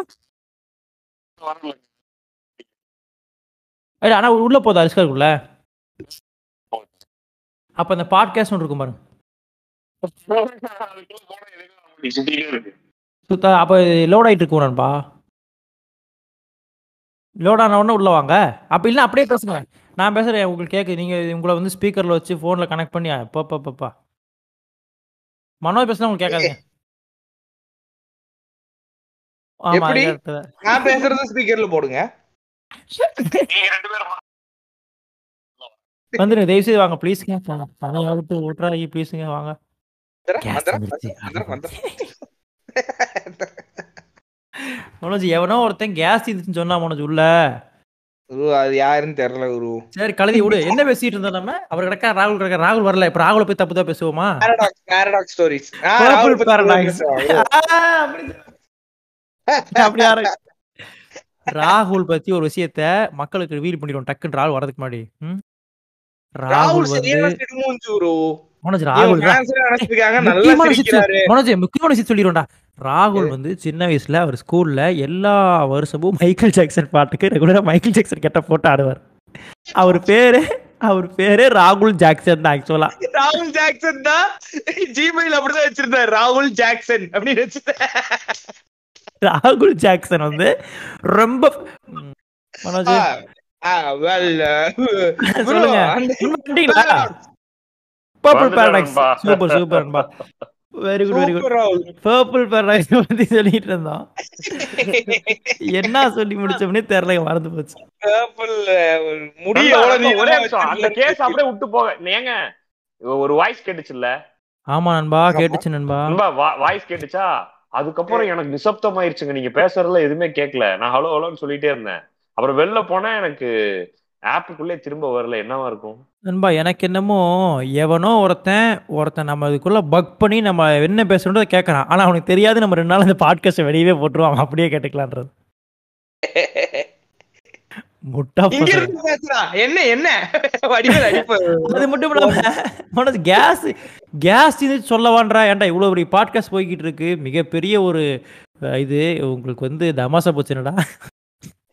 S2: ஆனா உள்ள போதா அரிஸ்காருக்குள்ள அப்ப அந்த பாட்காஸ்ட் ஒன்று இருக்கும் பாருங்க சுத்தா அப்ப லோட் ஆயிட்டு இருக்கும் நண்பா. லோட் ஆன உடனே உள்ள வாங்க. அப்ப இல்ல அப்படியே பேசுங்க. நான் பேசுறேன் உங்களுக்கு கேக்கு. நீங்க உங்களை வந்து ஸ்பீக்கர்ல வச்சு போன்ல கனெக்ட் பண்ணி பாப்பா பாப்பா மனோ பேசினா உங்களுக்கு கேட்காதுங்க. ஆமா.
S1: நான் பேசுறது ஸ்பீக்கர்ல போடுங்க.
S2: வந்துருங்க தயவு செய்து வாங்க. ப்ளீஸ்ங்க தனியாக விட்டு ஓட்டுறாங்க ப்ளீஸுங்க வாங்க
S1: வந்துடுறேன்,
S2: Gas
S1: வந்துடுறேன்,
S2: வந்துருச்சு.
S1: வந்துடுறேன், வந்துடுறேன்.
S2: மனோஜ் எவனோ ஒருத்தன் கேஸ் தீர்ந்துச்சுன்னு சொன்னா மனோஜ் உள்ள.
S1: குரு அது யாருன்னு தெரியல குரு
S2: சரி கழுதி விடு. என்ன பேசிட்டு இருந்தோம் நம்ம? அவர் கிடக்கா ராகுல் கிடக்கா ராகுல் வரல. இப்ப ராகுல போய் தப்பு தான் பேசுவோமா?
S1: Paradox stories.
S2: அப்படி யாரு? ராகுல் பத்தி ஒரு விஷயத்த மக்களுக்கு ரிவீல் பண்ணிடுவோம் டக்குன்னு ராகுல் வரதுக்கு முன்னாடி? ராகுல் வந்து மனோஜ் ராகுல் முக்கியமான விஷயம்
S1: சிரிக்கிறாரு.
S2: ராகுல் வந்து சின்ன வயசுல அவர் ஸ்கூல்ல எல்லா வருஷமும் மைக்கேல் ஜாக்சன் பாட்டுக்கு ரெகுலரா மைக்கேல் ஜாக்சன் கெட்ட போட்டு ஆடுவார். அவர் பேரு அவர் பேரு ராகுல் ஜாக்சன் தான் ஆக்சுவலா
S1: ராகுல் ஜாக்சன் தான்? ஜிமெயில் அப்படிதான் வச்சிருந்தாரு. ராகுல் ஜாக்சன் அப்படின்னு வச்சிருந்தாரு.
S2: ராகுல் ஜாக்சன் வந்து ரொம்ப மனோஜ். சொல்லுங்க. பர்பிள் பேரடாக்ஸ்
S3: நண்பா.
S2: சூப்பர் சூப்பர் நண்பா. Very good very good purple paradox பத்தி சொல்லிட்டு இருந்தோம் என்ன சொல்லி முடிச்சோம்னே தெரியல மறந்து போச்சு.
S1: முடி
S3: நண்பா,
S1: எவ்வளவு
S3: நண்பா, ஒரே அந்த. கேஸ் அப்படியே விட்டு போக. ஏங்க ஒரு வாய்ஸ் கேட்டுச்சுல்ல?
S2: ஆமா நண்பா கேட்டுச்சு நண்பா.
S3: நண்பா வாய்ஸ் கேட்டுச்சா? அதுக்கப்புறம் எனக்கு நிசப்தம் ஆயிருச்சுங்க நீங்க பேசுறதுல எதுவுமே கேட்கல. நான் ஹலோ ஹலோன்னு சொல்லிட்டே இருந்தேன். அப்புறம் வெளில போனா எனக்கு ஆப்புக்குள்ளே திரும்ப வரல என்னவா இருக்கும்?
S2: நண்பா எனக்கு என்னமோ எவனோ ஒருத்தன் ஒருத்தன் நம்ம இதுக்குள்ள பக் பண்ணி நம்ம என்ன பேசுறோன்றத கேட்கறான் ஆனா அவனுக்கு தெரியாது நம்ம ரெண்டு நாள் இந்த பாட்காஸ்ட் வெளியவே போட்டுருவோம். அவன் அப்படியே கேட்டுக்கலான்றது.
S1: என்ன என்ன?
S2: அது மட்டும் இல்லாம கேஸ் கேஸ் இது சொல்லவான்றா. ஏன்டா இவ்வளவு பெரிய பாட்காஸ்ட் போய்கிட்டு இருக்கு. மிகப்பெரிய ஒரு இது உங்களுக்கு வந்து தமாசா போச்சுனடா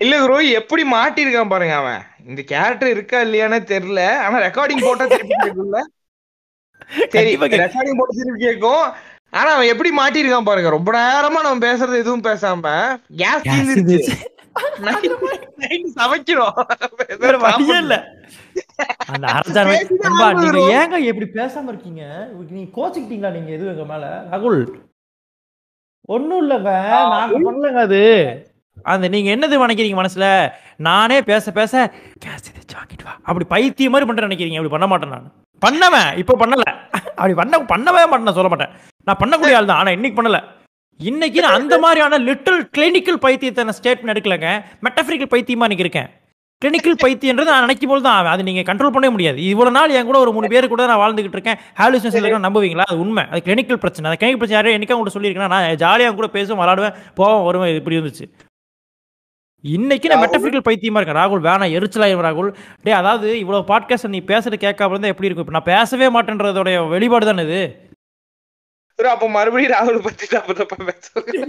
S1: இல்ல குரு எப்படி மாட்டிருக்கான் பாருங்க அவன். இந்த கேரக்டர் இருக்கா இல்லையானே தெரியல. ஆனா ரெக்கார்டிங் போட்டா திருப்பி கேட்கும்ல சரி. ரெக்கார்டிங் போட்டு திருப்பி கேட்கும். ஆனா அவன் எப்படி மாட்டிருக்கான் பாருங்க. ரொம்ப நேரமா நம்ம பேசுறது எதுவும் பேசாம கேஸ் தீர்ந்துருச்சு சமைக்கிறோம்.
S2: இல்ல. அந்த. ஏங்க இப்படி பேசாம இருக்கீங்க? நீங்க கோச்சிக்கிட்டீங்களா நீங்க எதுவும் எங்க மேல? ராகுல். ஒண்ணும் இல்லங்க நாங்க பண்ணலங்க அது. அந்த நீங்க என்னது நினைக்கிறீங்க மனசுல? நானே பேச பேச கேஸ் எதாச்சும் வாங்கிட்டு வா. அப்படி பைத்தியம் மாதிரி பண்ற நினைக்கிறீங்க. அப்படி பண்ண மாட்டேன் நான். பண்ணவன் இப்போ பண்ணல. அப்படி பண்ண பண்ணவே மாட்டேன் சொல்ல மாட்டேன். நான் பண்ணக்கூடிய ஆள் தான். ஆனா இன்னைக்கு பண்ணல. இன்னைக்கு நான் அந்த மாதிரியான லிட்டில் கிளினிக்கல் பைத்தியத்தை நான் ஸ்டேட்மெண்ட் எடுக்கலங்க. மெட்டஃபிரிக்கல் பைத்தியமா இன்னைக்கு இருக்கேன். கிளினிக்கல் பைத்தியன்றது நான் நினைக்கும் போது தான். அது நீங்கள் கண்ட்ரோல் பண்ணவே முடியாது. இவ்வளோ நாள் என் கூட ஒரு மூணு பேர் கூட நான் வாழ்ந்துகிட்டு இருக்கேன். ஹாலுசினேஷன் இருக்க நம்புவீங்களா? அது உண்மை. அது கிளினிக்கல் பிரச்சனை. அது கிளினிக் பிரச்சனை யாரையும் என்னைக்கா கூட சொல்லியிருக்கேன் நான் ஜாலியாக கூட பேசுவேன் விளாடுவேன் போவேன் வருவேன். இப்படி இருந்துச்சு. இன்னைக்கு நான். மெட்டபிரிக்கல் பைத்தியமா இருக்கேன். ராகுல் வேணாம் எரிச்சலாயிரும் ராகுல். டேய் அதாவது இவ்வளவு பாட்காஸ்ட் நீ பேசுறது கேட்காம இருந்தா எப்படி இருக்கும்? இப்ப நான் பேசவே மாட்டேன்றதோட வெளிப்பாடு தானே இது?
S1: அப்ப மறுபடியும் ராகுல் பத்தி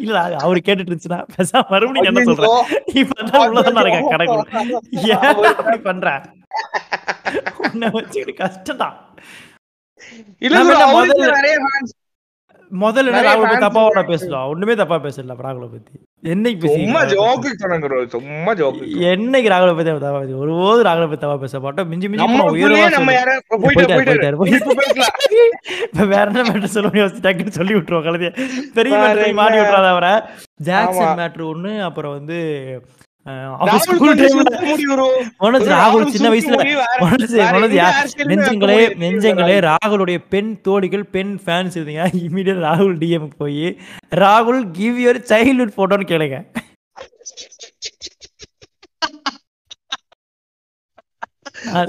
S2: இல்ல அவரு கேட்டுட்டு இருந்துச்சுன்னா பேசாம மறுபடியும் என்ன சொல்றேன் இப்பதான் உள்ளதான் இருக்கேன் கடைக்குள்ள. ஏன் அப்படி பண்ற? உன்னை வச்சுக்கிட்டு கஷ்டம் தான்
S1: இல்ல நிறைய
S2: முதல்ல ராகுல தப்பாவோட. பேசலாம் ஒண்ணுமே தப்பா பேசல ராகுல பத்தி என்னைக்கு
S1: சும்மா ஜோக்கு சொன்னாங்க. சும்மா ஜோக்கு
S2: என்னைக்கு ராகுல பத்தி தப்பா பேச ஒருபோது ராகுல பத்தி தப்பா பேச மாட்டோம் மிஞ்சி மிஞ்சி
S1: நம்ம உள்ளே நம்ம. யார போயிட்டு இப்ப
S2: வேற என்ன மேட்டர் சொல்ல முடியும் டக்குன்னு சொல்லி விட்டுருவோம் கழுதிய பெரிய மேட்டர்? மாட்டி விட்டுறாத அவரை. ஜாக்சன் மேட்ரு ஒண்ணு அப்புறம் வந்து சின்ன வயசுல நெஞ்சங்களே. நெஞ்சங்களே ராகுலுடைய பெண் தோழிகள் பெண் ஃபேன்ஸ் இருந்தீங்க இமீடியட் ராகுல் டிஎம் போய் ராகுல் கிவ் யுவர் சைல்ட்ஹுட் போட்டோன்னு கேளுங்க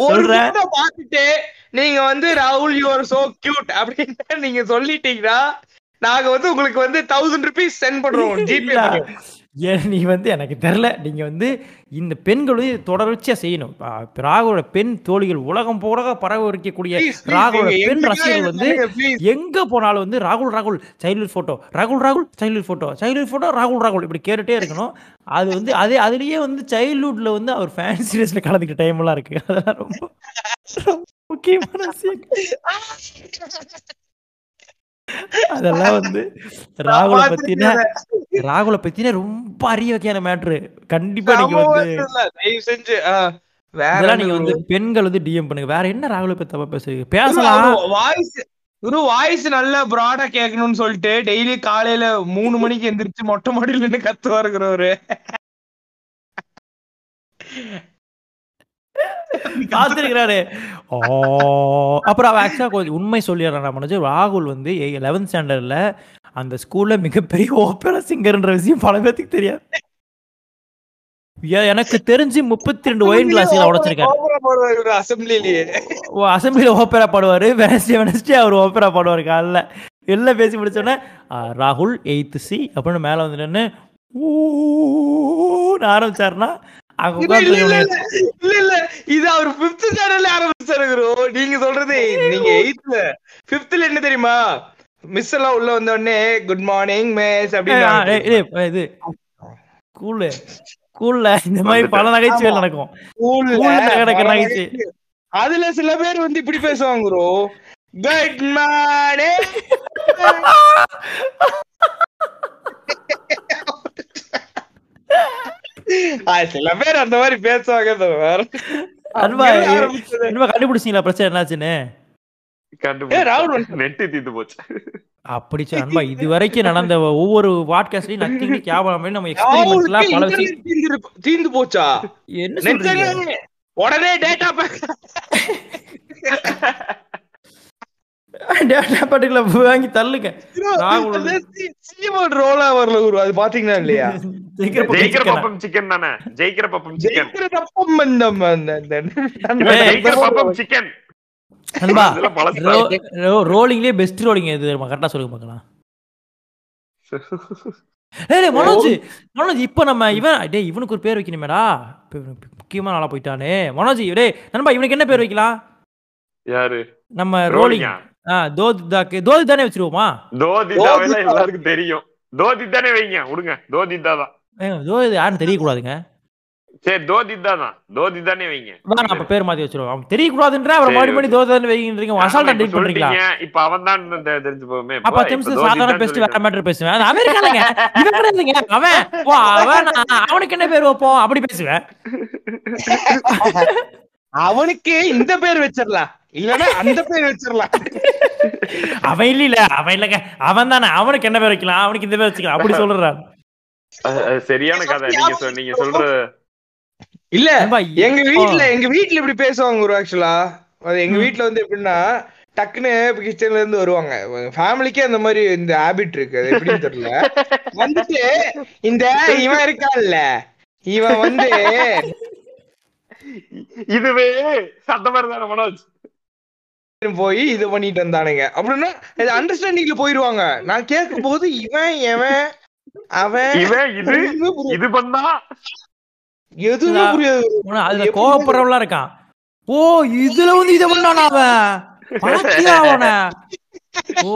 S2: சொல்றேன்
S1: பார்த்துட்டு நீங்க வந்து ராகுல் யூ ஆர் சோ கியூட் அப்படின்னு நீங்க சொல்லிட்டீங்கன்னா நாங்க வந்து உங்களுக்கு வந்து தௌசண்ட் ருபீஸ் சென்ட் பண்றோம் ஜிபே.
S2: ஏன் நீ வந்து எனக்கு தெரியல நீங்க வந்து இந்த பெண்கள் வந்து தொடர்ச்சியா செய்யணும். இப்ப ராகுலோட பெண் தோழிகள் உலகம் போல பரவ ராகுலோட பெண் ரசிகர்கள் வந்து எங்க போனாலும் வந்து ராகுல் ராகுல் சைல்ட்ஹுட் போட்டோ ராகுல் ராகுல் சைல்ட்ஹுட் போட்டோ சைல்ட்ஹுட் போட்டோ ராகுல் ராகுல். இப்படி கேட்டுட்டே இருக்கணும். அது வந்து அதே அதுலயே வந்து சைல்ட்ஹுட்ல வந்து அவர் ஃபேன் சீரியஸ்ல கலந்துக்கிட்ட டைம் எல்லாம் இருக்கு. அதெல்லாம் ரொம்ப ரொம்ப முக்கியமான விஷயம். அதெல்லாம் வந்து ராகுல பத்தின ராகுல பத்தின ரொம்ப அறிய வகையான மேட்ரு கண்டிப்பா நீங்க வந்து
S1: செஞ்சு வேற
S2: நீங்க வந்து பெண்கள் வந்து டிஎம் பண்ணுங்க. வேற என்ன ராகுல பத்தி தப்பா பேசுறீங்க பேசலாம்.
S1: வாய்ஸ் ஒரு வாய்ஸ் நல்ல ப்ராடா கேட்கணும்னு சொல்லிட்டு டெய்லி காலையில மூணு மணிக்கு எந்திரிச்சு மொட்டை மாடியில நின்று கத்து வருகிறவரு
S2: காத்திருக்கிறாரு. ஓ அப்புறம் அவ ஆக்சுவலா கொஞ்சம் உண்மை சொல்லிடுறான் மனோஜ் ராகுல் வந்து லெவன்த் ஸ்டாண்டர்ட்ல அந்த ஸ்கூல்ல மிகப்பெரிய ஓப்பரா சிங்கர்ன்ற விஷயம் பல பேத்துக்கு தெரியாது. எனக்கு தெரிஞ்சு முப்பத்தி ரெண்டு ஒயின் கிளாஸ்ல உடைச்சிருக்காரு.
S1: அசம்பிளிலேயே
S2: ஓ அசம்பிளில ஓப்பரா பாடுவாரு. வெனஸ்டே வெனஸ்டே அவர் ஓப்பரா பாடுவாரு காலைல. எல்லாம் பேசி முடிச்சோடனே ராகுல் எயித்து சி அப்படின்னு மேல வந்து நின்று ஆரம்பிச்சாருன்னா
S1: இது அவர் பிப்த் ஸ்டாண்டர்ட்ல ஆரம்பிச்சாரு. நீங்க சொல்றது நீங்க எயித்ல பிப்த்ல என்ன தெரியுமா? மிஸ் எல்லாம் உள்ள வந்த உடனே குட் மார்னிங் மிஸ் அப்படின்னு
S2: இது ஸ்கூல்ல இந்த மாதிரி பல நகைச்சுவைகள் நடக்கும். நடக்கிற நகைச்சு.
S1: அதுல சில பேர் வந்து இப்படி பேசுவாங்க குட் மார்னிங் சில பேர் அந்த மாதிரி பேசுவாங்க
S2: கண்டுபிடிச்சீங்களா பிரச்சனை என்னாச்சுன்னு? அப்படி அன்பா இது வரைக்கும் நடந்த ஒவ்வொரு பாட்காஸ்ட்லயும் நத்திங் கேவலம் நம்ம எக்ஸ்பெரிமெண்ட்லாம் பல விஷயம்
S1: தீர்ந்து- போச்சா?
S2: என்ன
S1: உடனே டேட்டா பேக்
S2: டேட்டா வாங்கி தள்ளுங்க.
S1: சீமோட் ரோலா வரல குரு. அது பாத்தீங்களா இல்லையா?
S3: ஜெயிக்கிற. பப்பம் சிக்கன்? தானே? ஜெயிக்கிற பப்பம்
S1: ஜெயிக்கிற
S3: ஜெயிக்கிற பப்பம்
S2: ரோலிங்லயே பெஸ்ட் ரோலிங் எது தெரியுமா? கரெக்டா சொல்லுங்க பார்க்கலாம். ஏய் மனோஜ் மனோஜ் இப்ப நம்ம இவன் டேய் இவனுக்கு ஒரு பேர் வைக்கணுமேடா. முக்கியமான ஆளா போயிட்டானே. மனோஜ் டேய் நண்பா இவனுக்கு என்ன பேர் வைக்கலாம்?
S3: யாரு?
S2: நம்ம ரோலிங். தோதிதாக்கு தோதி தானே வச்சிருவோமா?
S3: தோதிதாவே எல்லாருக்கும் தெரியும். தோதித் தானே வைங்க விடுங்க தோதிதா தான்.
S2: ஏங்க, தோதி யாருன்னு தெரியக்கூடாதுங்க.
S3: சரி தோதிதா தான். தோதி தானே வைங்க.
S2: அப்ப பேர் மாத்தி வச்சிருவோம். அவன் தெரியக்கூடாதுன்ற அவர்
S3: சரி,
S2: மறுபடி மறுபடி தோதி தானே வைக்கின்றீங்க அசால்ட்டா
S3: ஆமா,
S2: டீல்
S3: இப்ப
S2: பண்றீங்களா?
S3: சொல்லிட்டீங்க. இப்ப அவன் தான் தெரிஞ்சு போகுமே.
S2: அப்ப பத்து நிமிஷம் சாதாரண பெஸ்ட் வேற மேட்டர் பேசுவேன். அமெரிக்காலங்க இவன் கிடையாதுங்க அவன் ஓ அவன் அவனுக்கு என்ன பேர் வைப்போம்? அப்படி பேசுவேன்.
S1: அவனுக்கு இந்த பேர் வச்சிடலாம் இல்லன்னா அந்த பேர் வச்சிடலாம்
S2: அவன் இல்ல இல்ல அவன் இல்லங்க அவன் தானே. அவனுக்கு என்ன பேர் வைக்கலாம்? அவனுக்கு இந்த பேர் வச்சுக்கலாம். அப்படி சொல்றான்.
S3: சரியான கதை. நீங்க நீங்க சொல்ற
S1: இல்ல எங்க வீட்ல எங்க வீட்ல இப்படி பேசுவாங்க ஒரு ஆக்சுவலா. எங்க
S2: ம்.
S1: வீட்ல வந்து எப்படின்னா டக்குன்னு கிச்சன்ல இருந்து வருவாங்க. ஃபேமிலிக்கே அந்த மாதிரி இந்த ஹாபிட் இருக்கு. அது எப்படின்னு தெரியல. வந்துட்டு இந்த இவன் இருக்கான்ல. இவன் வந்து
S3: இதுவே அந்த மாதிரி தானே மனோஜ்.
S1: போய் இது பண்ணிட்டு வந்தானுங்க. அப்படின்னா இது அண்டர்ஸ்டாண்டிங்ல போயிருவாங்க. நான் கேட்கும் போது இவன் எவன் அவன்
S3: இவன் இது. இது பண்ணா?
S1: எதுவுமே புரியாது.
S2: அதுல கோவப்படுறவங்களா இருக்கான். ஓ இதுல வந்து இத பண்ணானா அவன்? அவன? ஓ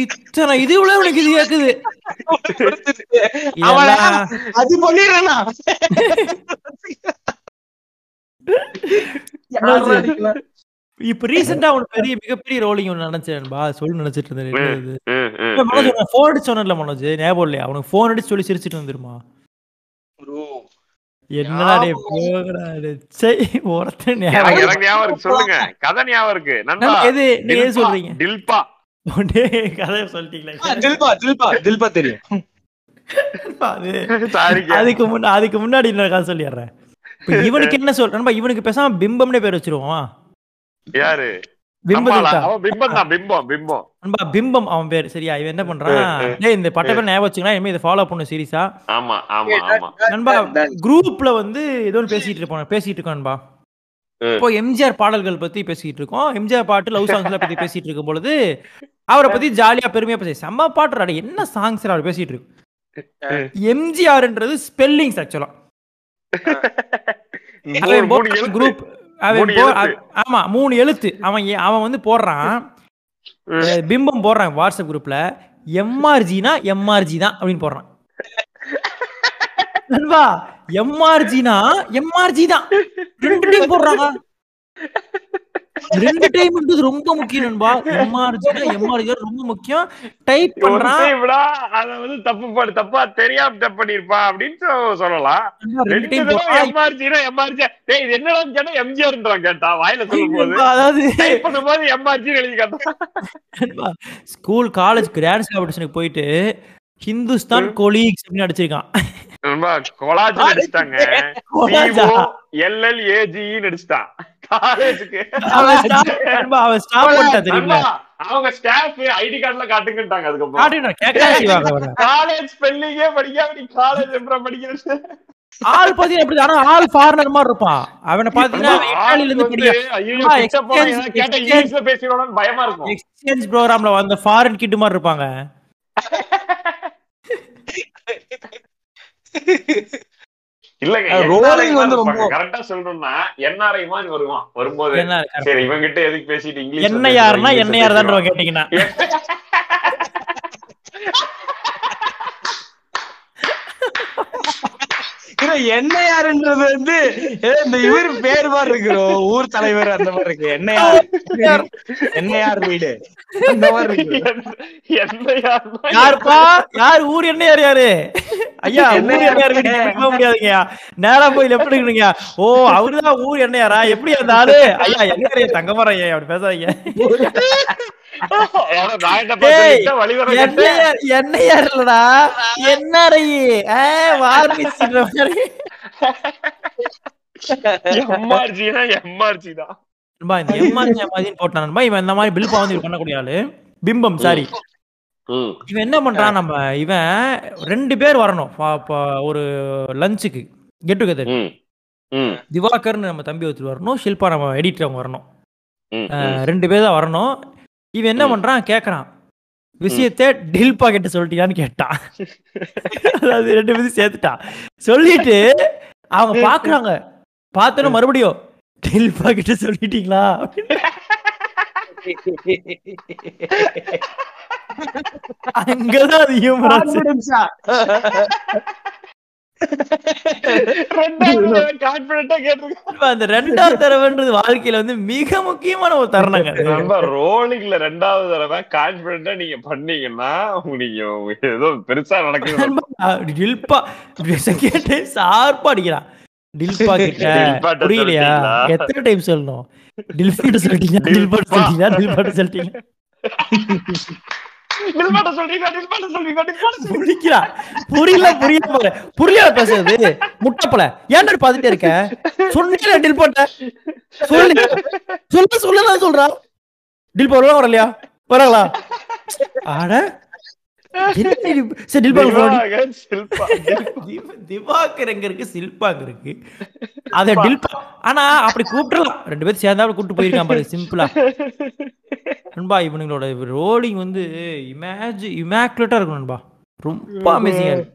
S2: இத்தனை இது இவ்வளவு உனக்கு இது கேக்குது.
S1: அது பண்ணிடுறா
S2: இப்ப ரீசெண்டா உனக்கு பெரிய மிகப்பெரிய ரோலிங் ஒன்று நினைச்சேன்பா சொல்லி நினைச்சிட்டு இருந்தேன். மனோஜ்
S3: ம்.
S2: ஃபோன் அடிச்சு சொன்னல மனோஜ். ஞாபகம் இல்லையா? அவனுக்கு ஃபோன் அடிச்சு சொல்லி சிரிச்சிட்டு வந்துருமா என்னடா டே போகடா. சை ஞாபகம்
S3: எனக்கு ஞாபகம் இருக்கு. சொல்லுங்க. கதை ஞாபகம் இருக்கு. நண்பா
S2: எது சொல்றீங்க?
S3: டில்பா
S2: டேய், கதையை சொல்லிட்டீங்களா.
S1: தெரியும்.
S2: அதுக்கு முன்ன அதுக்கு முன்னாடி இன்னொரு கதை சொல்லிடுறேன். இவனுக்கு என்ன சொல் நண்பா இவனுக்கு பேசாம பிம்பம்னே பேர் வச்சிருவோம்?
S3: யாரு?
S2: பிம்பம்?
S3: அவன் பிம்பம் தான் பிம்பம் பிம்பம்.
S2: நண்பா பிம்பம் அவன் பேர். சரியா இவன் என்ன பண்றான்? டேய் இந்த பட்ட பேர் ஞாபகம் வச்சுக்கலாம் இனிமே இதை ஃபாலோ பண்ணு சீரியஸா
S3: ஆமா ஆமா ஆமா.
S2: நண்பா குரூப்ல வந்து ஏதோ பேசிட்டு இருப்போம். பேசிட்டு இருக்கோம் நண்பா. இப்போ எம்ஜிஆர் பாடல்கள் பத்தி பேசிட்டு இருக்கோம். எம்ஜிஆர் பாட்டு லவ் சாங்ஸ்ல பத்தி பேசிட்டு இருக்கும் பொழுது அவரை பத்தி ஜாலியா பெருமையா பேசி செம்ம பாட்டு என்ன சாங்ஸ் அவர் பேசிட்டு இருக்கு. எம்ஜிஆர்ன்றது ஸ்பெல்லிங்ஸ் ஆக்சுவலா குரூப் அவன். ஆமா மூணு எழுத்து. அவன் அவன் வந்து போடுறான். பிம்பம் போடுறான் வாட்ஸ்அப் குரூப்ல எம்ஆர்ஜினா எம்ஆர்ஜி தான் அப்படின்னு போடுறான். நண்பா எம்ஆர்ஜினா எம்ஆர்ஜி தான். ரெண்டு போடுறாங்க. ரெண்டு டைம்ன்றது ரொம்ப முக்கியம் நண்பா. எம்ஆர்ஜினா எம்ஆர்ஜி ரொம்ப முக்கியம். டைப் பண்றான்
S3: அத வந்து தப்பு பண்ணி தப்பா தெரியாம தப்பு பண்ணிருப்பா அப்படின்னு சொல்லலாம்.
S2: ரெண்டு டைம்
S3: னா MRG. டேய், இது என்னடான்னு கேட்டா எம்ஜிஆர்ன்றான் கேட்டா வாயில சொல்லும் போது.
S2: நண்பா, அதாவது
S3: டைப் பண்ணும்போது எம்ஆர்ஜி எழுதி காட்டுறான்.
S2: ஸ்கூல் காலேஜ் கிராண்ட்ஸ் காம்படிஷனுக்கு போயிட்டு ஹிந்துஸ்தான் கொலீக்ஸ் அப்படின்னு அடிச்சிருக்கான்
S3: நண்பா, கொலாஜ் அடிச்சிட்டாங்க
S2: கொலாஜா?
S3: எல்எல்ஏஜி அடிச்சிட்டான் காலேஜுக்கு.
S2: அவன் stop- நண்பா, அவன் ஸ்டாப் பண்ணிட்டா தெரியுமா?
S3: நண்பா, அவங்க ஸ்டாஃப் ஐடி கார்டுல காட்டுங்கட்டாங்க அதுக்கப்புறம். காலேஜ் ஸ்பெல்லிங்கே படிக்காம நீ காலேஜ் எப்பறம் படிக்கிறது
S2: ஆள் பாத்தீங்கன்னா எப்படி ஆனா ஆள் ஃபாரினர் மாதிரி இருப்பான். அவனை பாத்தீங்கன்னா அவன் இட்டாலில இருந்து படிக்க
S3: ஐயோ,
S2: நண்பா,
S3: கிட்ட போனா
S2: exchange-
S3: ஏதாவது கேட்டா
S2: exchange-
S3: இங்கிலீஷ்ல பேசிடுவானு பயமா இருக்கும்.
S2: எக்ஸ்சேஞ்ச் ப்ரோக்ராம்ல வந்த ஃபாரின் கிட் மாதிரி இருப்பாங்க.
S3: இல்லங்க
S1: rolling வந்து ரொம்ப-
S3: கரெக்டா சொல்லணும்னா என்ஆர்ஐ மாதிரி வருவான். வரும்போது
S2: என்ன
S3: சரி இவன் கிட்ட எதுக்கு பேசிட்டு இங்கிலீஷ்
S2: என்ன யாருன்னா என்ன யார் தான் கேட்டீங்கன்னா.
S1: என்ன யாருன்றது வந்து இந்த இவர் பேர் மாதிரி இருக்கிறோம் ஊர் தலைவர் அந்த மாதிரி இருக்கு. என்ன யார்? என்ன யார் வீடு? அந்த மாதிரி இருக்கு.
S2: யாருப்பா? யார் ஊர்? என்ன யார் யாரு? ஐயா
S1: என்ன
S2: ஊர் என்ன யார் வீட்டுக்கு
S1: யாரு?
S2: இப்படி போக முடியாதுங்க நேரா போய் லெஃப்ட் எடுக்கணுங்க ஓ அவருதான் ஊர் என்ன யாரா எப்படி அந்த ஆளு? ஐயா தங்கமரம் ஐயா அப்படி பேசாதீங்க.
S3: ஏன்னா நான் என்ன
S2: டேய்,
S3: பார்த்து வழி வர
S2: என்ன? யார் என்ன யார் இல்லடா மாதிரி.
S3: எம்ஆர்ஜினா எம்ஆர்ஜி தான்
S2: இந்த எம்ஆர்ஜி எம்ஆர்ஜின்னு போட்டான். இவன் இந்த மாதிரி பில் வந்து பண்ணக்கூடிய ஆளு. பிம்பம் சாரி இவன் என்ன பண்றான் நம்ம? இவன் ரெண்டு பேர் வரணும். ஒரு லஞ்சுக்கு கெட் டுகெதர்
S3: ம். ம்.
S2: திவாகர்னு நம்ம தம்பி ஒருத்தர் வரணும். ஷில்பா நம்ம எடிட்டர் அவங்க வரணும். ரெண்டு பேர் தான் வரணும். இவன் என்ன. பண்றான்? கேக்குறான். விஷயத்த டில்பா கிட்ட சொல்லிட்டியான்னு கேட்டான். அதாவது ரெண்டு பேரும் சேர்த்துட்டான். சொல்லிட்டு அவங்க பாக்குறாங்க. பார்த்தோன்னு மறுபடியும் டில்பா கிட்ட சொல்லிட்டீங்களா? அங்கதான் அது humor ஆச்சு.
S3: ரெண்டாவது கான்பிடண்டா கேட்டிருக்கேன்.
S2: இப்ப அந்த ரெண்டாவது தடவைன்றது வாழ்க்கையில வந்து மிக முக்கியமான ஒரு தருணங்க.
S3: நம்ம ரோலிங்ல ரெண்டாவது தடவை கான்பிடண்டா நீங்க பண்ணீங்கன்னா நீங்க ஏதோ பெருசா நடக்குது
S2: டில்பா செகண்ட் டைம் ஷார்ப்பா அடிக்கிறான் டில்பா கிட்ட
S3: டில்பாட்ட
S2: புரியலையா? எத்தனை டைம் சொல்லணும்? சொல்லிட்டீங்க புரிக்கிறா புரியல புரியல புரியல பேசுறது. முட்டப்பல ஏன்டா பாத்துட்டே இருக்க? சொன்னீங்க டில்பாட்ட சொல்லு. சொல்ல சொல்லலாம் சொல்றா. டில் வரலாம் வரலையா? வராங்களா? ஆட என்ன இது? சரி டில்பா சொல்லு.
S3: திவாகர் சில்பா.
S2: திவ- திவாகர் எங்க இருக்கு? அத ஆனா அப்படி கூப்பிடலாம் ரெண்டு பேரும் சேர்ந்தாலும் கூப்பிட்டு போயிருக்கான் பாரு சிம்பிளா. நண்பா இவனுங்களோட ரோலிங் வந்து இமேஜ் இமேக்குலேட்டா இருக்கும் நண்பா. ரொம்ப அமேசிங்கா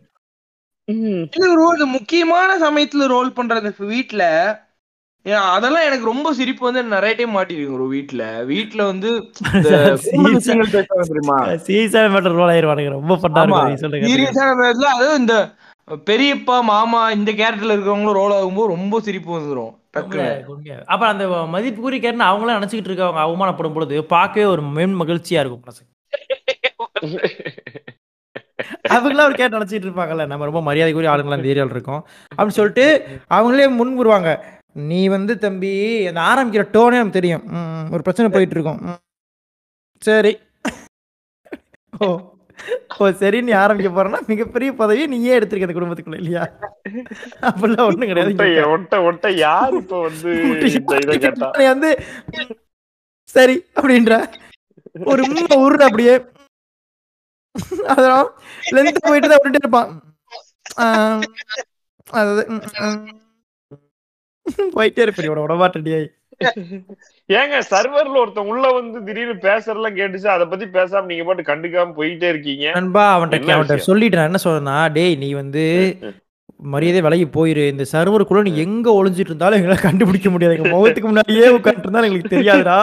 S2: இருக்கு.
S1: முக்கியமான சமயத்துல ரோல் பண்றது வீட்ல. ஏன் அதெல்லாம் எனக்கு ரொம்ப சிரிப்பு வந்து நிறைய டைம் மாட்டிருக்கு bro வீட்ல. வீட்ல வந்து தெரியுமா?
S2: சீரியஸான மேட்டர் ரோல் ஆயிருவானுங்க ரொம்ப பண்ணா
S1: ஆமா.
S2: இருக்கும் நீ சொல்லுங்க
S1: சீரியஸான பேசல அதுவும் இந்த பெரியப்பா மாமா இந்த கேரக்டர்ல இருக்கிறவங்களும் ரோல் ஆகும்போது ரொம்ப சிரிப்பு வந்துரும் டக்குன்னு.
S2: உண்மையா. அப்ப அந்த மதிப்புக்குரிய கேட்டு அவங்களே நினைச்சுக்கிட்டு இருக்கவங்க அவமானப்படும் பொழுது பார்க்கவே ஒரு மென் மகிழ்ச்சியா இருக்கும் மனசு. அவங்களாம் ஒரு கேட்டு நினைச்சிட்டு இருப்பாங்கல்ல நம்ம ரொம்ப மரியாதைக்குரிய ஆளுங்களா இந்த ஏரியாவில் இருக்கோம். அப்படின்னு சொல்லிட்டு அவங்களே முன் வருவாங்க நீ வந்து தம்பி அந்த ஆரம்பிக்கிற டோனே நமக்கு தெரியும். ம், ஒரு பிரச்சனை போயிட்டு இருக்கோம் ம், சரி. ஓ ஓ சரி நீ ஆரம்பிக்க போறேன்னா மிகப்பெரிய பதவி நீயே எடுத்திருக்க அந்த குடும்பத்துக்குள்ள இல்லையா? அப்படிலாம் ஒண்ணும் கிடையாது.
S3: ஒட்ட ஒட்ட ஒட்ட யார் இப்ப வந்து இந்த இதை கேட்டா?
S2: நீ வந்து சரி அப்படின்ற ஒரு உண்மை உருடு அப்படியே அதெல்லாம் லென்த் போயிட்டு தான் உருட்டு இருப்பான் ஆஹ், அதாவது ம், ம். போயிட்டே இருப்பேன் இவட உடமாட்டடியாய்
S3: ஏங்க சர்வர்ல ஒருத்தன் உள்ள வந்து திடீர்னு பேசுறதெல்லாம் கேட்டுச்சு அதை பத்தி பேசாம நீங்க பாட்டு கண்டுக்காம போயிட்டே இருக்கீங்க.
S2: நண்பா அவன்கிட்ட அவன்கிட்ட
S3: விஷயம்?
S2: சொல்லிட்டு நான் என்ன சொல்றேன்னா டேய் நீ வந்து மரியாதை விலகி போயிரு இந்த சர்வருக்குள்ள நீ எங்க ஒளிஞ்சிட்டு இருந்தாலும் எங்களை கண்டுபிடிக்க முடியாது. எங்க முகத்துக்கு முன்னாடியே உட்காந்துட்டு இருந்தாலும் எங்களுக்கு தெரியாதுடா.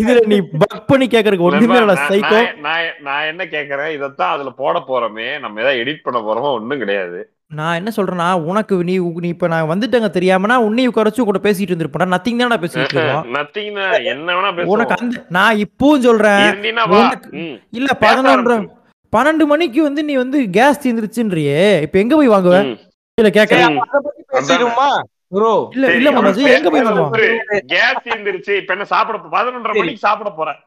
S2: இதுல நீ பக் பண்ணி கேக்குறதுக்கு ஒண்ணுமே சைக்கோ
S3: நான் நான் என்ன கேக்குறேன் இதத்தான் அதுல போட போறோமே நம்ம ஏதாவது எடிட் பண்ண போறோமோ ஒண்ணும் கிடையாது.
S2: நான் என்ன சொல்றேன்னா உனக்கு நீ நீ இப்ப நான் வந்துட்டேங்க தெரியாமனா உன்னையும் குறைச்சு கூட பேசிட்டு இருந்திருப்பேன் நத்திங் தான் நான் பேசிட்டு இருக்கோம்.
S3: நத்திங்னா என்ன வேணா
S2: உனக்கு
S3: பேசுவோம்
S2: அந்த நான் இப்பவும் சொல்றேன்.
S3: இருந்தீன்னா வா.
S2: உனக்கு-
S3: ம்.
S2: இல்ல பதினொன்று பன்னெண்டு மணிக்கு வந்து நீ வந்து கேஸ் தீர்ந்துருச்சுன்றியே இப்ப எங்க போய் வாங்குவ?
S3: ம்.
S2: இல்ல கேக்குறேன்
S3: ம்.
S1: அத பத்தி பேசிடுமா ப்ரோ
S2: இல்ல
S3: சரி,
S2: இல்ல மனோஜ் எங்க போய்
S3: பேசுறது
S2: வாங்குவான்
S3: ஒரு கேஸ் தீர்ந்துருச்சு இப்ப என்ன சாப்பிட போ- பதினொன்றரை
S1: சரி.
S3: மணிக்கு சாப்பிட போறேன்.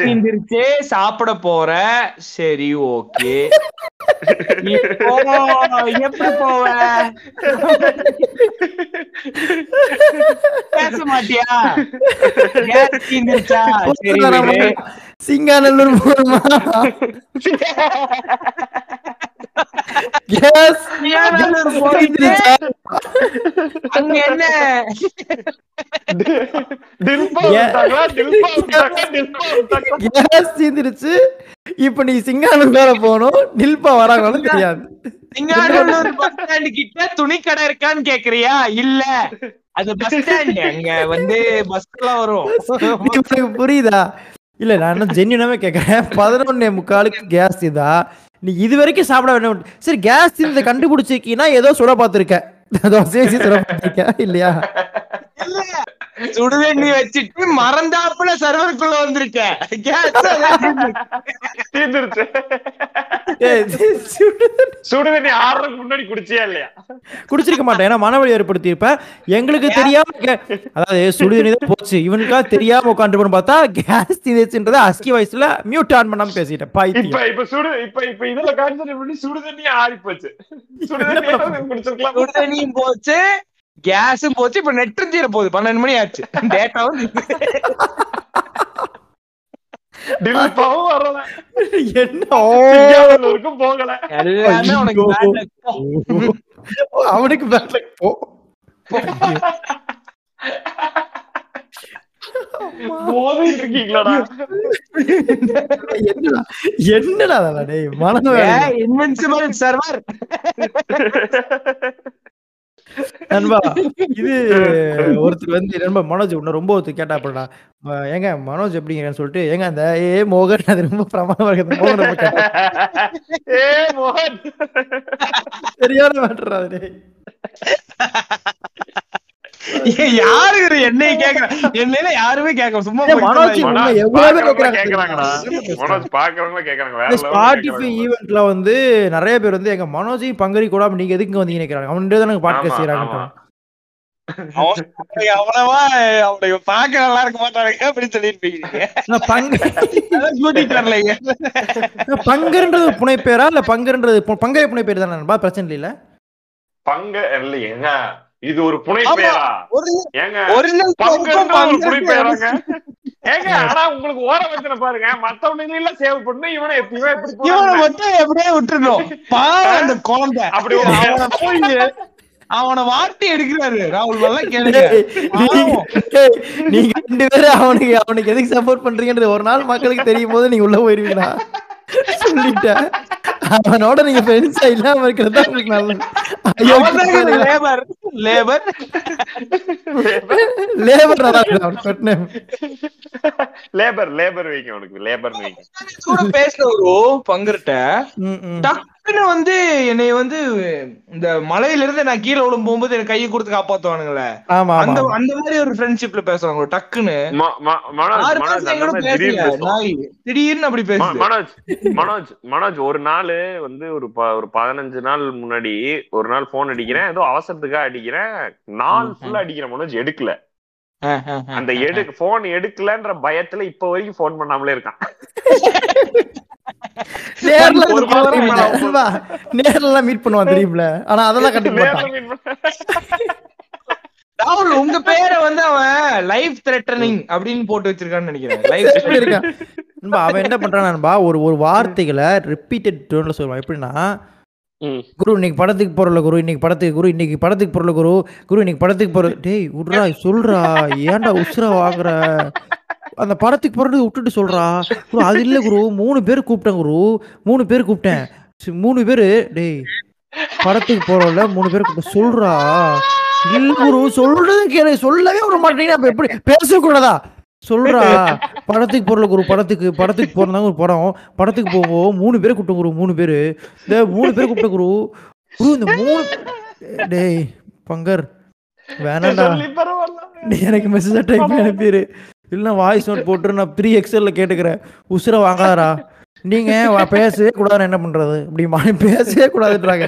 S1: தீந்துருச்சே சாப்பிட போற? சரி ஓகே. எப்படி போவ? பேச மாட்டியா? சரி.
S2: சிங்காநல்லூர்
S1: போயிட்டு அங்க என்ன
S2: தீர்ந்துருச்சு இப்ப நீ சிங்கானூர் வேற போகணும் நில்பா வராங்கன்னு தெரியாது
S1: சிங்காநல்லூர் பஸ் ஸ்டாண்ட் கிட்ட துணி கடை இருக்கான்னு கேக்குறியா இல்ல அது பஸ் ஸ்டாண்ட் அங்க வந்து பஸ் எல்லாம் வரும்
S2: புரியுதா இல்ல நான் என்ன ஜென்யூனாவே கேக்குறேன் பதினொன்னே முக்காலுக்கு கேஸ் இதா நீ இது வரைக்கும் சாப்பிட வேணும் சரி கேஸ் இந்த கண்டுபிடிச்சிருக்கீங்கன்னா ஏதோ சுட பார்த்துருக்கேன் தோசையை சுட இல்லையா?
S1: சுடுதண்ணி வச்சுட்டு மறந்தாப்புல சர்வருக்குள்ள வந்திருக்க. கேஸ்
S3: தீர்ந்துருச்சு சுடுதண்ணி. ஆறுறதுக்கு முன்னாடி குடிச்சியா இல்லையா?
S2: குடிச்சிருக்க மாட்டேன். ஏன்னா மனவழி ஏற்படுத்தியிருப்பேன் எங்களுக்கு தெரியாம அதாவது சுடுதண்ணி தான் போச்சு. இவனுக்கா தெரியாம உட்காந்து பார்த்தா கேஸ் தீர்ந்துச்சுன்றத அஸ்கி வயசுல மியூட் ஆன் பண்ணாம பேசிட்டேன்.
S3: இப்ப இப்ப சுடு இப்ப இப்ப இதுல கான்சென்ட்ரேட் பண்ணி சுடுதண்ணி ஆறி போச்சு சுடுதண்ணி குடிச்சிருக்கலாம்?
S1: சுடுதண்ணியும் போச்சு. கேஸும் போச்சு இப்ப நெட்டும் தீர போகுது. பன்னெண்டு மணி ஆச்சு. டேட்டாவும்
S3: போகல.
S1: எல்லாமே.
S2: அவனுக்கு போ. என்னடா என்னடா அதெல்லாம் டேய்? நண்பா இது ஒருத்தர் வந்து நண்பா மனோஜ் உன்ன ரொம்ப ஒருத்தர் கேட்டா அப்படிடா அஹ் ஏங்க மனோஜ் எப்படிங்கிறன்னு சொல்லிட்டு ஏங்க அந்த ஏ மோகன் அது ரொம்ப பிரமாதமா இருக்குது மோகன் ரொம்ப
S3: ஏ மோகன்.
S2: சரியான.
S1: ஏய், யாரு இது? என்னைய கேக்குற என்னையில யாருமே கேட்க சும்மா
S2: மனோஜ்
S1: போயிட்டு
S2: உண்மை
S3: மனோஜ்
S2: எவ்வளவு பேர்
S3: பாக்குறவங்க
S2: கேக்குறாங்க?
S3: கேக்குறாங்கடா. மனோஜ் பாக்குறவங்க கேக்குறாங்க. வேற
S2: இந்த
S3: level ல
S2: ஸ்பாட்டிஃபை
S3: கேக்குறாங்க.
S2: ஈவெண்ட்ல வந்து நிறைய பேர் வந்து எங்க மனோஜையும் பங்கரி கூடாம நீங்க எதுக்கு வந்தீங்க நினைக்கிறாங்க அவன் தானே பாட்காஸ்ட். செய்யறாங்க
S1: அவ்வளவா அவனை பார்க்க நல்லா இருக்க மாட்டானுங்க. அப்படின்னு சொல்லிருப்பீங்க
S2: பங்கு
S1: அதான் கூட்டிட்டு வரலைங்க
S2: பங்கர்ன்றது புனை பேரா இல்ல பங்கர்ன்றது பு- பங்கரை புனை பேர் தானே பிரச்சனை இல்ல
S3: பங்க இல்லையேங்க இது ஒரு புனை. பெயரா
S1: ஒரு
S3: ஏங்க
S1: ஒரிஜினல்
S3: பங்குன்ற ஒரு புனை பெயராங்க ஏங்க ஆனா உங்களுக்கு ஓர வச்சன பாருங்க. மத்தவனுங்க எல்லாம் சேவ் பண்ணு இவனை இவன் எப்படி
S1: இவனை
S3: போறான்
S1: மட்டும் எப்படியே விட்டுருணும் பாவம் அந்த குழந்தை.
S3: அப்படி
S1: அவனை போய் அவனை வாட்டி எடுக்கிறாரு. ராகுல் நல்லா கேளுங்க.
S2: நீங்க ரெண்டு பேரும் அவனுக்கு அவனுக்கு எதுக்கு சப்போர்ட் பண்றீங்கன்றது ஒரு நாள் மக்களுக்கு தெரியும் போது நீங்க உள்ள போயிருவீங்களா? சொல்லிட்டேன். அவனோட நீங்க ஃப்ரெண்ட்ஸா இல்லாம இருக்கிறது தான் உங்களுக்கு நல்லது.
S1: Labour
S2: labour name
S3: labour labour வைங்க உனக்கு லேபர் வைங்க.
S1: கூட பேசின ஒரு பங்குகிட்ட டக்குன்னு வந்து என்னை வந்து இந்த மலையில இருந்து நான் கீழே விழும் போகும்போது எனக்கு கையை கொடுத்து காப்பாத்துவானுங்களே.
S2: ஆமா
S1: அந்த அந்த மாதிரி ஒரு ஃப்ரெண்ட்ஷிப்ல பேசுவாங்க டக்குன்னு.
S3: திடீர்னு
S1: அப்படி பேசுது.
S3: மனோஜ் மனோஜ் மனோஜ் ஒரு நாள் வந்து ஒரு ப- ஒரு பதினஞ்சு நாள் முன்னாடி ஒரு நாள் போன் அடிக்கிறேன் ஏதோ அவசரத்துக்காக அடிக்கிறேன் நாள் ஃபுல்லா அடிக்கிறேன் மனோஜ் எடுக்கல. அந்த எடு போன் எடுக்கலன்ற பயத்துல இப்ப வரைக்கும் போன் பண்ணாமலே இருக்கான்.
S2: நேர்ல நேர்ல மீட் பண்ணுவான் தெரியும்ல. ஆனா அதெல்லாம்
S1: ராகுல் உங்க பேரை வந்து அவன் லைஃப் த்ரெட்டனிங் அப்படின்னு போட்டு வச்சிருக்கான்னு நினைக்கிறேன். லைஃப்
S2: இருக்கான்? அவன் என்ன பண்றான் நண்பா? ஒரு ஒரு வார்த்தைகளை ரிப்பீட்டட் டோன்ல சொல்லுவான். எப்படின்னா
S3: ம்.
S2: குரு இன்னைக்கு படத்துக்கு போறல குரு இன்னைக்கு படத்துக்கு குரு இன்னைக்கு படத்துக்கு போறல குரு குரு இன்னைக்கு படத்துக்கு போற டேய் விட்றா சொல்றா ஏன்டா உசுரா வாங்குற? அந்த படத்துக்கு போறது விட்டுட்டு சொல்றா. குரு அது இல்ல குரு. மூணு பேர் கூப்பிட்டேன் குரு. மூணு பேர் கூப்பிட்டேன். மூணு பேரு டேய் படத்துக்கு போறோம்ல மூணு பேர் கூப்பிட்டு சொல்றா. இல்ல குரு சொல்றது கேளு. சொல்லவே விட மாட்டேங்க அப்ப எப்படி? பேசக்கூடாதா? சொல்றா. படத்துக்கு போறல குரு படத்துக்கு. படத்துக்கு போறதாங்க ஒரு படம். படத்துக்கு போவோம். மூணு பேர் கூப்பிட்டோம் குரு மூணு பேரு. இந்த மூணு பேர் கூப்பிட்ட குரு. குரு இந்த மூணு டேய் பங்கர் நீ எனக்கு மெசேஜ் டைப் அனுப்பிடு இல்லைன்னா வாய்ஸ் நோட் போட்டு நான் த்ரீ எக்ஸல்ல கேட்டுக்கிறேன். உசுர வாங்காதரா நீங்க வா- பேசவே கூடாதுன்னு என்ன பண்றது? இப்படி மா- பேசவே கூடாதுன்றாங்க?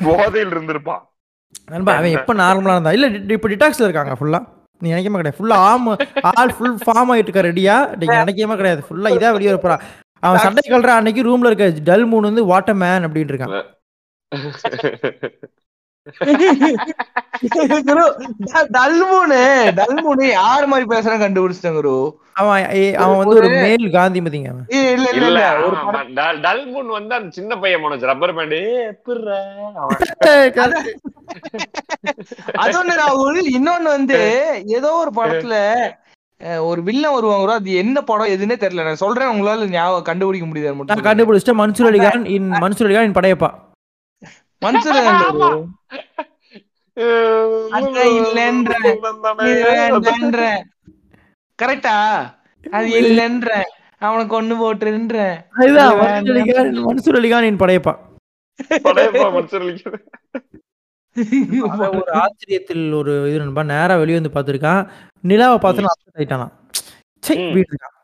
S3: போதையில் இருந்திருப்பான்
S2: நண்பா அவன் எப்ப நார்மலா இருந்தா இல்ல இப்ப டிடாக்ஸ்ல இருக்காங்க ஃபுல்லா நீ நினைக்காம கிடையாது. ஃபுல்லா ஆம் ஆல் ஃபுல் ஃபார்ம் ஆயிட்டு இருக்க ரெடியா? நீங்க நினைக்காம கிடையாது. ஃபுல்லா இதா வெளியே வரப்போறா அவன் சண்டை கல்ற அன்னைக்கு ரூம்ல இருக்க டல் மூணு வந்து வாட்டர் மேன் அப்படின்னு இருக்கான்.
S1: யார் மாதிரி பேசுறான்னு கண்டுபிடிச்சிட்டேன் குரு.
S2: அவன் அவன் வந்து ஒரு மேல் காந்திமதிங்க அவன்.
S1: ஏய், இல்ல இல்ல ஒரு
S3: டல்முன் வந்து அந்த சின்ன பையன் மனோஜ் ரப்பர் பேண்ட்
S1: அது ஒண்ணு ராகுல் இன்னொன்னு வந்து ஏதோ ஒரு படத்துல ஒரு வில்லன் வருவாங்க. அது என்ன படம் எதுன்னே தெரியல. நான் சொல்றேன் உங்களால ஞாபகம் கண்டுபிடிக்க முடியுது மட்டும்
S2: கண்டுபிடிச்சிட்டேன். மன்சூர் அலிகான் இன் மன்சூர் அலிகான் இன் படையப்பா.
S1: மனுஷன் கரெக்டா? அது இல்லன்ற. அவனுக்கு ஒண்ணு போட்டுன்ற
S2: அதுதான்
S1: அது
S2: மன்சூர் அலிகான் படையப்பா. ஒரு ஆச்சரியத்தில் ஒரு இது நண்பா நேரா வெளியே வந்து பார்த்திருக்கான். நிலாவை பார்த்து நான் upset ஆயிட்டானா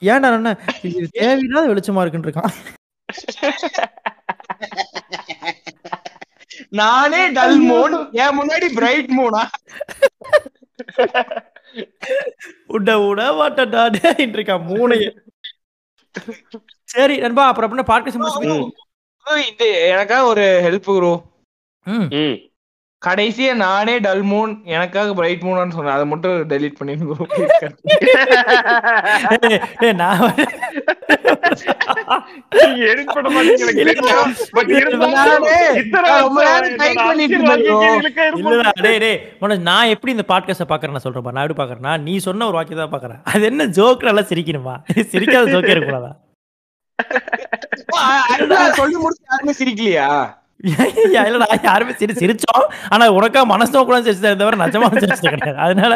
S2: ஏன்டா என்ன இது தேவையில்லாத வெளிச்சமா இருக்குன்னு இருக்கான்.
S1: நானே டல் மூன் என் முன்னாடி பிரைட் மூனா
S2: உட உட மாட்டா இருக்கான் மூணைய. சரி நண்பா அப்புறம் அப்படின்னா பாட்காஸ்ட்
S1: இது எனக்காக ஒரு ஹெல்ப் குரு
S2: ம்.
S3: ம்.
S1: கடைசியா நானே டல் மூன் எனக்காக பிரைட் மூனான்னு சொன்னேன். அதை மட்டும் டெலீட்
S2: ஏய், நான்
S1: நானே
S2: எப்படி இந்த பாட்காஸ்ட பாக்குறேன் நான் சொல்றேன். நான் எப்படி பாக்குறேன்னா நீ சொன்ன ஒரு வாக்கியம் தான் பாக்குறேன் அது என்ன ஜோக் நல்லா சிரிக்கணுமா? சிரிக்காத ஜோக்கே இருக்கக்கூடாதா?
S1: சொல்லி முடிச்சு யாருமே சிரிக்கலையா?
S2: இல்லடா யாருமே சிரி சிரிச்சோம் ஆனா உனக்கா மனசோ கூட சிரிச்சதை தவிர நிஜமா சிரிச்சது கிடையாது. அதனால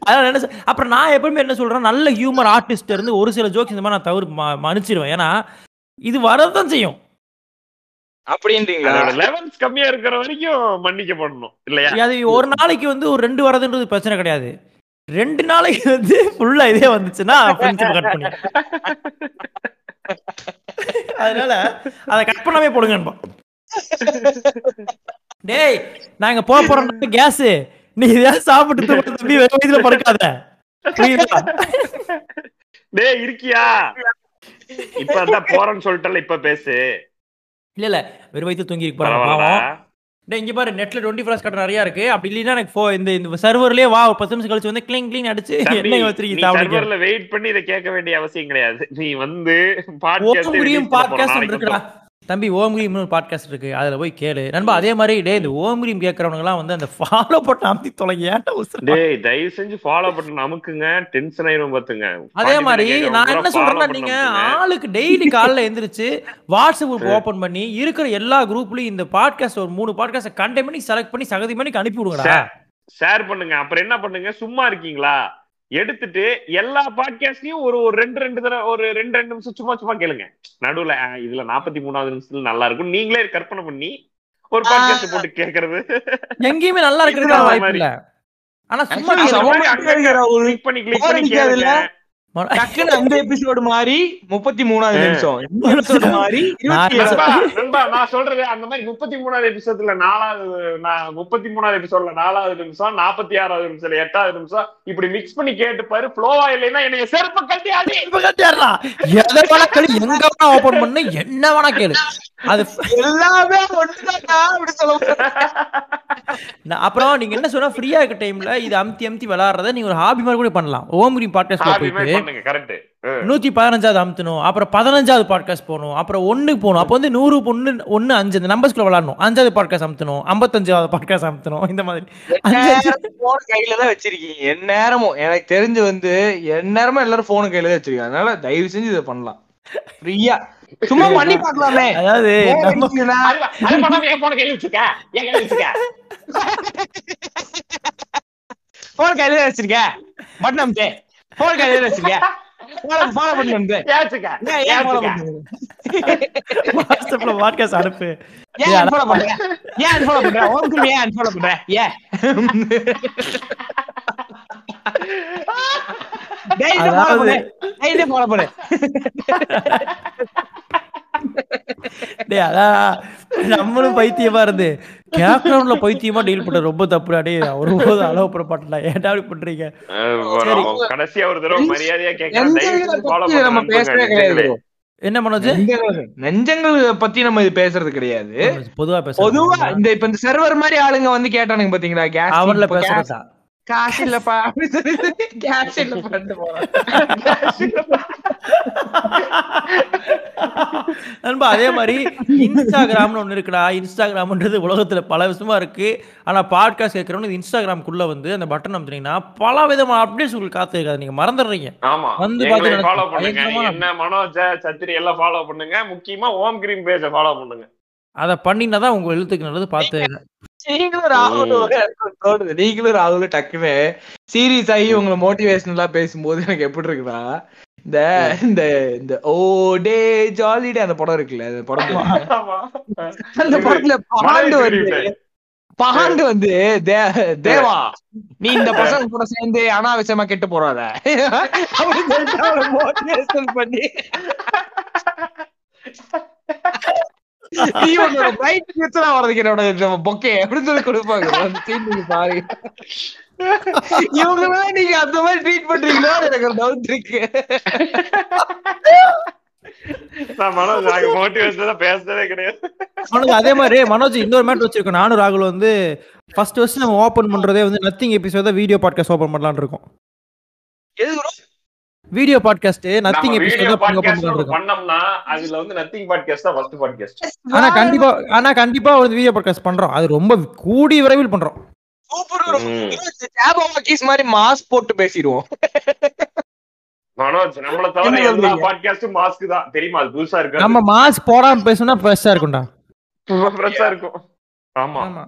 S2: அதனால என்ன அப்புறம் நான் எப்பவுமே என்ன சொல்றேன் நல்ல ஹியூமர் ஆர்டிஸ்ட் இருந்து ஒரு சில ஜோக்ஸ் இந்த மாதிரி நான் தவிர ம- மன்னிச்சிடுவேன் ஏன்னா இது வரதான் செய்யும்.
S1: அப்படின்றீங்களா?
S3: கம்மியா இருக்கிற வரைக்கும் மன்னிக்கப்படணும். இல்லையா?
S2: அது ஒரு நாளைக்கு வந்து ஒரு ரெண்டு வரதுன்றது பிரச்சனை கிடையாது. ரெண்டு நாளைக்கு வந்து ஃபுல்லா இதே வந்துச்சுன்னா ஃப்ரெண்ட்ஷிப் கட் பண்ணி. அதனால அதை கட் பண்ணாமே போடுங்க நண்பா. டேய் நாங்க போக போறோம் கேஸ். நீ இதையாவது சாப்பிட்டு தம்பி வெறும் வயதுல படுக்காத.
S3: டேய் இருக்கியா? இப்ப அதான் போறேன்னு சொல்லிட்டல இப்ப பேசு.
S2: இல்ல இல்ல. வெறும் வயித்துல தூங்கி பாவம் டேய் இங்க பாரு நெட்ல டுவெண்ட்டி ஃபோர் கட்ட நிறைய இருக்கு. அப்படி இல்லைன்னா எனக்கு இந்த இந்த சர்வர்லயே வா ஒரு பத்து நிமிஷம் கழிச்சு வந்து கிளிங் கிளிங் அடிச்சு என்ன வச்சிருக்கீங்க சாப்பிடுங்க
S3: சர்வர்ல வெயிட் பண்ணி இதை கேட்க வேண்டிய அவசியம் கிடையாது. நீ வந்து
S2: ஓம் புரியும் பாட்காஸ்ட் இருக்குடா. தம்பி ஓம் கிரீம்னு ஒரு பாட்காஸ்ட் இருக்கு. அதுல போய் கேளு. நண்பா அதே மாதிரி டே இந்த ஓம் கிரீம் கேட்கறவங்க எல்லாம் வந்து அந்த ஃபாலோ போட்டு அமுத்தி தொலைங்க. ஏன்டா உசுரு?
S3: டேய் தயவு செஞ்சு ஃபாலோ பட்டன் அமுக்குங்க. டென்ஷன் ஆயிரும் பாத்துங்க
S2: அதே மாதிரி நான் என்ன சொல்றேன்னா நீங்க. ஆளுக்கு டெய்லி காலைல எந்திரிச்சு வாட்ஸ்அப் குரூப் ஓபன் பண்ணி இருக்கிற எல்லா குரூப்லயும் இந்த பாட்காஸ்ட் ஒரு மூணு பாட்காஸ்ட் கண்டென்ட் பண்ணி செலக்ட் பண்ணி சகதி மணிக்கு அனுப்பி விடுங்கடா
S3: ஷேர் பண்ணுங்க. அப்புறம் என்ன பண்ணுங்க? சும்மா இருக்கீங்களா? எடுத்துட்டு எல்லா பாட்காஸ்டையும் ஒரு ஒரு ரெண்டு ரெண்டு தடவை ஒரு ரெண்டு ரெண்டு நிமிஷம் சும்மா சும்மா கேளுங்க. நடுவுல இதுல நாற்பத்தி மூணாவது நிமிஷத்துல நல்லா இருக்கும். நீங்களே கற்பனை பண்ணி ஒரு பாட்காஸ்ட் போட்டு கேக்குறது.
S2: எங்கேயுமே நல்லா வாய்ப்பு. இல்ல. ஆனா சும்மா
S3: click பண்ணி
S1: Bore
S3: பண்ணி
S1: டக்குன்னு அந்த எபிசோடு மாதிரி முப்பத்தி மூணாவது. நிமிஷம் மாதிரி
S2: நான்
S3: சொல்றது அந்த மாதிரி முப்பத்தி மூணாவது எபிசோட்ல நாலாவது நான் முப்பத்தி மூணாவது எபிசோட்ல நாலாவது நிமிஷம் நாற்பத்தி ஆறாவது நிமிஷம் எட்டாவது நிமிஷம் இப்படி மிக்ஸ் பண்ணி கேட்டு பாரு ஃப்ளோவா இல்லைன்னா என்னைய செருப்பு கட்டி அடி
S2: இப்ப கட்டியாடுறா. எதை வேணா கேளு எங்க வேணா ஓபன் பண்ணு என்ன வேணா கேளு அது
S1: எல்லாமே
S2: அப்புறம் நீங்க என்ன சொன்னா ஃப்ரீயா இருக்க டைம்ல இது அமுத்தி அமுத்தி விளையாடுறத நீங்க ஒரு ஹாபி மாதிரி கூட பண்ணலாம். ஓம் கிரீம் பாட்காஸ்ட் போயிட்டு நூத்தி பதினஞ்சாவது அமுத்தணும் அப்புறம் பதினஞ்சாவது பாட்காஸ்ட் போகணும் அப்புறம் ஒண்ணுக்கு போகணும். அப்போ வந்து நூறு ஒண்ணு ஒண்ணு அஞ்சு இந்த நம்பர்ஸ்குள்ள விளையாடணும் அஞ்சாவது பாட்காஸ்ட் அமுத்தணும் ஐம்பத்தஞ்சாவது பாட்காஸ்ட் அமுத்தணும் இந்த மாதிரி.
S1: போன் கையில தான் வச்சிருக்கீங்க. என் நேரமும் எனக்கு தெரிஞ்சு வந்து என் நேரமும் எல்லாரும் போன் கையில தான் வச்சிருக்காங்க. அதனால தயவு செஞ்சு இதை பண்ணலாம். ஃப்ரீயா சும்மா பண்ணி பார்க்கலாமே.
S2: அதாவது
S3: போன கையில
S1: வச்சிருக்க? பட்டன் அமுத்தே. போன் கையில வச்சிருக்க. ஃபாலோ பண்ணி அமுத்து
S3: ஏன்
S1: ஃபாலோ பண்ணுங்க
S2: வாட்ஸ்அப்ல பாட்காஸ்ட் அனுப்பு.
S1: ஏன் அன்ஃபாலோ பண்ற? ஏன் அன்ஃபாலோ பண்ற? ஏன் அன்ஃபாலோ பண்ற ஏன் டேய் இதை ஃபாலோ
S2: அதாவது-
S1: பண்ணு டேய் இதை ஃபாலோ பண்ணு
S2: டேய் அதான் நம்மளும் பைத்தியமா இருந்து. கேப்ரவுண்ட்ல பைத்தியமா டீல் பண்ண ரொம்ப தப்புடா. டேய் ஒரு போது அலோவ் பண்ண மாட்டேன் ஏன்டா அப்படி பண்றீங்க?
S3: கடைசியா ஒரு தடவை மரியாதையா
S1: bro.
S2: என்ன மனோஜ்?
S1: நெஞ்சங்கள் பத்தி நம்ம இது பேசுறது கிடையாது.
S2: பொதுவா பேச
S1: பொதுவா இந்த இப்ப இந்த சர்வர் மாதிரி ஆளுங்க வந்து கேட்டானுங்க பாத்தீங்களா? கேஸ்
S2: அவர்ல பேசுறதா?
S1: காசு இல்லப்பா அப்படின்னு சொல்லி கேஸ் இல்லப்பான்னு.
S2: நண்பா அதே மாதிரி இன்ஸ்டாகிராம்னு ஒண்ணு இருக்குடா இன்ஸ்டாகிராம்ன்றது உலகத்துல பல விஷயமா இருக்கு ஆனா பாட்காஸ்ட் கேட்கறவங்க இன்ஸ்டாகிராம்குள்ள வந்து அந்த பட்டன் அமுத்துனீங்கன்னா பல விதமான அப்டேட்ஸ் உங்களுக்கு காத்து இருக்காது நீங்க மறந்துடுறீங்க
S3: ஆமா
S2: வந்து பார்த்து
S3: ஃபாலோ. பண்ணுங்க. என்ன மனோஜ சத்திரி எல்லாம் ஃபாலோ பண்ணுங்க. முக்கியமா ஓம் கிரீம் பேஜ ஃபாலோ பண்ணுங்க.
S2: அதை பண்ணினா தான் உங்க எழுத்துக்கு நல்லது பார்த்து
S1: நீங்களும் ராகுல் தோணுது. நீங்களும் ராகுல் டக்குன்னு சீரியஸ் ஆகி உங்களை மோட்டிவேஷனலா பேசும்போது எனக்கு எப்படி இருக்குன்னா இந்த இந்த இந்த ஓ டே ஜாலி டே அந்த படம் இருக்குல்ல அந்த படம். அந்த படத்துல பாண்டு வந்து
S3: மலை
S1: பாண்டு வந்து தே- தேவா நீ இந்த பசங்க கூட சேர்ந்து அனாவசியமா கெட்டு போறாத. motivation பண்ணி நீ உன்னோட வர்றதுக்கு என்னோட பொக்கே அப்படின்னு சொல்லி கொடுப்பாங்க scene நீங்க பாருங்க இவங்க நீங்க அந்த மாதிரி ட்ரீட் பண்றீங்களோ? எனக்கு ஒரு டவுட் இருக்கு.
S2: அதே மாதிரி மனோஜ் இன்னொரு மேட் வச்சிருக்கோம். நானும் ராகுல் வந்து ஃபர்ஸ்ட் ஃபர்ஸ்ட் நம்ம ஓபன் பண்றதே வந்து நத்திங் எபிசோட வீடியோ பாட்காஸ்ட் ஓபன் பண்ணலாம்னு இருக்கோம்.
S1: எது?
S2: வீடியோ பாட்காஸ்ட் நத்திங் எபிசோட
S3: பண்ணோம்னா அதுல வந்து நத்திங் பாட்காஸ்ட் தான் ஃபர்ஸ்ட் பாட்காஸ்ட்
S2: ஆனா கண்டிப்பா ஆனா கண்டிப்பா ஒரு வீடியோ பாட்காஸ்ட் பண்றோம். அது ரொம்ப கூடிய விரைவில் பண்றோம்.
S1: சூப்பர் மாதிரி மாஸ் போட்டு பேசிடுவோம்.
S3: மனோஜ் நம்மள தவிர எல்லா? பாட்காஸ்டும் மாஸ்க் தான். தெரியுமா? அது புதுசா இருக்கு.
S2: நம்ம மாஸ் போடாம பேசணும்னா ஃப்ரெஷ்ஷா இருக்கும்டா.
S3: ஃப்ரெஷ்ஷா இருக்கும். ஆமா.
S2: ஆமா.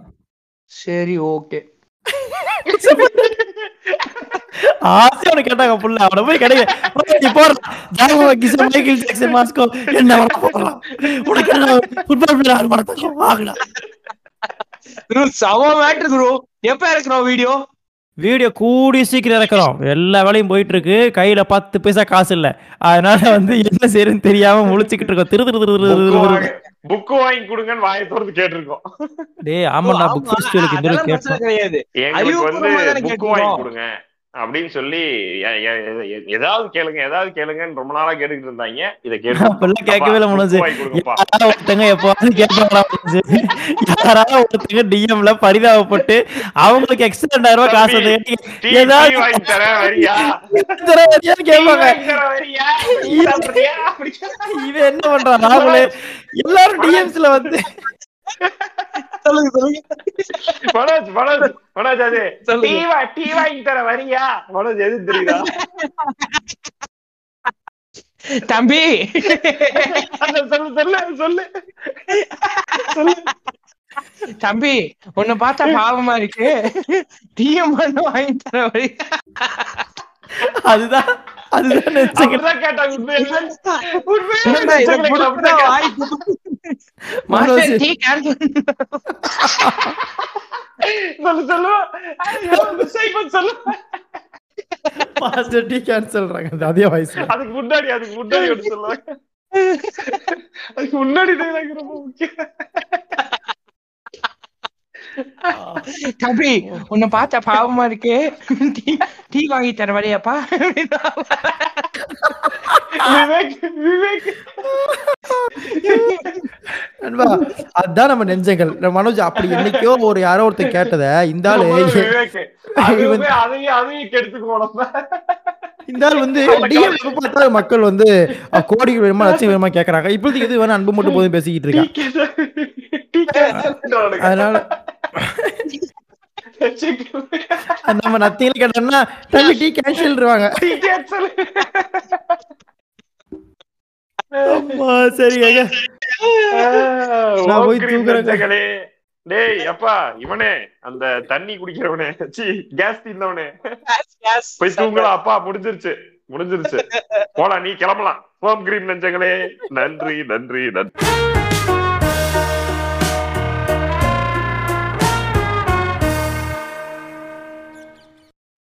S1: சரி ஓகே
S2: ஆசை அவனை கேட்டாங்க புள்ள. அவனை போய் கிடைக்க மைக்கேல் ஜாக்சன் மாஸ்கோ என்ன உனக்கு என்ன ஃபுட்பால் பிளேயர்
S1: ப்ரோ எப்ப வீடியோ
S2: வீடியோ கூடி சீக்கிரம் இறக்குறோம். எல்லா வேலையும் போயிட்டு இருக்கு கையில பத்து பைசா காசு இல்ல. அதனால வந்து என்ன செய்யறதுன்னு தெரியாம முழிச்சுக்கிட்டு இருக்கோம். திரு திரு திரு.
S3: புக் வாங்கி கொடுங்கன்னு வாயை திறந்து கேட்டிருக்கோம்.
S2: டேய் ஆமாண்டா புக் ஃபெஸ்டிவலுக்கு இந்த
S1: கிடையாது.
S3: எங்களுக்கு வந்து புக். வாங்கி கொடுங்க. அப்படின்னு சொல்லி ஏதாவது கேளுங்க ஏதாவது கேளுங்கன்னு ரொம்ப நாளா கேட்டுக்கிட்டு இருந்தாங்க. இதை
S2: அப்பெல்லாம் கேட்கவே இல்லை யாராவது ஒருத்தங்க எப்பவாவது கேட்பாங்களா? யாராவது ஒருத்தங்க டிஎம்ல பரிதாபப்பட்டு அவங்களுக்கு எக்ஸ்ட்ரா ரெண்டாயிரம் ரூபாய் காசு ஏதாவது கேட்பாங்க. இவன் என்ன பண்றான்? ராகுல் எல்லாரும் டிஎம்ஸ்ல வந்து
S3: மனோஜ் மனோஜ் மனோஜ் அது
S1: சொல்லுங்க.
S3: டீ வா டீ வாங்கி தர வரியா? மனோஜ் எது தெரியுதா?
S1: தம்பி.
S3: சொல்லு சொல்லு சொல்லு. சொல்லு.
S1: தம்பி உன்னை பார்த்தா பாவமா இருக்கு. பண்ண வாங்கி தர வழி.
S2: அதுதான் அதுதான்.
S1: மாஸ்டர், டீ
S2: கேன்சல்றாங்க அதே வயசுல
S3: அதுக்கு முன்னாடி அதுக்கு முன்னாடி சொல்லுவாங்க. அதுக்கு முன்னாடி ரொம்ப முக்கியம்.
S1: தம்பி உன்னை பார்த்தா பாவமா இருக்கு. டீ வாங்கி தர வழியாப்பா
S3: விவேக் விவேக்.
S2: நண்பா அதான் நம்ம நெஞ்சங்கள். மனோஜ் அப்படி என்னைக்கோ ஒரு யாரோ ஒருத்தர் கேட்டத இந்த ஆளு இந்த ஆள் வந்து பார்த்தா மக்கள் வந்து கோடிகள் வேணுமா லட்சம் வேணுமா கேக்குறாங்க. இப்போதைக்கு இது வேணா அன்பு மட்டும் போதும் பேசிக்கிட்டு இருக்கான் அதனால நம்ம நத்தியில கேட்டோம்னா தம்பி டீ கேன்சல்ருவாங்க. சரிங்க நான் போய் தூக்குறேங்க.
S3: டேய் அப்பா இவனே அந்த தண்ணி குடிக்கிறவனே. சி கேஸ் தீர்ந்தவனே போய் தூங்கலாம் அப்பா முடிஞ்சிருச்சு. முடிஞ்சிருச்சு. போலாம் நீ கிளம்பலாம். ஹோம் கிரீம் நெஞ்சங்களே. நன்றி நன்றி நன்றி.